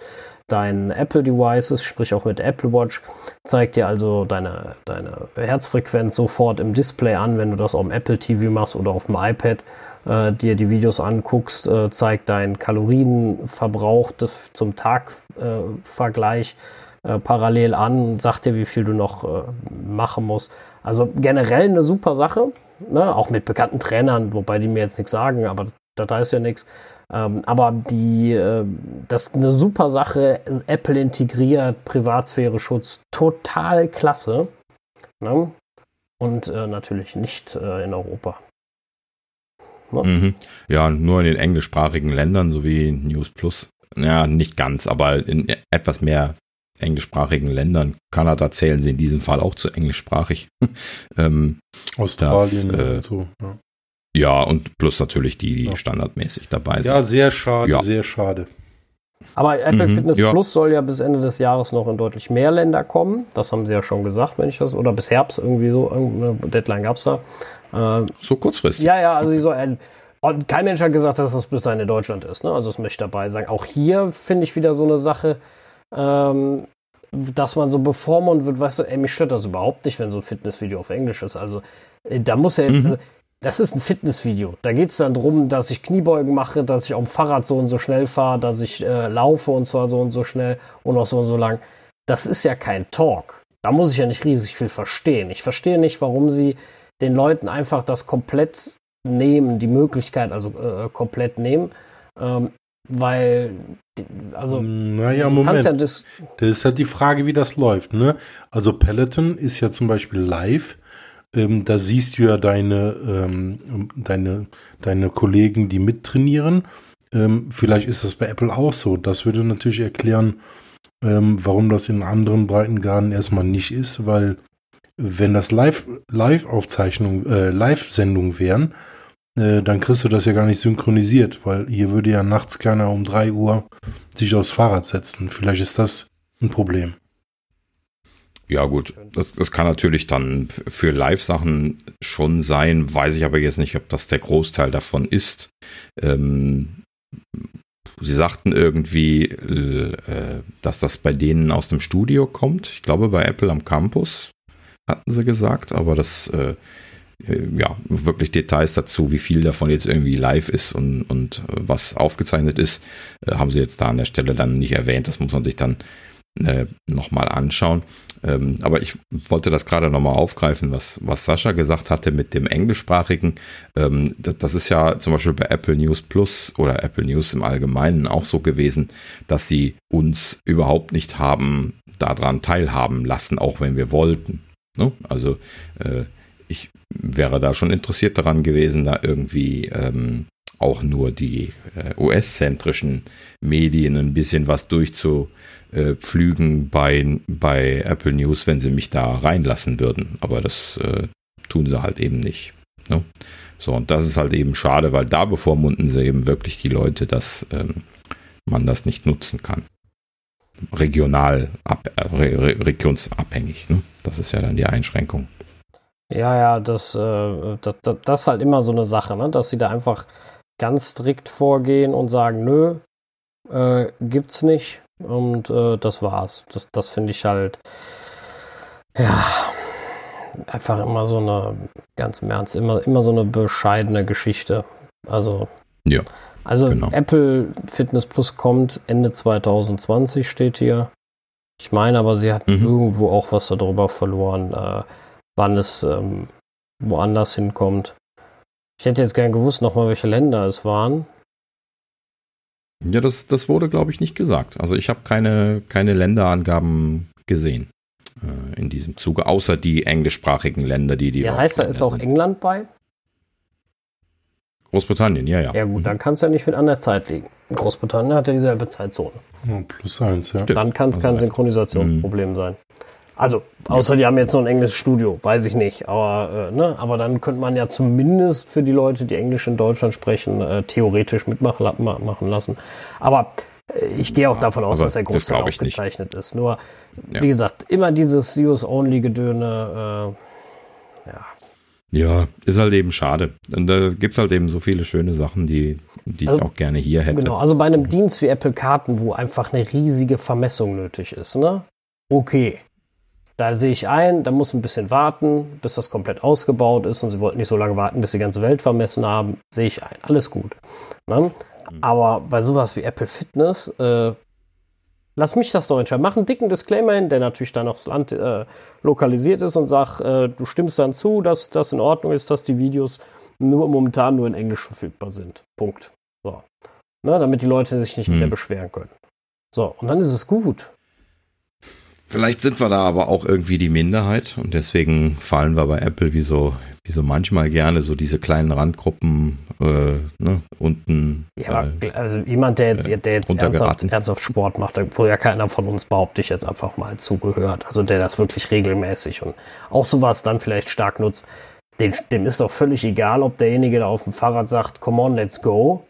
deinen Apple Devices, sprich auch mit Apple Watch, zeigt dir also deine, deine Herzfrequenz sofort im Display an, wenn du das auf dem Apple TV machst oder auf dem iPad äh, dir die Videos anguckst, äh, zeigt deinen Kalorienverbrauch des, zum Tagvergleich äh, parallel an, sagt dir, wie viel du noch äh, machen musst. Also generell eine super Sache, ne? auch mit bekannten Trainern, wobei die mir jetzt nichts sagen, aber das heißt ja nichts. Ähm, aber die, äh, das ist eine super Sache. Apple integriert Privatsphäre-Schutz total klasse. Ne? Und äh, natürlich nicht äh, in Europa. Ne? Mhm. Ja, nur in den englischsprachigen Ländern, so wie News Plus ja, nicht ganz, aber in etwas mehr englischsprachigen Ländern. Kanada zählen sie in diesem Fall auch zu englischsprachig. ähm, Australien das, äh, und so. Ja. Ja. und plus natürlich die, die ja. standardmäßig dabei sind. Ja, sehr schade, ja. sehr schade. Aber Apple mhm, Fitness ja. Plus soll ja bis Ende des Jahres noch in deutlich mehr Länder kommen. Das haben sie ja schon gesagt, wenn ich das, oder bis Herbst irgendwie so, irgendeine Deadline gab es da. Äh, so kurzfristig. Ja, ja, also sie soll, äh, und kein Mensch hat gesagt, dass das bis dahin in Deutschland ist. Ne? Also das möchte ich dabei sagen. Auch hier finde ich wieder so eine Sache, ähm, dass man so bevormundet wird, weißt du, ey, mich stört das überhaupt nicht, wenn so ein Fitnessvideo auf Englisch ist. Also äh, da muss er, mhm. also, das ist ein Fitnessvideo. Da geht es dann darum, dass ich Kniebeugen mache, dass ich auf dem Fahrrad so und so schnell fahre, dass ich äh, laufe und zwar so und so schnell und auch so und so lang. Das ist ja kein Talk. Da muss ich ja nicht riesig viel verstehen. Ich verstehe nicht, warum sie den Leuten einfach das komplett nehmen, die Möglichkeit also äh, komplett nehmen. Ähm, weil, also, naja, Moment. Ja das, das ist halt die Frage, wie das läuft. Ne? Also, Peloton ist ja zum Beispiel live. Ähm, da siehst du ja deine, ähm, deine, deine Kollegen, die mittrainieren. Ähm, vielleicht ist das bei Apple auch so. Das würde natürlich erklären, ähm, warum das in anderen Breitengraden erstmal nicht ist, weil wenn das Live-Aufzeichnung, Live äh, Live-Sendungen wären, äh, dann kriegst du das ja gar nicht synchronisiert, weil hier würde ja nachts keiner um 3 Uhr sich aufs Fahrrad setzen. Vielleicht ist das ein Problem. Ja, gut. Das, das kann natürlich dann für Live-Sachen schon sein, weiß ich aber jetzt nicht, ob das der Großteil davon ist. Ähm, Sie sagten irgendwie, äh, dass das bei denen aus dem Studio kommt. Ich glaube, bei Apple am Campus hatten sie gesagt, aber das äh, äh, ja, wirklich Details dazu, wie viel davon jetzt irgendwie live ist und, und äh, was aufgezeichnet ist, äh, haben sie jetzt da an der Stelle dann nicht erwähnt. Das muss man sich dann äh, nochmal anschauen. Ähm, aber ich wollte das gerade nochmal aufgreifen, was, was Sascha gesagt hatte mit dem englischsprachigen. Ähm, das, das, ist ja zum Beispiel bei Apple News Plus oder Apple News im Allgemeinen auch so gewesen, dass sie uns überhaupt nicht haben daran teilhaben lassen, auch wenn wir wollten. Ne? Also äh, ich wäre da schon interessiert daran gewesen, da irgendwie ähm, auch nur die äh, US-zentrischen Medien ein bisschen was durchzupflügen bei, bei Apple News, wenn sie mich da reinlassen würden. Aber das äh, tun sie halt eben nicht. Ne? So, und das ist halt eben schade, weil da bevormunden sie eben wirklich die Leute, dass ähm, man das nicht nutzen kann. Regional, ab, äh, regionsabhängig. Ne? Das ist ja dann die Einschränkung. Ja, ja, das, äh, das, das, ist halt immer so eine Sache, ne? dass sie da einfach ganz strikt vorgehen und sagen, nö, äh, gibt's nicht. Und äh, das war's. Das, das finde ich halt, ja, einfach immer so eine, ganz im Ernst, immer, immer so eine bescheidene Geschichte. Also, ja, also genau. Apple Fitness Plus kommt Ende 2020, steht hier. Ich meine aber, sie hat mhm. irgendwo auch was darüber verloren. Äh, wann es ähm, woanders hinkommt. Ich hätte jetzt gern gewusst, nochmal, welche Länder es waren. Ja, das, das wurde, glaube ich, nicht gesagt. Also ich habe keine, keine Länderangaben gesehen äh, in diesem Zuge, außer die englischsprachigen Länder, die die. Ja, heißt da ist auch sind. England bei? Großbritannien, ja, ja. Ja gut, mhm. dann kann es ja nicht mit an der Zeit liegen. Großbritannien hat ja dieselbe Zeitzone. Ja, plus eins, ja. Dann kann es also kein Synchronisationsproblem mhm. sein. Also, außer die haben jetzt noch ein englisches Studio, weiß ich nicht. Aber, äh, ne? aber dann könnte man ja zumindest für die Leute, die Englisch in Deutschland sprechen, äh, theoretisch mitmachen machen lassen. Aber äh, ich gehe auch ja, davon aus, dass der Großteil aufgezeichnet nicht. ist. Nur, ja. wie gesagt, immer dieses US-Only-Gedöne, äh, ja. Ja, ist halt eben schade. Und da gibt es halt eben so viele schöne Sachen, die, die also, ich auch gerne hier hätte. Genau, also bei einem Dienst wie Apple Karten, wo einfach eine riesige Vermessung nötig ist, ne? Okay. Da sehe ich ein, da muss ein bisschen warten, bis das komplett ausgebaut ist und sie wollten nicht so lange warten, bis die ganze Welt vermessen haben. Sehe ich ein. Alles gut. Ne? Mhm. Aber bei sowas wie Apple Fitness, äh, lass mich das doch entscheiden. Mach einen dicken Disclaimer hin, der natürlich dann aufs Land äh, lokalisiert ist und sag, äh, du stimmst dann zu, dass das in Ordnung ist, dass die Videos nur momentan nur in Englisch verfügbar sind. Punkt. So. Ne, damit die Leute sich nicht mhm. mehr beschweren können. So, und dann ist es gut Vielleicht sind wir da aber auch irgendwie die Minderheit und deswegen fallen wir bei Apple wie so, wie so manchmal gerne so diese kleinen Randgruppen äh, ne, unten. Ja, äh, also jemand, der jetzt, der jetzt ernsthaft, ernsthaft, Sport macht, wo ja keiner von uns behaupte ich jetzt einfach mal zugehört, also der das wirklich regelmäßig und auch sowas dann vielleicht stark nutzt, dem, dem ist doch völlig egal, ob derjenige da auf dem Fahrrad sagt, come on, let's go,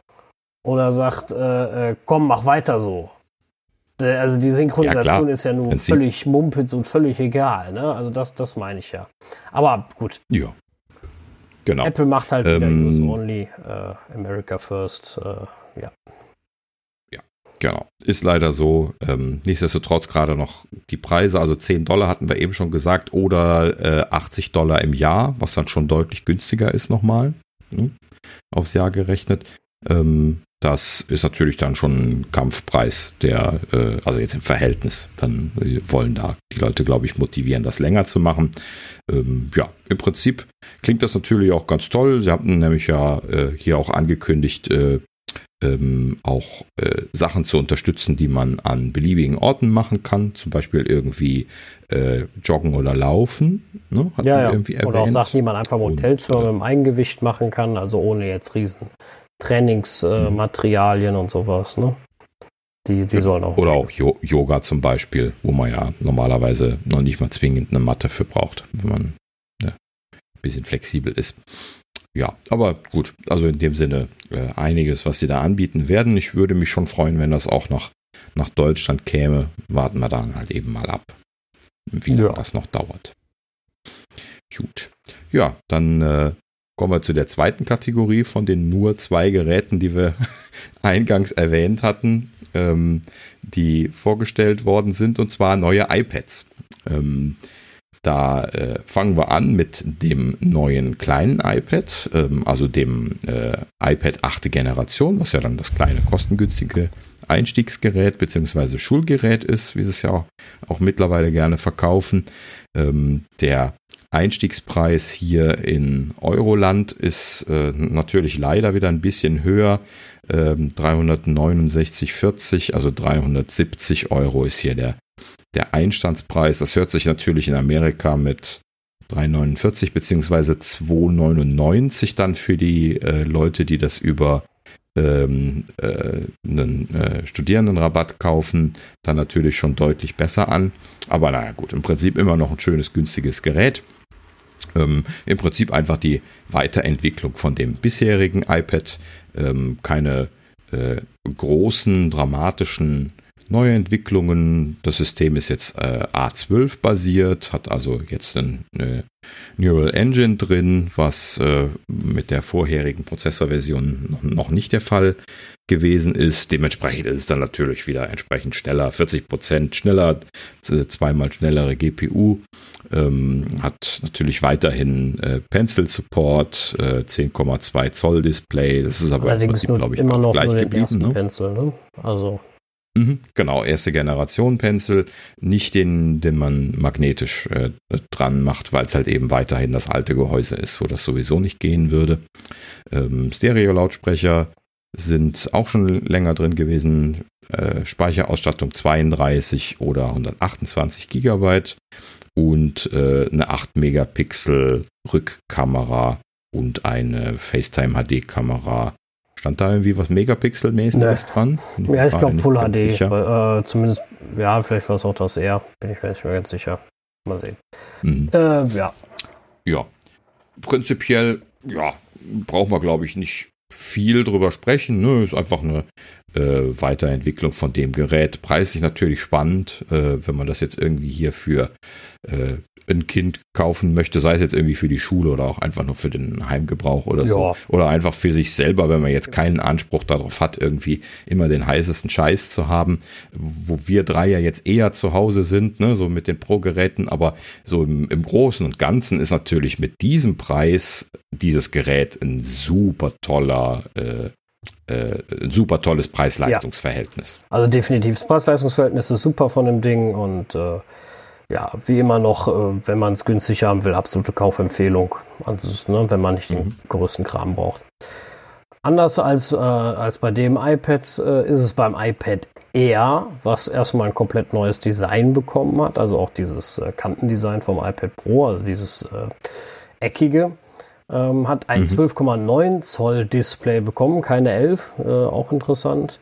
oder sagt, äh, äh komm, mach weiter so. Äh, also die Synchronisation ja, ist ja nun völlig Mumpitz und völlig egal. Ne? Also das, das meine ich ja. Aber gut. Ja. Genau. Apple macht halt wieder ähm, Use Only, äh, America First. Äh, ja. Ja, genau. Ist leider so. Ähm, nichtsdestotrotz gerade noch die Preise. Also 10 Dollar hatten wir eben schon gesagt. Oder äh, 80 Dollar im Jahr, was dann schon deutlich günstiger ist nochmal. Ne? Aufs Jahr gerechnet. Ähm, das ist natürlich dann schon ein Kampfpreis, der, äh, also jetzt im Verhältnis, dann wollen da die Leute, glaube ich, motivieren, das länger zu machen. Ähm, ja, im Prinzip klingt das natürlich auch ganz toll. Sie haben nämlich ja äh, hier auch angekündigt, äh, ähm, auch äh, Sachen zu unterstützen, die man an beliebigen Orten machen kann, zum Beispiel irgendwie äh, joggen oder laufen. Ne? ja, ja. Irgendwie oder auch Sachen, die man einfach im Hotelzimmer mit dem Eigengewicht machen kann, also ohne jetzt riesen Trainingsmaterialien äh, und sowas, ne? Die, die sollen auch. Oder auch Yoga zum Beispiel, wo man ja normalerweise noch nicht mal zwingend eine Matte für braucht, wenn man ne, ein bisschen flexibel ist. Ja, aber gut, also in dem Sinne äh, einiges, was sie da anbieten werden. Ich würde mich schon freuen, wenn das auch noch nach Deutschland käme. Warten wir dann halt eben mal ab, wie lange ja. das noch dauert. Gut. Ja, dann äh, Kommen wir zu der zweiten Kategorie von den nur zwei Geräten, die wir eingangs erwähnt hatten, ähm, die vorgestellt worden sind, und zwar neue iPads. Ähm, da äh, fangen wir an mit dem neuen kleinen iPad, ähm, also dem äh, iPad 8. Generation, was ja dann das kleine kostengünstige Einstiegsgerät bzw. Schulgerät ist, wie sie es ja auch, auch mittlerweile gerne verkaufen. Ähm, der Einstiegspreis hier in Euroland ist äh, natürlich leider wieder ein bisschen höher. Ähm, 369,40, also 370 Euro ist hier der, der Einstandspreis. Das hört sich natürlich in Amerika mit 3,49 bzw. 2,99 dann für die äh, Leute, die das über ähm, äh, einen äh, Studierendenrabatt kaufen, dann natürlich schon deutlich besser an. Aber naja gut, im Prinzip immer noch ein schönes, günstiges Gerät. Ähm, Im Prinzip einfach die Weiterentwicklung von dem bisherigen iPad. Ähm, keine äh, großen, dramatischen Neuentwicklungen. Das System ist jetzt äh, A12 basiert, hat also jetzt eine Neural Engine drin, was äh, mit der vorherigen Prozessorversion noch, noch, nicht der Fall gewesen ist. Dementsprechend ist es dann natürlich wieder entsprechend schneller, 40% schneller, zweimal schnellere GPU, ähm, hat natürlich weiterhin äh, Pencil Support, äh, 10,2 Zoll Display, das ist aber Allerdings glaube ich, immer noch gleich geblieben. Ne? Pencil, ne? Also Mhm, genau, erste Generation Pencil, nicht den, den man magnetisch äh, dran macht, weil es halt eben weiterhin das alte Gehäuse ist, wo das sowieso nicht gehen würde. Ähm, Stereo-Lautsprecher sind auch schon länger drin gewesen. Äh, Speicherausstattung 32 oder 128 Gigabyte und äh, eine 8 Megapixel Rückkamera und eine FaceTime HD Kamera Stand da irgendwie was Megapixel-mäßiges nee. dran? Ich ja, ich glaube Full HD. Äh, zumindest, ja, vielleicht war es auch das eher. Bin ich mir nicht mehr ganz sicher. Mal sehen. Mhm. Äh, ja. Ja. Prinzipiell, ja, braucht man, glaube ich, nicht viel drüber sprechen. Ne? Ist einfach eine äh, Weiterentwicklung von dem Gerät. Preislich natürlich spannend, äh, wenn man das jetzt irgendwie hier für äh, ein Kind kaufen möchte, sei es jetzt irgendwie für die Schule oder auch einfach nur für den Heimgebrauch oder ja. so. Oder einfach für sich selber, wenn man jetzt keinen Anspruch darauf hat, irgendwie immer den heißesten Scheiß zu haben, wo wir drei ja jetzt eher zu Hause sind, ne, so mit den Pro-Geräten, aber so im, im Großen und Ganzen ist natürlich mit diesem Preis dieses Gerät ein super toller äh, äh, super tolles Preis-Leistungs-Verhältnis. Ja. Also definitiv das Preis-Leistungs-Verhältnis ist super von dem Ding und äh, ja, wie immer noch, äh, wenn man es günstig haben will, absolute Kaufempfehlung. Also, ne, wenn man nicht den mhm. größten Kram braucht. Anders als, äh, als bei dem iPad äh, ist es beim iPad Air, was erstmal ein komplett neues Design bekommen hat, also auch dieses äh, Kantendesign vom iPad Pro, also dieses äh, eckige, ähm, hat ein mhm. 12,9 Zoll Display bekommen, keine 11, äh, auch interessant.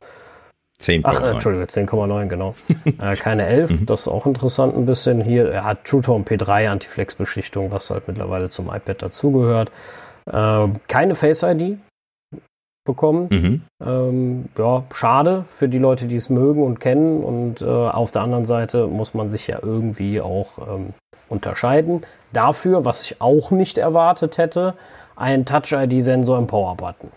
10,9. Ach, äh, Entschuldigung, 10,9, genau. äh, keine 11, mhm. das ist auch interessant ein bisschen. Hier, er hat True Tone P3 Antiflex-Beschichtung, was halt mittlerweile zum iPad dazugehört. Äh, keine Face ID bekommen. Mhm. Ähm, ja, schade für die Leute, die es mögen und kennen. Und äh, auf der anderen Seite muss man sich ja irgendwie auch ähm, unterscheiden. Dafür, was ich auch nicht erwartet hätte, ein Touch-ID-Sensor im Power-Button.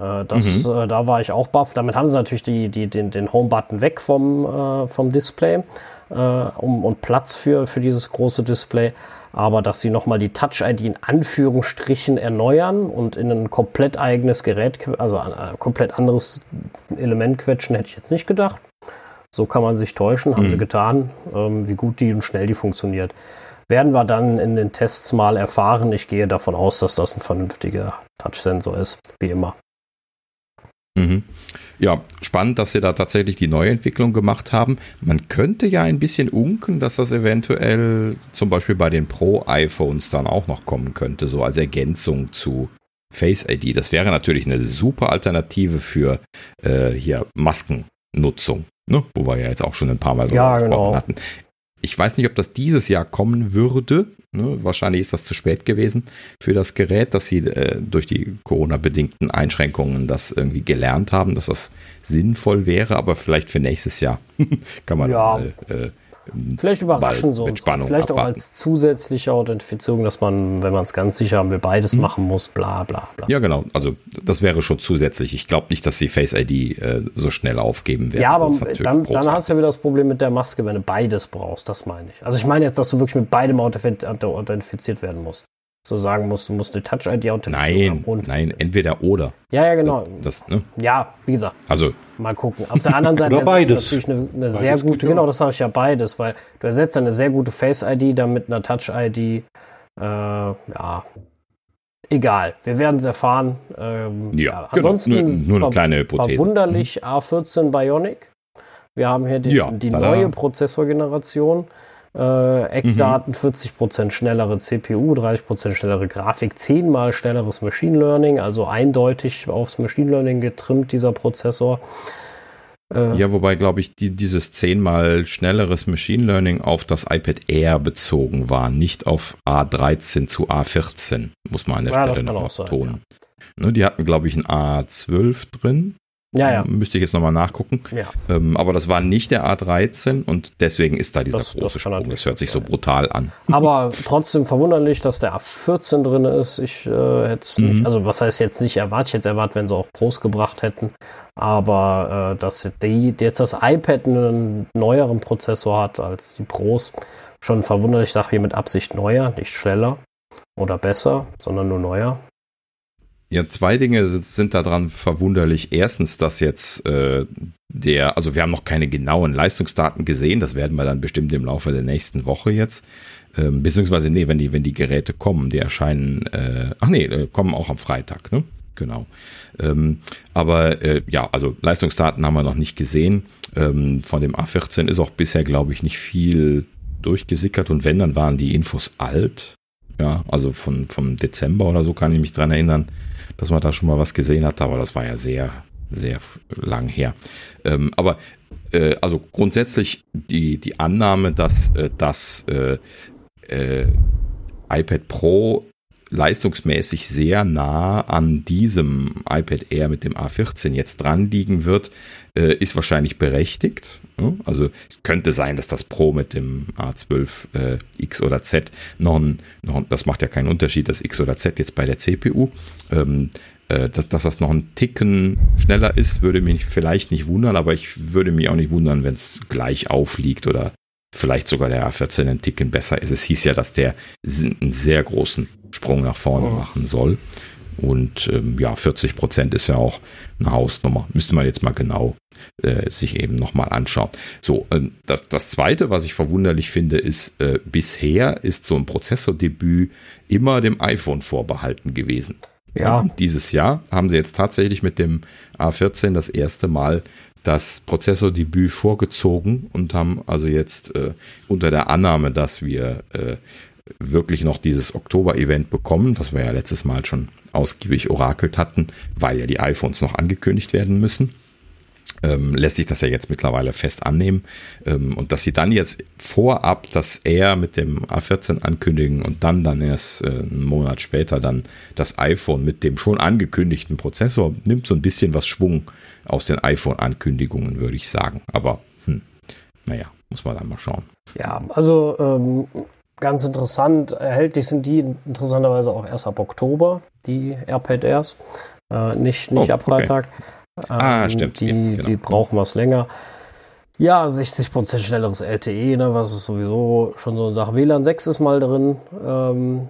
Äh, das, mhm. äh, da war ich auch baff. Damit haben sie natürlich die, die, den, den Home-Button weg vom, äh, vom Display äh, um, und Platz für, für dieses große Display. Aber dass sie nochmal die Touch-ID in Anführungsstrichen erneuern und in ein komplett eigenes Gerät, also ein äh, komplett anderes Element quetschen, hätte ich jetzt nicht gedacht. So kann man sich täuschen, haben mhm. sie getan. Ähm, wie gut die und schnell die funktioniert, werden wir dann in den Tests mal erfahren. Ich gehe davon aus, dass das ein vernünftiger Touch-Sensor ist, wie immer. Mhm. Ja, spannend, dass sie da tatsächlich die Neuentwicklung gemacht haben. Man könnte ja ein bisschen unken, dass das eventuell zum Beispiel bei den Pro-iPhones dann auch noch kommen könnte, so als Ergänzung zu Face ID. Das wäre natürlich eine super Alternative für äh, hier Maskennutzung, ne? wo wir ja jetzt auch schon ein paar Mal drüber ja, gesprochen genau. hatten. Ich weiß nicht, ob das dieses Jahr kommen würde. Ne? Wahrscheinlich ist das zu spät gewesen für das Gerät, dass sie äh, durch die Corona-bedingten Einschränkungen das irgendwie gelernt haben, dass das sinnvoll wäre. Aber vielleicht für nächstes Jahr kann man ja. mal äh, Vielleicht überraschen sie uns. Vielleicht abwarten. auch als zusätzliche Authentifizierung, dass man, wenn man es ganz sicher haben will, beides hm. machen muss, bla bla bla. Ja, genau. Also das wäre schon zusätzlich. Ich glaube nicht, dass sie Face ID äh, so schnell aufgeben werden. Ja, aber dann, dann, hast du ja wieder das Problem mit der Maske, wenn du beides brauchst. Das meine ich. Also ich meine jetzt, dass du wirklich mit beidem authentifiziert werden musst so sagen musst, du musst eine Touch-ID authentifizieren. Nein, nein, entweder oder. Ja, ja, genau. Das, das, ne? Ja, wie gesagt. Also. Mal gucken. Auf der anderen Seite ist natürlich eine, eine sehr gute, genau, das sage ich ja beides, weil du ersetzt eine sehr gute Face-ID dann mit einer Touch-ID. Äh, ja, egal. Wir werden es erfahren. Ähm, ja, ja, genau. ansonsten genau. nur, nur, eine kleine Hypothese. Verwunderlich mhm. A14 Bionic. Wir haben hier die, ja, die neue Prozessorgeneration. Äh, Eckdaten, mhm. 40% schnellere CPU, 30% schnellere Grafik, 10 mal schnelleres Machine Learning, also eindeutig aufs Machine Learning getrimmt, dieser Prozessor. Äh, ja, wobei, glaube ich, die, dieses zehnmal schnelleres Machine Learning auf das iPad Air bezogen war, nicht auf A13 zu A14, muss man an der ja, Stelle noch betonen. Ja. Ne, die hatten, glaube ich, ein A12 drin ja, ja. Müsste ich jetzt nochmal nachgucken. Ja. Ähm, aber das war nicht der A13 und deswegen ist da dieser das, große das Sprung. Das hört sich so brutal an. Aber trotzdem verwunderlich, dass der A14 drin ist. Ich äh, hätte es mhm. nicht, also was heißt jetzt nicht erwartet? Ich hätte erwartet, wenn sie auch Pros gebracht hätten. Aber äh, dass die, jetzt das iPad einen neueren Prozessor hat als die Pros, schon verwunderlich. Ich dachte hier mit Absicht neuer, nicht schneller oder besser, sondern nur neuer. Ja, zwei Dinge sind daran verwunderlich. Erstens, dass jetzt äh, der, also wir haben noch keine genauen Leistungsdaten gesehen, das werden wir dann bestimmt im Laufe der nächsten Woche jetzt. Ähm, beziehungsweise, nee, wenn die, wenn die Geräte kommen, die erscheinen, äh, ach nee, äh, kommen auch am Freitag, ne? Genau. Ähm, aber äh, ja, also Leistungsdaten haben wir noch nicht gesehen. Ähm, von dem A14 ist auch bisher, glaube ich, nicht viel durchgesickert und wenn, dann waren die Infos alt. Ja, also von, vom Dezember oder so kann ich mich dran erinnern dass man da schon mal was gesehen hat, aber das war ja sehr, sehr lang her. Ähm, aber äh, also grundsätzlich die, die Annahme, dass äh, das äh, äh iPad Pro leistungsmäßig sehr nah an diesem iPad Air mit dem A14 jetzt dran liegen wird, äh, ist wahrscheinlich berechtigt. Also es könnte sein, dass das Pro mit dem A12 äh, X oder Z noch ein, noch, das macht ja keinen Unterschied, das X oder Z jetzt bei der CPU. Ähm, äh, dass, dass das noch ein Ticken schneller ist, würde mich vielleicht nicht wundern, aber ich würde mich auch nicht wundern, wenn es gleich aufliegt oder vielleicht sogar der A14 ein Ticken besser ist. Es hieß ja, dass der einen sehr großen Sprung nach vorne oh. machen soll. Und ähm, ja, 40 Prozent ist ja auch eine Hausnummer. Müsste man jetzt mal genau äh, sich eben nochmal anschauen. So, äh, das, das Zweite, was ich verwunderlich finde, ist, äh, bisher ist so ein Prozessordebüt immer dem iPhone vorbehalten gewesen. Ja. Und dieses Jahr haben sie jetzt tatsächlich mit dem A14 das erste Mal das Prozessordebüt vorgezogen und haben also jetzt äh, unter der Annahme, dass wir äh, wirklich noch dieses Oktober-Event bekommen, was wir ja letztes Mal schon ausgiebig orakelt hatten, weil ja die iPhones noch angekündigt werden müssen ähm, lässt sich das ja jetzt mittlerweile fest annehmen. Ähm, und dass sie dann jetzt vorab das R mit dem A14 ankündigen und dann dann erst äh, einen Monat später dann das iPhone mit dem schon angekündigten Prozessor, nimmt so ein bisschen was Schwung aus den iPhone-Ankündigungen, würde ich sagen. Aber hm, naja, muss man dann mal schauen. Ja, also ähm, ganz interessant. Erhältlich sind die interessanterweise auch erst ab Oktober, die AirPad Airs. Äh, nicht nicht oh, ab Freitag. Okay ah, ähm, stimmt. Die, ja, genau. die brauchen was länger. Ja, 60% schnelleres LTE, ne, was ist sowieso schon so eine Sache. WLAN 6 ist mal drin. Ähm,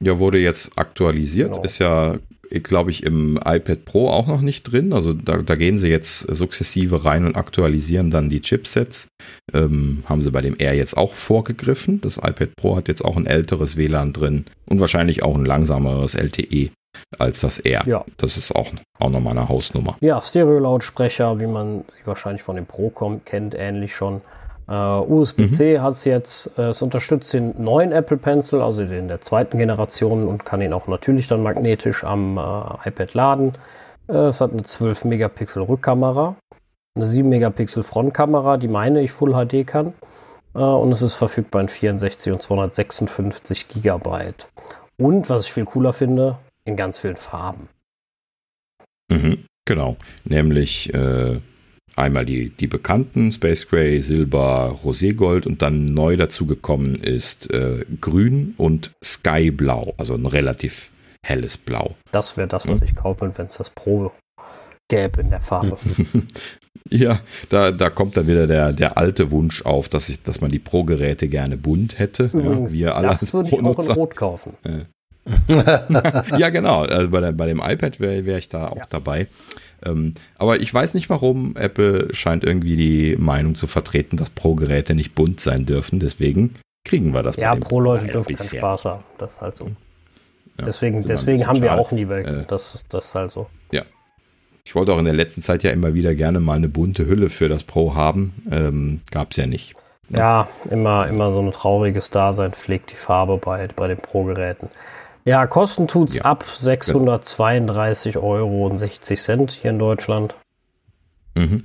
ja, wurde jetzt aktualisiert. Genau. Ist ja, glaube ich, im iPad Pro auch noch nicht drin. Also da, da, gehen sie jetzt sukzessive rein und aktualisieren dann die Chipsets. Ähm, haben sie bei dem Air jetzt auch vorgegriffen. Das iPad Pro hat jetzt auch ein älteres WLAN drin und wahrscheinlich auch ein langsameres LTE als das R. Ja. Das ist auch, auch nochmal eine Hausnummer. Ja, Stereo-Lautsprecher, wie man sie wahrscheinlich von dem Pro kennt, ähnlich schon. Uh, äh, USB-C mhm. hat es jetzt, äh, es unterstützt den neuen Apple Pencil, also den der zweiten Generation und kann ihn auch natürlich dann magnetisch am äh, iPad laden. Äh, es hat eine 12 Megapixel Rückkamera, eine 7 Megapixel Frontkamera, die meine ich Full HD kann. Äh, und es ist verfügbar in 64 und 256 Gigabyte. Und was ich viel cooler finde, in ganz vielen Farben. Mhm, genau, nämlich einmal die, die bekannten Space Gray, Silber, Roségold und dann neu dazugekommen ist äh, Grün und Skyblau, also ein relativ helles Blau. Das wäre das, was ja. ich kaufe, wenn es das Pro gäbe in der Farbe. ja, da, da kommt dann wieder der, der alte Wunsch auf, dass, ich, dass man die Pro-Geräte gerne bunt hätte. Übrigens, ja, wir alle das würde ich auch in Rot kaufen. Ja. ja, genau. Also bei, der, bei dem iPad wäre wär ich da auch ja. dabei. Ähm, aber ich weiß nicht warum. Apple scheint irgendwie die Meinung zu vertreten, dass Pro-Geräte nicht bunt sein dürfen. Deswegen kriegen wir das. Ja, Pro-Leute dürfen keinen Spaß haben. Das ist halt so. Ja, deswegen deswegen haben wir auch nie welche. Äh, das, ist, das ist halt so. Ja. Ich wollte auch in der letzten Zeit ja immer wieder gerne mal eine bunte Hülle für das Pro haben. Ähm, Gab es ja nicht. Ja, immer, immer so ein trauriges Dasein pflegt die Farbe bei, bei den Pro-Geräten. Ja, kosten tut's ja. ab 632,60 Euro hier in Deutschland. Mhm.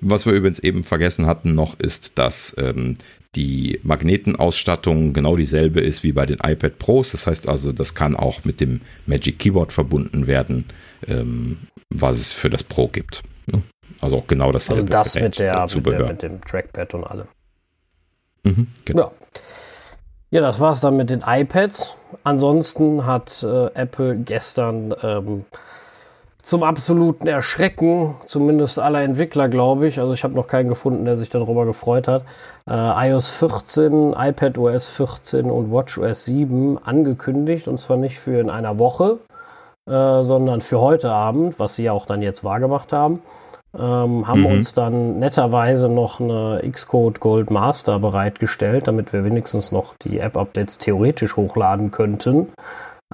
Was wir übrigens eben vergessen hatten noch, ist, dass ähm, die Magnetenausstattung genau dieselbe ist wie bei den iPad Pros. Das heißt also, das kann auch mit dem Magic Keyboard verbunden werden, ähm, was es für das Pro gibt. Also auch genau dasselbe. Also das mit, der, mit, der, mit dem Trackpad und allem. Mhm, genau. Ja. Ja, das war es dann mit den iPads. Ansonsten hat äh, Apple gestern ähm, zum absoluten Erschrecken, zumindest aller Entwickler, glaube ich, also ich habe noch keinen gefunden, der sich darüber gefreut hat, äh, iOS 14, iPad OS 14 und WatchOS 7 angekündigt. Und zwar nicht für in einer Woche, äh, sondern für heute Abend, was sie ja auch dann jetzt wahrgemacht haben ähm, haben mhm. uns dann netterweise noch eine Xcode Gold Master bereitgestellt, damit wir wenigstens noch die App-Updates theoretisch hochladen könnten.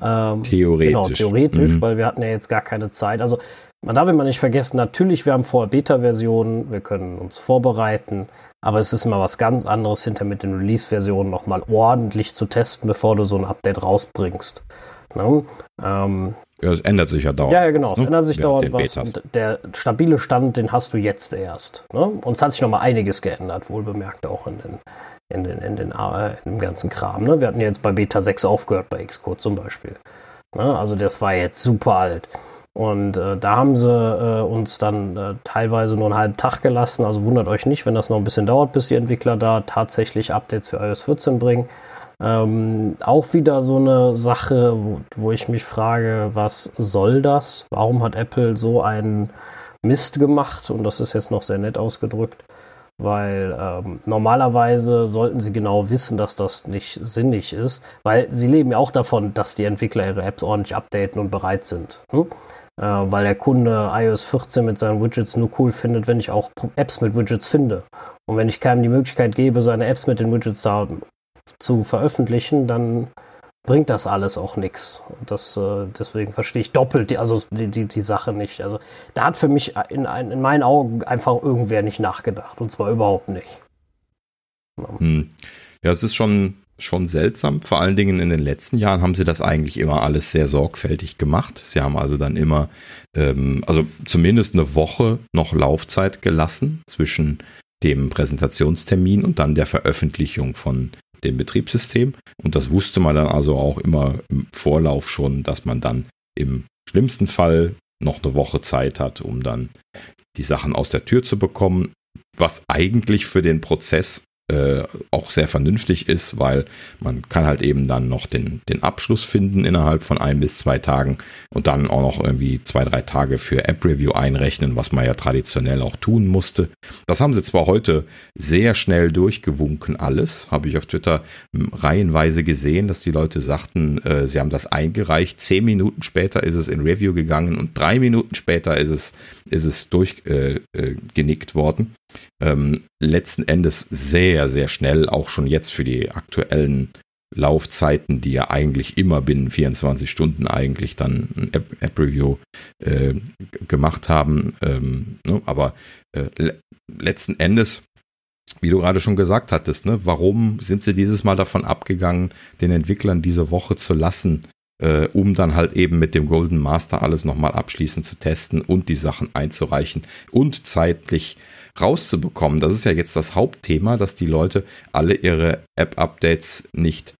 Ähm, theoretisch. Genau, theoretisch, mhm. weil wir hatten ja jetzt gar keine Zeit. Also man darf immer nicht vergessen, natürlich, wir haben vorher Beta-Versionen, wir können uns vorbereiten, aber es ist immer was ganz anderes, hinter mit den Release-Versionen nochmal ordentlich zu testen, bevor du so ein Update rausbringst. Ne? Ähm, ja, es ändert sich ja dauernd. Ja, ja genau, es ne? ändert sich dauernd was. Und der stabile Stand, den hast du jetzt erst. Ne? Und es hat sich noch mal einiges geändert, wohl bemerkt auch in den, in den, in den, äh, in dem ganzen Kram. Ne? Wir hatten jetzt bei Beta 6 aufgehört, bei Xcode zum Beispiel. Ne? Also das war jetzt super alt. Und äh, da haben sie äh, uns dann äh, teilweise nur einen halben Tag gelassen. Also wundert euch nicht, wenn das noch ein bisschen dauert, bis die Entwickler da tatsächlich Updates für iOS 14 bringen. Ähm, auch wieder so eine Sache, wo, wo, ich mich frage, was soll das? Warum hat Apple so einen Mist gemacht? Und das ist jetzt noch sehr nett ausgedrückt, weil ähm, normalerweise sollten sie genau wissen, dass das nicht sinnig ist, weil sie leben ja auch davon, dass die Entwickler ihre Apps ordentlich updaten und bereit sind. Hm? Äh, weil der Kunde iOS 14 mit seinen Widgets nur cool findet, wenn ich auch Apps mit Widgets finde. Und wenn ich keinem die Möglichkeit gebe, seine Apps mit den Widgets da zu veröffentlichen, dann bringt das alles auch nichts. Das, äh, deswegen verstehe ich doppelt die, also die, die, die Sache nicht. Also da hat für mich in, in meinen Augen einfach irgendwer nicht nachgedacht. Und zwar überhaupt nicht. Ja, hm. ja es ist schon, schon seltsam. Vor allen Dingen in den letzten Jahren haben sie das eigentlich immer alles sehr sorgfältig gemacht. Sie haben also dann immer, ähm, also zumindest eine Woche noch Laufzeit gelassen zwischen dem Präsentationstermin und dann der Veröffentlichung von dem Betriebssystem. Und das wusste man dann also auch immer im Vorlauf schon, dass man dann im schlimmsten Fall noch eine Woche Zeit hat, um dann die Sachen aus der Tür zu bekommen, was eigentlich für den Prozess äh, auch sehr vernünftig ist, weil man kann halt eben dann noch den, den Abschluss finden innerhalb von ein bis zwei Tagen und dann auch noch irgendwie zwei, drei Tage für App-Review einrechnen, was man ja traditionell auch tun musste. Das haben sie zwar heute sehr schnell durchgewunken alles, habe ich auf Twitter hm, reihenweise gesehen, dass die Leute sagten, äh, sie haben das eingereicht, zehn Minuten später ist es in Review gegangen und drei Minuten später ist es, ist es durchgenickt äh, äh worden ähm, letzten Endes sehr, sehr schnell, auch schon jetzt für die aktuellen Laufzeiten, die ja eigentlich immer binnen 24 Stunden eigentlich dann ein App-Review App äh, gemacht haben. Ähm, ne? Aber äh, le letzten Endes, wie du gerade schon gesagt hattest, ne? warum sind sie dieses Mal davon abgegangen, den Entwicklern diese Woche zu lassen, äh, um dann halt eben mit dem Golden Master alles nochmal abschließend zu testen und die Sachen einzureichen und zeitlich rauszubekommen. Das ist ja jetzt das Hauptthema, dass die Leute alle ihre App-Updates nicht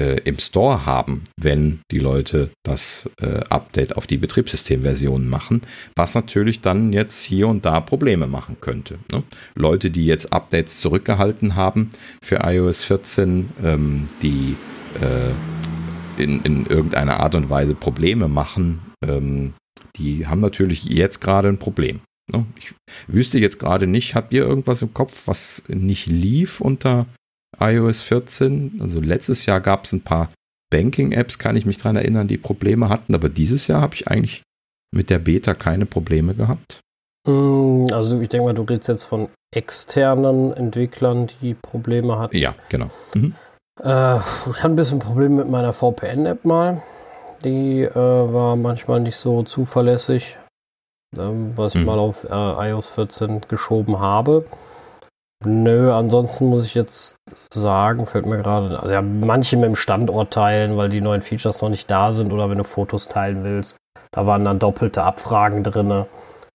äh, im Store haben, wenn die Leute das äh, Update auf die Betriebssystemversion machen, was natürlich dann jetzt hier und da Probleme machen könnte. Ne? Leute, die jetzt Updates zurückgehalten haben für iOS 14, ähm, die äh, in, in irgendeiner Art und Weise Probleme machen, ähm, die haben natürlich jetzt gerade ein Problem. Ne? Ich wüsste jetzt gerade nicht, habt ihr irgendwas im Kopf, was nicht lief unter iOS 14? Also letztes Jahr gab es ein paar Banking-Apps, kann ich mich daran erinnern, die Probleme hatten, aber dieses Jahr habe ich eigentlich mit der Beta keine Probleme gehabt. Mm, also ich denke mal, du redest jetzt von externen Entwicklern, die Probleme hatten. Ja, genau. Mhm. Äh, ich hatte ein bisschen Probleme mit meiner VPN-App mal. Die äh, war manchmal nicht so zuverlässig ähm, was ich mhm. mal auf äh, iOS 14 geschoben habe. Nö, ansonsten muss ich jetzt sagen, fällt mir gerade, also ja, manche mit dem Standort teilen, weil die neuen Features noch nicht da sind oder wenn du Fotos teilen willst, da waren dann doppelte Abfragen drin,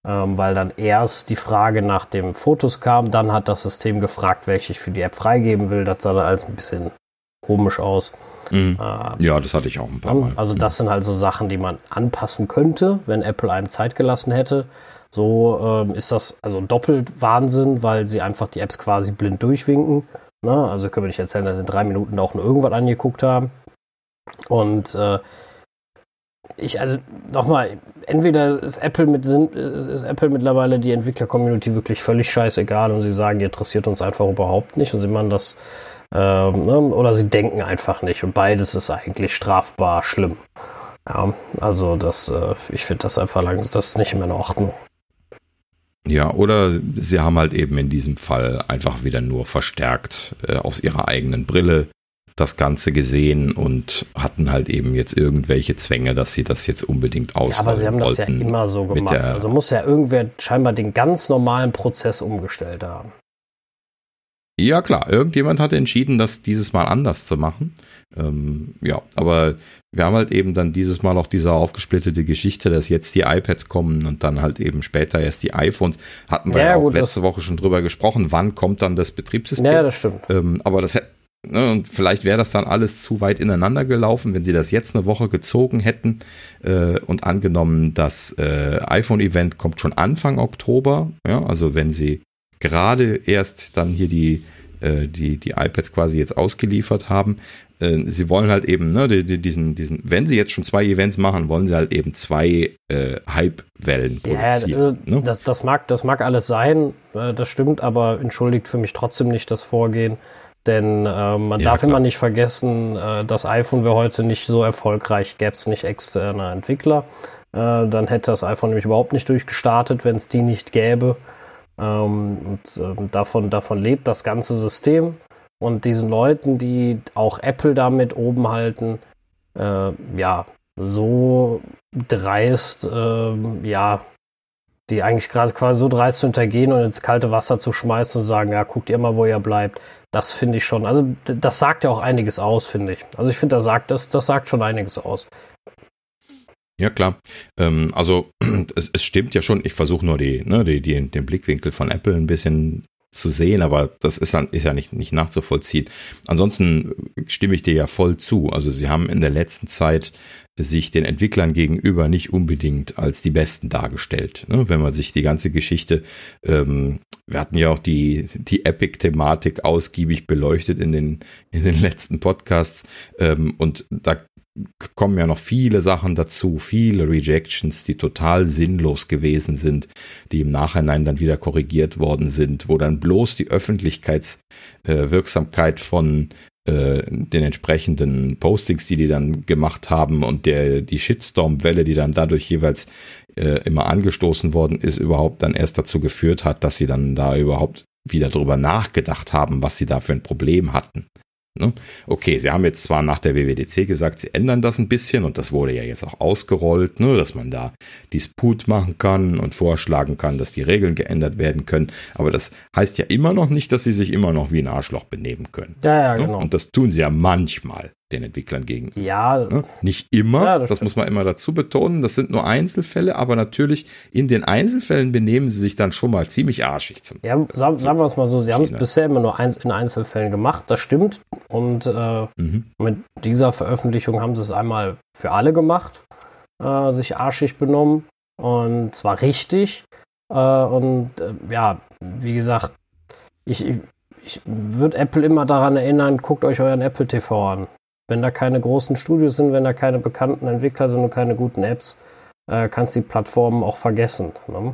ähm, weil dann erst die Frage nach dem Fotos kam, dann hat das System gefragt, welche ich für die App freigeben will. Das sah dann alles ein bisschen komisch aus. Mhm. Äh, ja, das hatte ich auch ein paar Mal. Also das sind halt so Sachen, die man anpassen könnte, wenn Apple einem Zeit gelassen hätte. So ähm, ist das also doppelt Wahnsinn, weil sie einfach die Apps quasi blind durchwinken. Ne? Also können wir nicht erzählen, dass sie in drei Minuten auch nur irgendwas angeguckt haben. Und äh, ich, also nochmal, entweder ist Apple, mit, sind, ist Apple mittlerweile die Entwickler-Community wirklich völlig scheißegal und sie sagen, die interessiert uns einfach überhaupt nicht und sie machen das ähm, ne? Oder sie denken einfach nicht. Und beides ist eigentlich strafbar schlimm. Ja, also das, äh, ich finde das einfach langsam, das ist nicht mehr in Ordnung. Ja, oder sie haben halt eben in diesem Fall einfach wieder nur verstärkt äh, aus ihrer eigenen Brille das Ganze gesehen und hatten halt eben jetzt irgendwelche Zwänge, dass sie das jetzt unbedingt ausrollen ja, Aber sie haben das ja immer so gemacht. Also muss ja irgendwer scheinbar den ganz normalen Prozess umgestellt haben. Ja, klar, irgendjemand hat entschieden, das dieses Mal anders zu machen. Ähm, ja, aber wir haben halt eben dann dieses Mal auch diese aufgesplittete Geschichte, dass jetzt die iPads kommen und dann halt eben später erst die iPhones. Hatten wir ja, auch gut, letzte Woche schon drüber gesprochen, wann kommt dann das Betriebssystem. Ja, das stimmt. Ähm, aber das hätte. Ne, und vielleicht wäre das dann alles zu weit ineinander gelaufen, wenn sie das jetzt eine Woche gezogen hätten äh, und angenommen, das äh, iPhone-Event kommt schon Anfang Oktober, ja, also wenn sie gerade erst dann hier die, äh, die, die iPads quasi jetzt ausgeliefert haben. Äh, sie wollen halt eben, ne, die, die, diesen, diesen, wenn sie jetzt schon zwei Events machen, wollen sie halt eben zwei äh, Hype-Wellen produzieren. Ja, also, ne? das, das, mag, das mag alles sein, äh, das stimmt, aber entschuldigt für mich trotzdem nicht das Vorgehen. Denn äh, man ja, darf klar. immer nicht vergessen, äh, das iPhone wäre heute nicht so erfolgreich, gäbe es nicht externe Entwickler. Äh, dann hätte das iPhone nämlich überhaupt nicht durchgestartet, wenn es die nicht gäbe. Ähm, und ähm, davon, davon lebt das ganze System. Und diesen Leuten, die auch Apple damit oben halten, äh, ja, so dreist, äh, ja, die eigentlich gerade quasi so dreist zu hintergehen und ins kalte Wasser zu schmeißen und sagen, ja, guckt ihr mal, wo ihr bleibt. Das finde ich schon. Also, das sagt ja auch einiges aus, finde ich. Also, ich finde, das sagt, das, das sagt schon einiges aus. Ja, klar. Ähm, also, es, es, stimmt ja schon. Ich versuche nur die, ne, die, die, den Blickwinkel von Apple ein bisschen zu sehen, aber das ist, dann, ist ja nicht, nicht nachzuvollziehen. Ansonsten stimme ich dir ja voll zu. Also sie haben in der letzten Zeit sich den Entwicklern gegenüber nicht unbedingt als die Besten dargestellt. Ne? Wenn man sich die ganze Geschichte, ähm, wir hatten ja auch die, die Epic-Thematik ausgiebig beleuchtet in den, in den letzten Podcasts ähm, und da kommen ja noch viele Sachen dazu, viele Rejections, die total sinnlos gewesen sind, die im Nachhinein dann wieder korrigiert worden sind, wo dann bloß die Öffentlichkeitswirksamkeit äh, von äh, den entsprechenden Postings, die die dann gemacht haben und der die Shitstorm-Welle, die dann dadurch jeweils äh, immer angestoßen worden ist, überhaupt dann erst dazu geführt hat, dass sie dann da überhaupt wieder drüber nachgedacht haben, was sie da für ein Problem hatten. Ne? Okay, sie haben jetzt zwar nach der WWDC gesagt, sie ändern das ein bisschen und das wurde ja jetzt auch ausgerollt, ne, dass man da Disput machen kann und vorschlagen kann, dass die Regeln geändert werden können. Aber das heißt ja immer noch nicht, dass sie sich immer noch wie ein Arschloch benehmen können. Ja, ja, ne? genau. Und das tun sie ja manchmal den Entwicklern gegenüber. Ja. Ne? Nicht immer, ja, das, das muss man immer dazu betonen, das sind nur Einzelfälle, aber natürlich in den Einzelfällen benehmen sie sich dann schon mal ziemlich arschig. Zum, ja, sagen, sagen wir es mal so, sie haben es bisher immer nur in Einzelfällen gemacht, das stimmt. Und äh, mhm. mit dieser Veröffentlichung haben sie es einmal für alle gemacht, äh, sich arschig benommen und zwar richtig. Äh, und äh, ja, wie gesagt, ich, ich, ich würde Apple immer daran erinnern, guckt euch euren Apple TV an. Wenn da keine großen Studios sind, wenn da keine bekannten Entwickler sind und keine guten Apps, äh, kannst du die Plattformen auch vergessen. Ne?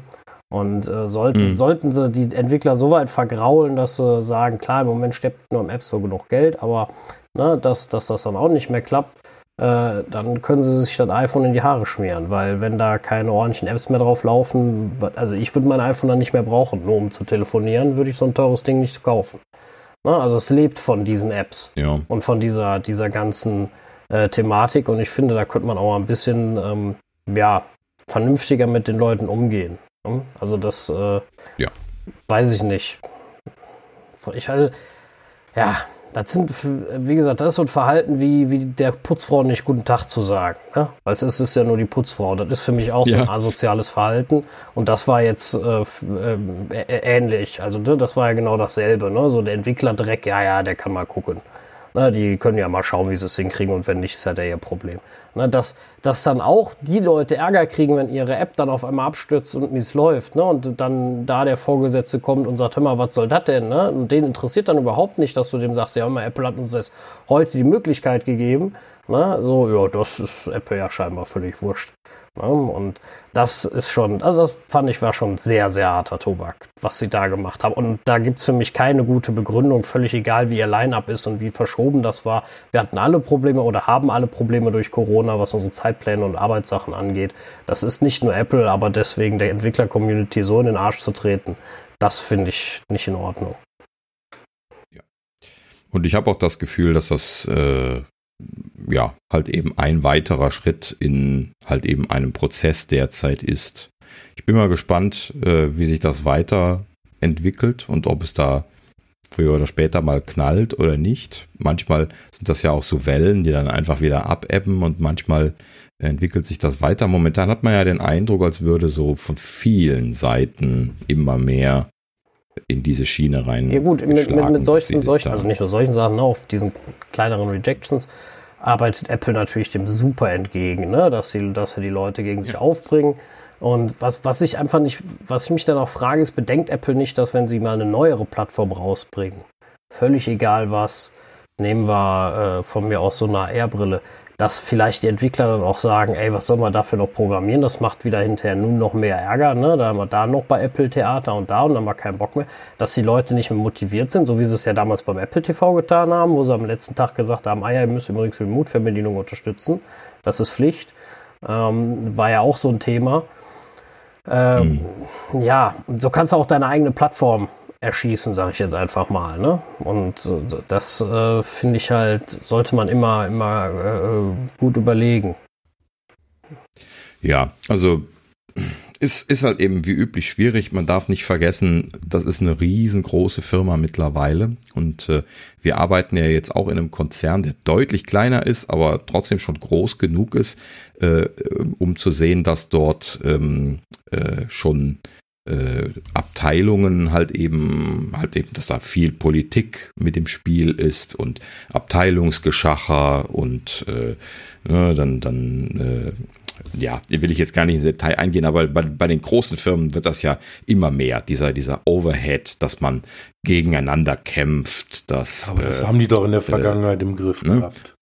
Und äh, sollten, mhm. sollten sie die Entwickler so weit vergraulen, dass sie sagen, klar, im Moment steppt nur im App Store genug Geld, aber ne, dass, dass das dann auch nicht mehr klappt, äh, dann können sie sich das iPhone in die Haare schmieren, weil wenn da keine ordentlichen Apps mehr drauf laufen, also ich würde mein iPhone dann nicht mehr brauchen, nur um zu telefonieren, würde ich so ein teures Ding nicht kaufen. Ne? Also es lebt von diesen Apps ja. und von dieser, dieser ganzen äh, Thematik. Und ich finde, da könnte man auch mal ein bisschen ähm, ja, vernünftiger mit den Leuten umgehen. Ne? Also das äh, ja. weiß ich nicht. Ich also, ja, das sind, wie gesagt, das ist so ein Verhalten wie, wie der Putzfrau nicht guten Tag zu sagen. Ne? Weil es ist, ist ja nur die Putzfrau. Das ist für mich auch so ein asoziales Verhalten. Und das war jetzt äh, äh, ähnlich. Also ne, das war ja genau dasselbe. Ne? So der Entwicklerdreck, ja, ja, der kann mal gucken. Na, die können ja mal schauen, wie sie es hinkriegen und wenn nicht, ist ja der ihr Problem. Na, dass, dass dann auch die Leute Ärger kriegen, wenn ihre App dann auf einmal abstürzt und missläuft. Ne? Und dann da der Vorgesetzte kommt und sagt, hör mal, was soll das denn? Ne? Und den interessiert dann überhaupt nicht, dass du dem sagst, ja, mal, Apple hat uns das heute die Möglichkeit gegeben. Ne? So, ja, das ist Apple ja scheinbar völlig wurscht. Ne? Und das ist schon, also das fand ich war schon sehr, sehr harter Tobak, was sie da gemacht haben. Und da gibt es für mich keine gute Begründung, völlig egal, wie ihr Line-Up ist und wie verschoben das war. Wir hatten alle Probleme oder haben alle Probleme durch Corona, was unsere Zeitpläne und Arbeitssachen angeht. Das ist nicht nur Apple, aber deswegen der Entwickler-Community so in den Arsch zu treten, das finde ich nicht in Ordnung. Ja. Und ich habe auch das Gefühl, dass das äh, ja, halt eben ein weiterer Schritt in halt eben einem Prozess derzeit ist. Ich bin mal gespannt, äh, wie sich das weiterentwickelt und ob es da früher oder später mal knallt oder nicht. Manchmal sind das ja auch so Wellen, die dann einfach wieder abebben und manchmal entwickelt sich das weiter. Momentan hat man ja den Eindruck, als würde so von vielen Seiten immer mehr in diese Schiene rein. Ja gut, mit, mit, mit solchen, solchen also nicht nur solchen Sachen, auf diesen kleineren Rejections arbeitet Apple natürlich dem super entgegen, ne? dass, sie, dass sie die Leute gegen sich ja. aufbringen. Und was, was ich einfach nicht, was ich mich dann auch frage, ist, bedenkt Apple nicht, dass wenn sie mal eine neuere Plattform rausbringen, völlig egal was, nehmen wir äh, von mir aus so eine AR-Brille, dass vielleicht die Entwickler dann auch sagen, ey, was soll man dafür noch programmieren? Das macht wieder hinterher nun noch mehr Ärger, ne? Da haben wir da noch bei Apple Theater und da und dann haben wir keinen Bock mehr, dass die Leute nicht mehr motiviert sind, so wie sie es ja damals beim Apple TV getan haben, wo sie am letzten Tag gesagt haben, ah ja, ihr müsst übrigens Remote-Fernbedienung unterstützen. Das ist Pflicht. Ähm, war ja auch so ein Thema. Ähm, mhm. Ja, so kannst du auch deine eigene Plattform erschießen, sage ich jetzt einfach mal. Ne? Und äh, das äh, finde ich halt, sollte man immer, immer äh, gut überlegen. Ja, also ist, ist halt eben wie üblich schwierig. Man darf nicht vergessen, das ist eine riesengroße Firma mittlerweile. Und äh, wir arbeiten ja jetzt auch in einem Konzern, der deutlich kleiner ist, aber trotzdem schon groß genug ist, äh, um zu sehen, dass dort ähm, äh, schon äh, Abteilungen halt eben, halt eben, dass da viel Politik mit dem Spiel ist und Abteilungsgeschacher und äh, ne, dann, dann äh, ja, will ich jetzt gar nicht ins Detail eingehen, aber bei, bei, den großen Firmen wird das ja immer mehr, dieser, dieser Overhead, dass man gegeneinander kämpft. Dass, aber das haben die doch in der äh, Vergangenheit im Griff ne? gehabt.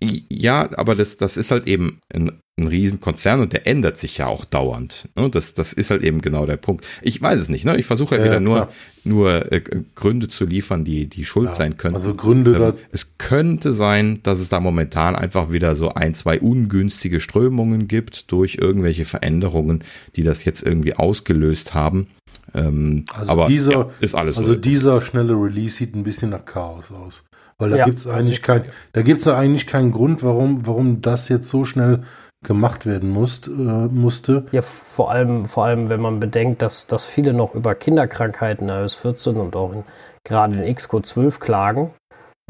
Ja, aber das, das ist halt eben ein, ein Riesenkonzern und der ändert sich ja auch dauernd. Ne? Das, das ist halt eben genau der Punkt. Ich weiß es nicht. Ne? Ich versuche ja, ja wieder nur, nur äh, Gründe zu liefern, die, die schuld ja, sein können. Also Gründe. Ähm, es könnte sein, dass es da momentan einfach wieder so ein, zwei ungünstige Strömungen gibt durch irgendwelche Veränderungen, die das jetzt irgendwie ausgelöst haben. Ähm, also aber dieser, ja, ist alles. Also dieser schnelle Release sieht ein bisschen nach Chaos aus. Weil da ja, gibt es eigentlich kein, da gibt es eigentlich keinen Grund, warum, warum das jetzt so schnell gemacht werden musst, äh, musste. Ja, vor allem, vor allem, wenn man bedenkt, dass, dass viele noch über Kinderkrankheiten iOS 14 und auch in, gerade in Xcode 12 klagen,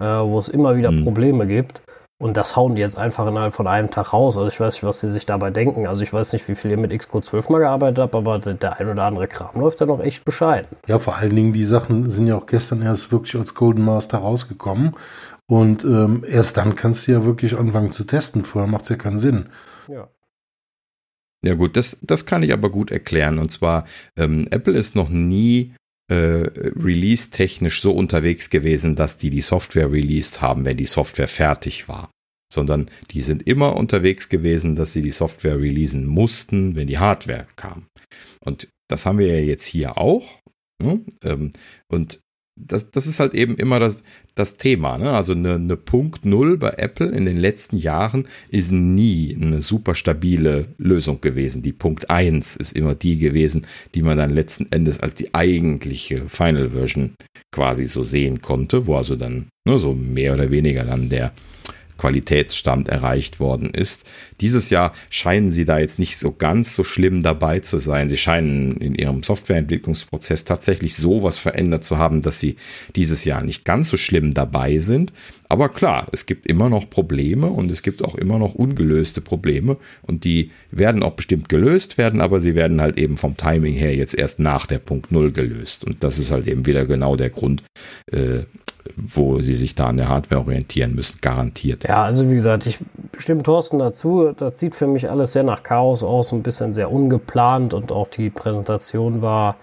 äh, wo es immer wieder mhm. Probleme gibt. Und das hauen die jetzt einfach innerhalb von einem Tag raus. Also ich weiß nicht, was sie sich dabei denken. Also ich weiß nicht, wie viel ihr mit Xcode 12 mal gearbeitet habt, aber der ein oder andere Kram läuft ja noch echt bescheiden. Ja, vor allen Dingen, die Sachen sind ja auch gestern erst wirklich als Golden Master rausgekommen. Und ähm, erst dann kannst du ja wirklich anfangen zu testen. Vorher macht es ja keinen Sinn. Ja. Ja gut, das, das kann ich aber gut erklären. Und zwar, ähm, Apple ist noch nie äh, release-technisch so unterwegs gewesen, dass die die Software released haben, wenn die Software fertig war. Sondern die sind immer unterwegs gewesen, dass sie die Software releasen mussten, wenn die Hardware kam. Und das haben wir ja jetzt hier auch. Ne? Ähm, und das, das ist halt eben immer das, das Thema. Ne? Also eine, eine Punkt Null bei Apple in den letzten Jahren ist nie eine super stabile Lösung gewesen. Die Punkt 1 ist immer die gewesen, die man dann letzten Endes als die eigentliche Final Version quasi so sehen konnte, wo also dann ne, so mehr oder weniger dann der Qualitätsstand erreicht worden ist. Dieses Jahr scheinen sie da jetzt nicht so ganz so schlimm dabei zu sein. Sie scheinen in ihrem Softwareentwicklungsprozess tatsächlich so was verändert zu haben, dass sie dieses Jahr nicht ganz so schlimm dabei sind. Aber klar, es gibt immer noch Probleme und es gibt auch immer noch ungelöste Probleme und die werden auch bestimmt gelöst werden, aber sie werden halt eben vom Timing her jetzt erst nach der Punkt Null gelöst. Und das ist halt eben wieder genau der Grund, äh, wo sie sich da an der Hardware orientieren müssen, garantiert. Ja, also wie gesagt, ich stimme Thorsten dazu. Das sieht für mich alles sehr nach Chaos aus, ein bisschen sehr ungeplant und auch die Präsentation war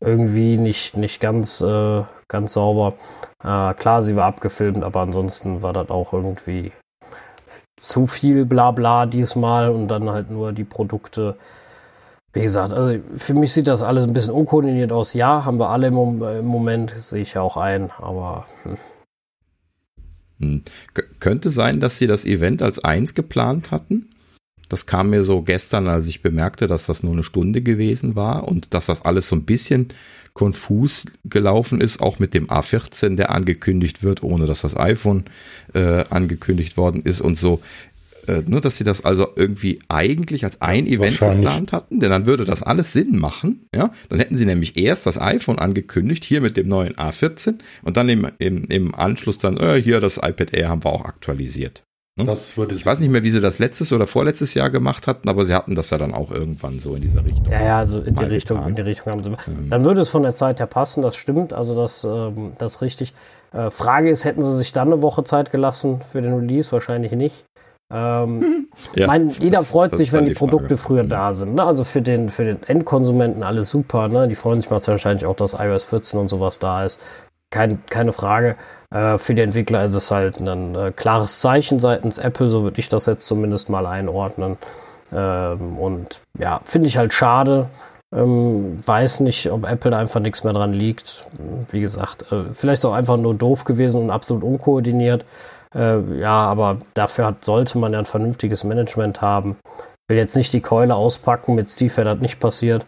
irgendwie nicht, nicht ganz, äh, ganz sauber. Äh, klar, sie war abgefilmt, aber ansonsten war das auch irgendwie zu viel Blabla diesmal und dann halt nur die Produkte wie gesagt, also für mich sieht das alles ein bisschen unkoordiniert aus. Ja, haben wir alle im, Moment, sehe ich ja auch ein, aber. Hm. Hm. Könnte sein, dass sie das Event als eins geplant hatten. Das kam mir so gestern, als ich bemerkte, dass das nur eine Stunde gewesen war und dass das alles so ein bisschen konfus gelaufen ist, auch mit dem A14, der angekündigt wird, ohne dass das iPhone äh, angekündigt worden ist und so äh, ne, dass sie das also irgendwie eigentlich als ein Event geplant hatten, denn dann würde das alles Sinn machen. Ja, dann hätten sie nämlich erst das iPhone angekündigt, hier mit dem neuen A14 und dann im, im, im Anschluss dann, äh, hier das iPad Air haben wir auch aktualisiert. Ne? Das würde ich weiß nicht mehr, wie sie das letztes oder vorletztes Jahr gemacht hatten, aber sie hatten das ja dann auch irgendwann so in dieser Richtung. Ja, ja, so in die Richtung, getan. in die Richtung haben sie. Ähm. Dann würde es von der Zeit her passen, das stimmt, also das, ähm, das ist richtig. Äh, Frage ist, hätten sie sich dann eine Woche Zeit gelassen für den Release? Wahrscheinlich nicht. Ähm, ja, mein, jeder das, freut sich, wenn die, die Produkte früher da sind. Ne? Also für den, für den Endkonsumenten alles super. Ne? Die freuen sich wahrscheinlich auch, dass iOS 14 und sowas da ist. Kein, keine Frage. Äh, für die Entwickler ist es halt ein äh, klares Zeichen seitens Apple, so würde ich das jetzt zumindest mal einordnen. Ähm, und ja, finde ich halt schade. Ähm, weiß nicht, ob Apple da einfach nichts mehr dran liegt. Wie gesagt, äh, vielleicht ist es auch einfach nur doof gewesen und absolut unkoordiniert. Äh, ja, aber dafür hat, sollte man ja ein vernünftiges Management haben. Ich will jetzt nicht die Keule auspacken, mit Steve wäre das nicht passiert.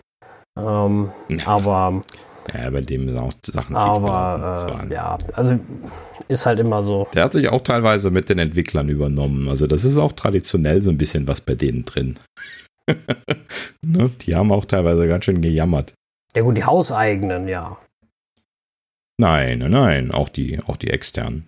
Ähm, ja. Aber Ja, bei dem sind auch Sachen Aber äh, ja, also ist halt immer so. Der hat sich auch teilweise mit den Entwicklern übernommen. Also das ist auch traditionell so ein bisschen was bei denen drin. ne? Die haben auch teilweise ganz schön gejammert. Ja gut, die hauseigenen, ja. Nein, nein, nein, auch die, auch die externen.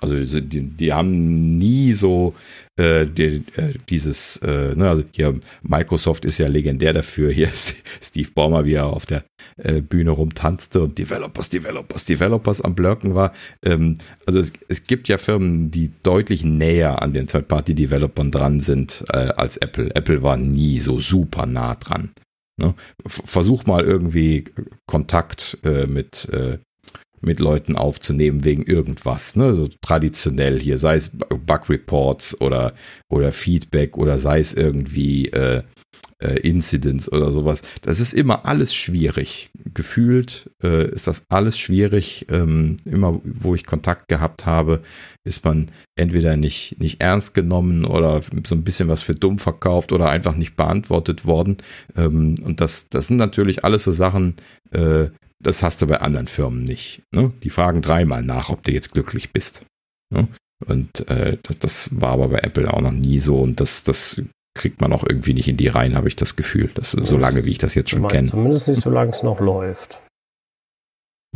Also die, die haben nie so äh, die, äh, dieses, äh, ne, also hier Microsoft ist ja legendär dafür. Hier ist Steve Ballmer, wie er auf der äh, Bühne rumtanzte und Developers, Developers, Developers am Blöcken war. Ähm, also es, es gibt ja Firmen, die deutlich näher an den Third-Party-Developern dran sind äh, als Apple. Apple war nie so super nah dran. Ne? Versuch mal irgendwie Kontakt äh, mit mit Leuten aufzunehmen wegen irgendwas, ne? So traditionell hier, sei es Bug Reports oder, oder Feedback oder sei es irgendwie äh, äh, Incidents oder sowas. Das ist immer alles schwierig. Gefühlt äh, ist das alles schwierig. Ähm, immer, wo ich Kontakt gehabt habe, ist man entweder nicht, nicht ernst genommen oder so ein bisschen was für dumm verkauft oder einfach nicht beantwortet worden. Ähm, und das, das sind natürlich alles so Sachen, äh, das hast du bei anderen Firmen nicht. Ne? Die fragen dreimal nach, ob du jetzt glücklich bist. Ne? Und äh, das, das, war aber bei Apple auch noch nie so und das, das kriegt man auch irgendwie nicht in die Reihen, habe ich das Gefühl. Das, so lange, wie ich das jetzt schon kenne. Zumindest nicht, solange es noch läuft.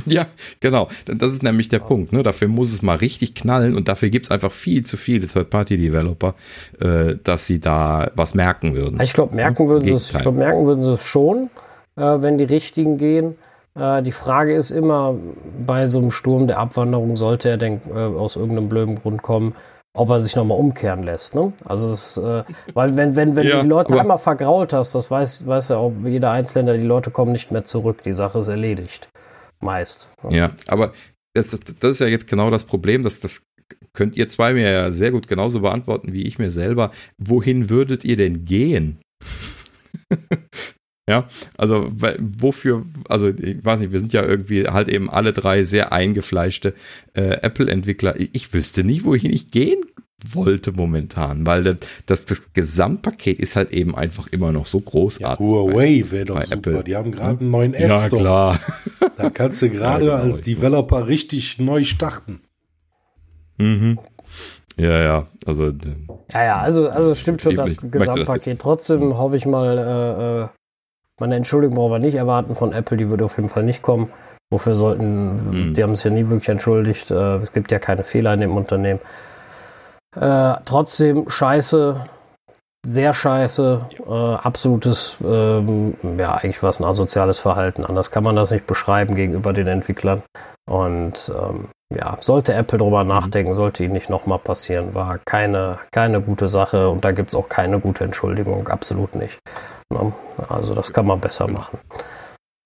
Ja, genau. Das ist nämlich der ja. Punkt. Ne? Dafür muss es mal richtig knallen und dafür gibt es einfach viel zu viele Third-Party-Developer, äh, dass sie da was merken würden. Ich glaube, merken, würden sie es, glaub, merken würden sie es schon, äh, wenn die richtigen gehen. Äh, die Frage ist immer, bei so einem Sturm der Abwanderung sollte er denn äh, aus irgendeinem blöden Grund kommen, ob er sich nochmal umkehren lässt. Ne? Also es, äh, weil wenn, wenn, wenn ja, du die Leute einmal vergrault hast, das weiß, weiß ja auch jeder Einzelländer, die Leute kommen nicht mehr zurück. Die Sache ist erledigt. Meist. Ne? Ja, aber das, das, das ist ja jetzt genau das Problem, dass das könnt ihr zwei mir ja sehr gut genauso beantworten wie ich mir selber. Wohin würdet ihr denn gehen? Ja, also wofür, also ich weiß nicht, wir sind ja irgendwie halt eben alle drei sehr eingefleischte äh, Apple-Entwickler. Ich wüsste nicht, wohin ich gehen wollte momentan, weil das, das, das Gesamtpaket ist halt eben einfach immer noch so großartig. Ja, Huawei wäre doch super. Apple. Die haben gerade einen neuen App Store. Ja, klar. Da kannst du gerade ja, genau. als Developer richtig neu starten. Mhm. Ja, ja, also. Ja, ja, also, also stimmt schon das Gesamtpaket. Trotzdem hoffe ich mal, äh, äh meine Entschuldigung brauchen wir nicht erwarten von Apple, die würde auf jeden Fall nicht kommen. Wofür sollten, mhm. die haben es ja nie wirklich entschuldigt. Äh, es gibt ja keine Fehler in dem Unternehmen. Äh, trotzdem scheiße, sehr scheiße, äh, absolutes, ähm, ja, eigentlich was ein asoziales Verhalten. Anders kann man das nicht beschreiben gegenüber den Entwicklern. Und ähm, ja, sollte Apple drüber mhm. nachdenken, sollte ihnen nicht nochmal passieren, war keine, keine gute Sache und da gibt es auch keine gute Entschuldigung, absolut nicht. Also das kann man besser machen.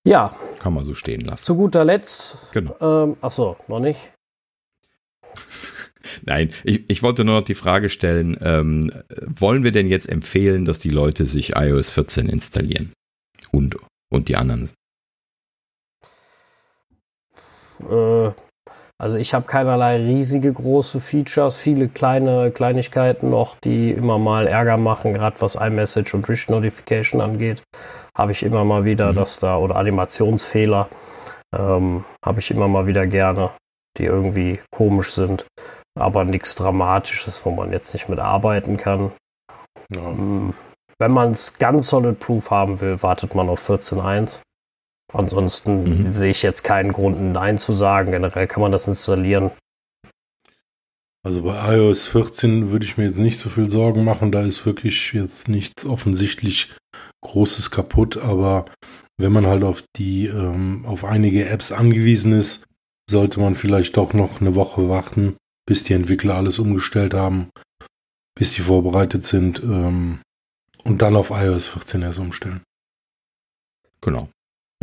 Ja. Kann man so stehen lassen. Zu guter Letzt. Genau. Ähm, achso, noch nicht. Nein, ich, ich wollte nur noch die Frage stellen, ähm, wollen wir denn jetzt empfehlen, dass die Leute sich iOS 14 installieren? Und, und die anderen? Äh, also ich habe keinerlei riesige große Features, viele kleine Kleinigkeiten noch, die immer mal Ärger machen, gerade was iMessage und Wish Notification angeht. Habe ich immer mal wieder, mhm. dass da, oder Animationsfehler, ähm, habe ich immer mal wieder gerne, die irgendwie komisch sind, aber nichts Dramatisches, wo man jetzt nicht mit arbeiten kann. Ja. Ähm, wenn man es ganz solid proof haben will, wartet man auf 14.1. Ansonsten mhm. sehe ich jetzt keinen Grund, Nein zu sagen. Generell kann man das installieren. Also bei iOS 14 würde ich mir jetzt nicht so viel Sorgen machen. Da ist wirklich jetzt nichts offensichtlich Großes kaputt. Aber wenn man halt auf die, ähm, auf einige Apps angewiesen ist, sollte man vielleicht doch noch eine Woche warten, bis die Entwickler alles umgestellt haben, bis sie vorbereitet sind ähm, und dann auf iOS 14 erst umstellen. Genau.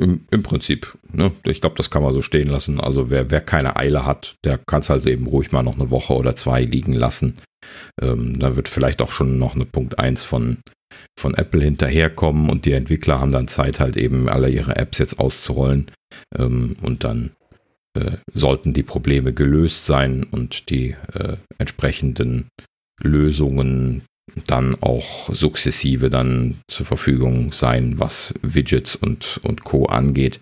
Im, im Prinzip. Ne? Ich glaube, das kann man so stehen lassen. Also wer, wer keine Eile hat, der kann es halt eben ruhig mal noch eine Woche oder zwei liegen lassen. Ähm, da wird vielleicht auch schon noch eine Punkt 1 von, von Apple hinterherkommen und die Entwickler haben dann Zeit, halt eben alle ihre Apps jetzt auszurollen. Ähm, und dann äh, sollten die Probleme gelöst sein und die äh, entsprechenden Lösungen dann auch sukzessive dann zur Verfügung sein, was Widgets und, und Co. angeht.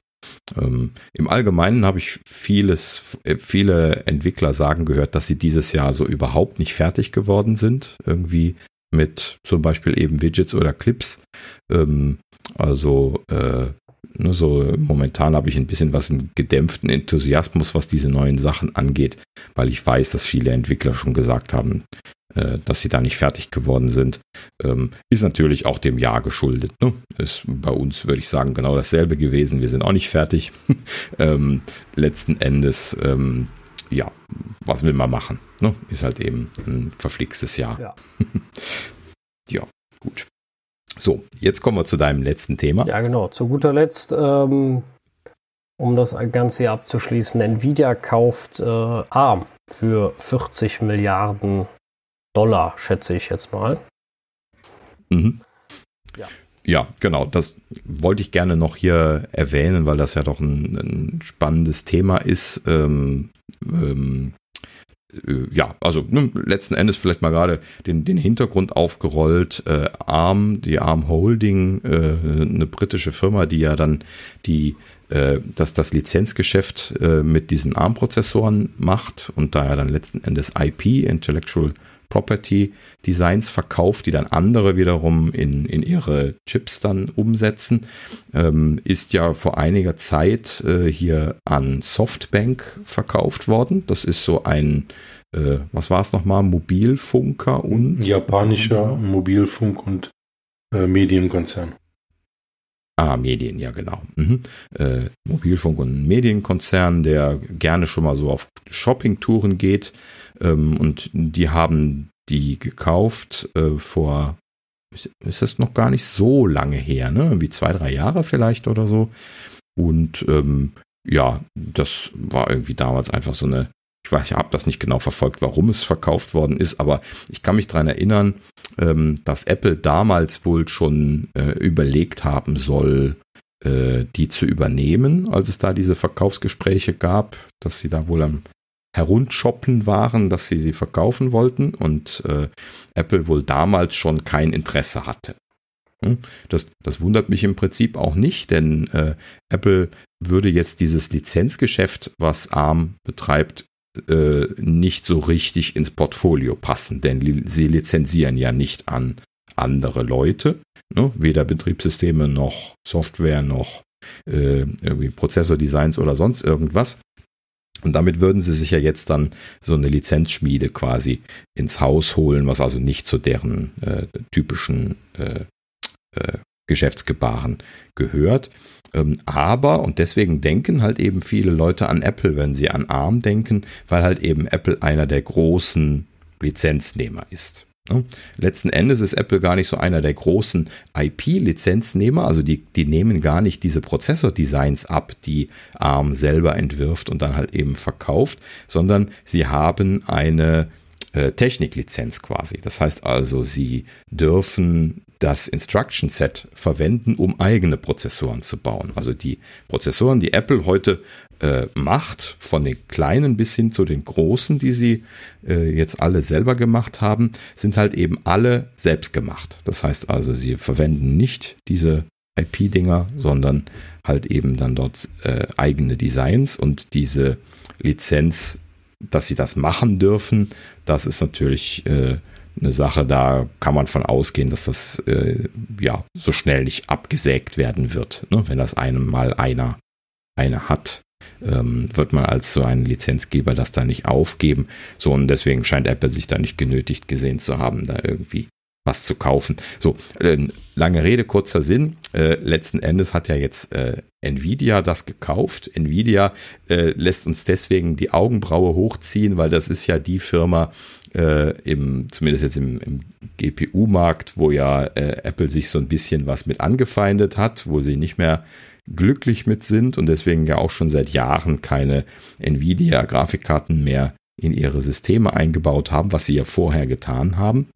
Ähm, Im Allgemeinen habe ich vieles, äh, viele Entwickler sagen gehört, dass sie dieses Jahr so überhaupt nicht fertig geworden sind. Irgendwie mit zum Beispiel eben Widgets oder Clips. Ähm, also äh, ne, so momentan habe ich ein bisschen was einen gedämpften Enthusiasmus, was diese neuen Sachen angeht, weil ich weiß, dass viele Entwickler schon gesagt haben, äh, dass sie da nicht fertig geworden sind. Ähm, ist natürlich auch dem Jahr geschuldet. Ne? Ist bei uns, würde ich sagen, genau dasselbe gewesen. Wir sind auch nicht fertig. ähm, letzten Endes, ähm, ja, was will man machen? Ne? Ist halt eben ein verflixtes Jahr. Ja. ja, gut. So, jetzt kommen wir zu deinem letzten Thema. Ja, genau. Zu guter Letzt, ähm, um das Ganze hier abzuschließen, Nvidia kauft äh, ARM für 40 Milliarden Dollar, schätze ich jetzt mal. Mhm. Ja. Ja, genau. Das wollte ich gerne noch hier erwähnen, weil das ja doch ein, ein spannendes Thema ist. Ähm, ähm, äh, ja, also ne, letzten Endes vielleicht mal gerade den, den Hintergrund aufgerollt. Äh, ARM, die ARM Holding, äh, eine britische Firma, die ja dann die äh, das Lizenzgeschäft äh, mit diesen ARM-Prozessoren macht und da ja dann letzten Endes IP, Intellectual Property Designs verkauft, die dann andere wiederum in, in ihre Chips dann umsetzen, ähm, ist ja vor einiger Zeit äh, hier an Softbank verkauft worden. Das ist so ein, äh, was war es nochmal, Mobilfunker und... Japanischer Mobilfunk- und äh, Medienkonzern. Ah, Medien, ja genau. Mhm. Äh, Mobilfunk- und Medienkonzern, der gerne schon mal so auf Shoppingtouren geht. Ähm, und die haben die gekauft äh, vor, ist, das noch gar nicht so lange her, ne? Wie zwei, drei Jahre vielleicht oder so. Und ähm, ja, das war irgendwie damals einfach so eine, ich weiß, ich habe das nicht genau verfolgt, warum es verkauft worden ist, aber ich kann mich daran erinnern, ähm, dass Apple damals wohl schon äh, überlegt haben soll, äh, die zu übernehmen, als es da diese Verkaufsgespräche gab, dass sie da wohl am Herundshoppen waren, dass sie sie verkaufen wollten und äh, Apple wohl damals schon kein Interesse hatte. Hm? Das, das wundert mich im Prinzip auch nicht, denn äh, Apple würde jetzt dieses Lizenzgeschäft, was ARM betreibt, äh, nicht so richtig ins Portfolio passen, denn li sie lizenzieren ja nicht an andere Leute, ne? weder Betriebssysteme noch Software noch äh, irgendwie Prozessordesigns oder sonst irgendwas. Und damit würden sie sich ja jetzt dann so eine Lizenzschmiede quasi ins Haus holen, was also nicht zu deren äh, typischen äh, äh, Geschäftsgebaren gehört. Ähm, aber, und deswegen denken halt eben viele Leute an Apple, wenn sie an ARM denken, weil halt eben Apple einer der großen Lizenznehmer ist. Letzten Endes ist Apple gar nicht so einer der großen IP-Lizenznehmer, also die, die nehmen gar nicht diese Prozessor-Designs ab, die ARM selber entwirft und dann halt eben verkauft, sondern sie haben eine äh, Techniklizenz quasi. Das heißt also, sie dürfen das Instruction Set verwenden, um eigene Prozessoren zu bauen. Also die Prozessoren, die Apple heute äh, macht, von den kleinen bis hin zu den großen, die sie äh, jetzt alle selber gemacht haben, sind halt eben alle selbst gemacht. Das heißt also, sie verwenden nicht diese IP-Dinger, sondern halt eben dann dort äh, eigene Designs und diese Lizenz, dass sie das machen dürfen, das ist natürlich äh, eine Sache, da kann man von ausgehen, dass das äh, ja so schnell nicht abgesägt werden wird, ne? wenn das einem mal einer eine hat ähm, wird man als so ein Lizenzgeber das da nicht aufgeben. So, und deswegen scheint Apple sich da nicht genötigt gesehen zu haben, da irgendwie was zu kaufen. So, äh, lange Rede, kurzer Sinn. Äh, letzten Endes hat ja jetzt äh, Nvidia das gekauft. Nvidia äh, lässt uns deswegen die Augenbraue hochziehen, weil das ist ja die Firma, äh, im, zumindest jetzt im, im GPU-Markt, wo ja äh, Apple sich so ein bisschen was mit angefeindet hat, wo sie nicht mehr glücklich mit sind und deswegen ja auch schon seit Jahren keine Nvidia-Grafikkarten mehr in ihre Systeme eingebaut haben, was sie ja vorher getan haben.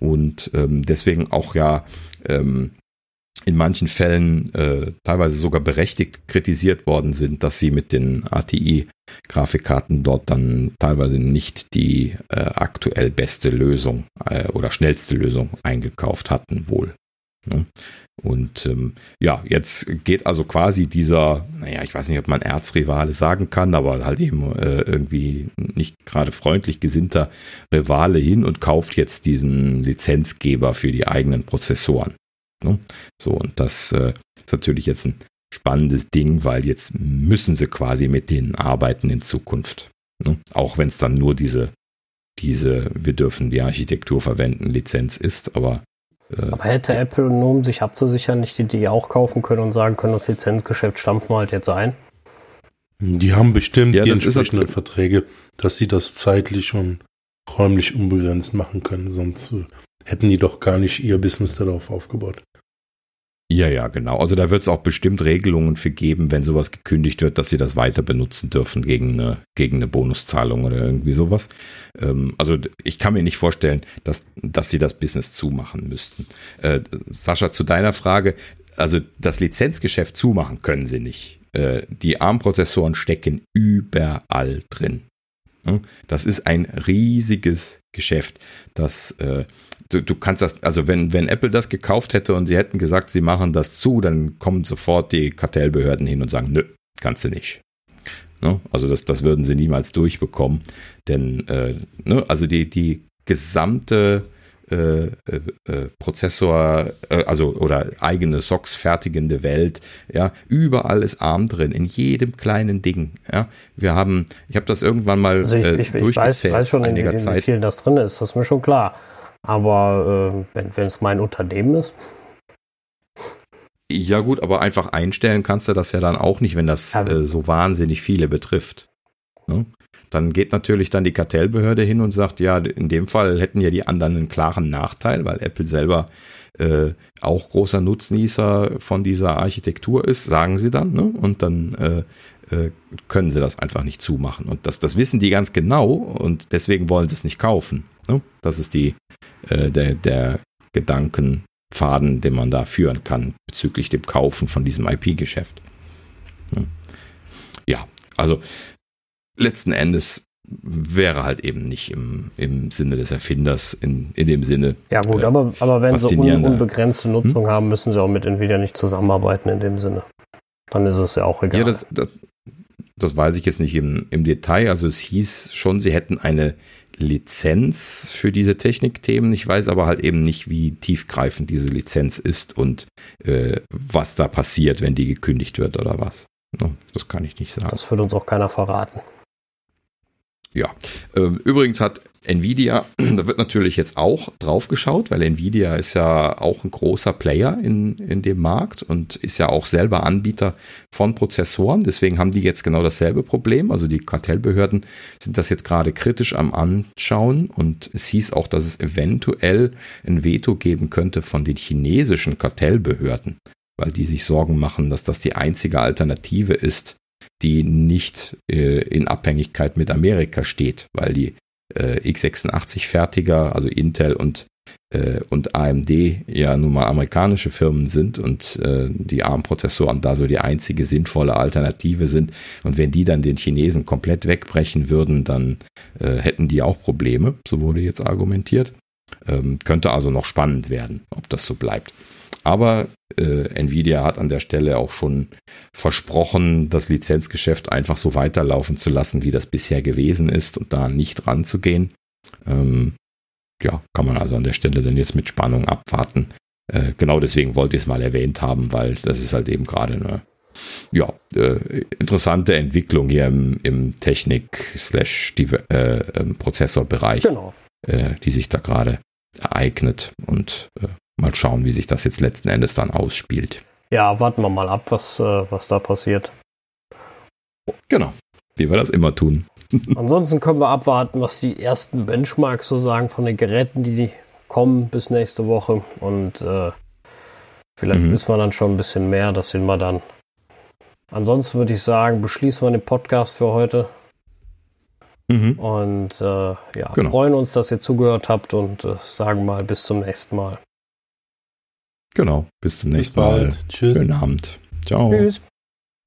Und ähm, deswegen auch ja ähm, in manchen Fällen äh, teilweise sogar berechtigt kritisiert worden sind, dass sie mit den ATI-Grafikkarten dort dann teilweise nicht die äh, aktuell beste Lösung äh, oder schnellste Lösung eingekauft hatten, wohl. Ne? Und ähm, ja, jetzt geht also quasi dieser, naja, ich weiß nicht, ob man Erzrivale sagen kann, aber halt eben äh, irgendwie nicht gerade freundlich gesinnter Rivale hin und kauft jetzt diesen Lizenzgeber für die eigenen Prozessoren. Ne? So, und das äh, ist natürlich jetzt ein spannendes Ding, weil jetzt müssen sie quasi mit denen arbeiten in Zukunft. Ne? Auch wenn es dann nur diese, diese, wir dürfen die Architektur verwenden, Lizenz ist, aber Aber hätte Apple, nur um sich abzusichern, nicht die die auch kaufen können und sagen können, das Lizenzgeschäft stampfen wir halt jetzt ein? Die haben bestimmt ja, die entsprechenden halt, Verträge, dass sie das zeitlich und räumlich unbegrenzt machen können, sonst äh, hätten die doch gar nicht ihr Business darauf aufgebaut. Ja, ja, genau. Also da wird es auch bestimmt Regelungen für geben, wenn sowas gekündigt wird, dass sie das weiter benutzen dürfen gegen eine, gegen eine Bonuszahlung oder irgendwie sowas. Ähm, also ich kann mir nicht vorstellen, dass, dass sie das Business zumachen müssten. Äh, Sascha, zu deiner Frage, also das Lizenzgeschäft zumachen können sie nicht. Äh, die ARM-Prozessoren stecken überall drin. Das ist ein riesiges Geschäft. Das, äh, du, du kannst das, also wenn, wenn Apple das gekauft hätte und sie hätten gesagt, sie machen das zu, dann kommen sofort die Kartellbehörden hin und sagen, nö, kannst du nicht. Ne? Also das, das würden sie niemals durchbekommen. Denn, äh, ne? also die, die gesamte äh, äh, äh, Prozessor, äh, also oder eigene Socks fertigende Welt, ja, überall ist ARM drin, in jedem kleinen Ding, ja. Wir haben, ich habe das irgendwann mal also ich, äh, ich, ich weiß, weiß, schon, in, in, in wie viel das drin ist, das ist mir schon klar. Aber äh, wenn, wenn es mein Unternehmen ist. Ja gut, aber einfach einstellen kannst du das ja dann auch nicht, wenn das ja. äh, so wahnsinnig viele betrifft. Ne? Dann geht natürlich dann die Kartellbehörde hin und sagt, ja, in dem Fall hätten ja die anderen einen klaren Nachteil, weil Apple selber äh, auch großer Nutznießer von dieser Architektur ist, sagen sie dann, ne? Und dann äh, äh, können sie das einfach nicht zumachen. Und das, das wissen die ganz genau und deswegen wollen sie es nicht kaufen. Ne? Das ist die, äh, der, der Gedankenfaden, den man da führen kann bezüglich dem Kaufen von diesem IP-Geschäft. Ja, also letzten Endes wäre halt eben nicht im, im Sinne des Erfinders, in, in dem Sinne. Ja gut, äh, aber, aber wenn sie un, unbegrenzte Nutzung hm? haben, müssen sie auch mit Nvidia nicht zusammenarbeiten in dem Sinne. Dann ist es ja auch egal. Ja, das, das, das weiß ich jetzt nicht im, im Detail. Also es hieß schon, sie hätten eine Lizenz für diese Technikthemen. Ich weiß aber halt eben nicht, wie tiefgreifend diese Lizenz ist und äh, was da passiert, wenn die gekündigt wird oder was. No, das kann ich nicht sagen. Das wird uns auch keiner verraten. Ja, ähm, übrigens hat Nvidia, da wird natürlich jetzt auch drauf geschaut, weil Nvidia ist ja auch ein großer Player in, in dem Markt und ist ja auch selber Anbieter von Prozessoren. Deswegen haben die jetzt genau dasselbe Problem. Also die Kartellbehörden sind das jetzt gerade kritisch am Anschauen und es hieß auch, dass es eventuell ein Veto geben könnte von den chinesischen Kartellbehörden, weil die sich Sorgen machen, dass das die einzige Alternative ist, die nicht äh, in Abhängigkeit mit Amerika steht, weil die äh, x86-Fertiger, also Intel und, äh, und AMD ja nun mal amerikanische Firmen sind und äh, die ARM-Prozessoren da so die einzige sinnvolle Alternative sind. Und wenn die dann den Chinesen komplett wegbrechen würden, dann äh, hätten die auch Probleme, so wurde jetzt argumentiert. Ähm, könnte also noch spannend werden, ob das so bleibt. Aber äh, Nvidia hat an der Stelle auch schon versprochen, das Lizenzgeschäft einfach so weiterlaufen zu lassen, wie das bisher gewesen ist und da nicht ranzugehen. Ähm, ja, kann man also an der Stelle dann jetzt mit Spannung abwarten. Äh, genau deswegen wollte ich es mal erwähnt haben, weil das ist halt eben gerade eine ja, äh, interessante Entwicklung hier im, im Technik-Prozessorbereich, äh, genau. Äh, die sich da gerade ereignet. Und äh, mal schauen, wie sich das jetzt letzten Endes dann ausspielt. Ja, warten wir mal ab, was, äh, was da passiert. Genau, wie wir das immer tun. Ansonsten können wir abwarten, was die ersten Benchmarks so sagen von den Geräten, die kommen bis nächste Woche. Und äh, vielleicht mhm. wissen wir dann schon ein bisschen mehr. Das sehen wir dann. Ansonsten würde ich sagen, beschließen wir den Podcast für heute. Mhm. Und äh, ja, genau. freuen uns, dass ihr zugehört habt und äh, sagen mal bis zum nächsten Mal. Genau, bis zum nächsten bis Mal. Tschüss. Schönen Abend. Ciao. Tschüss.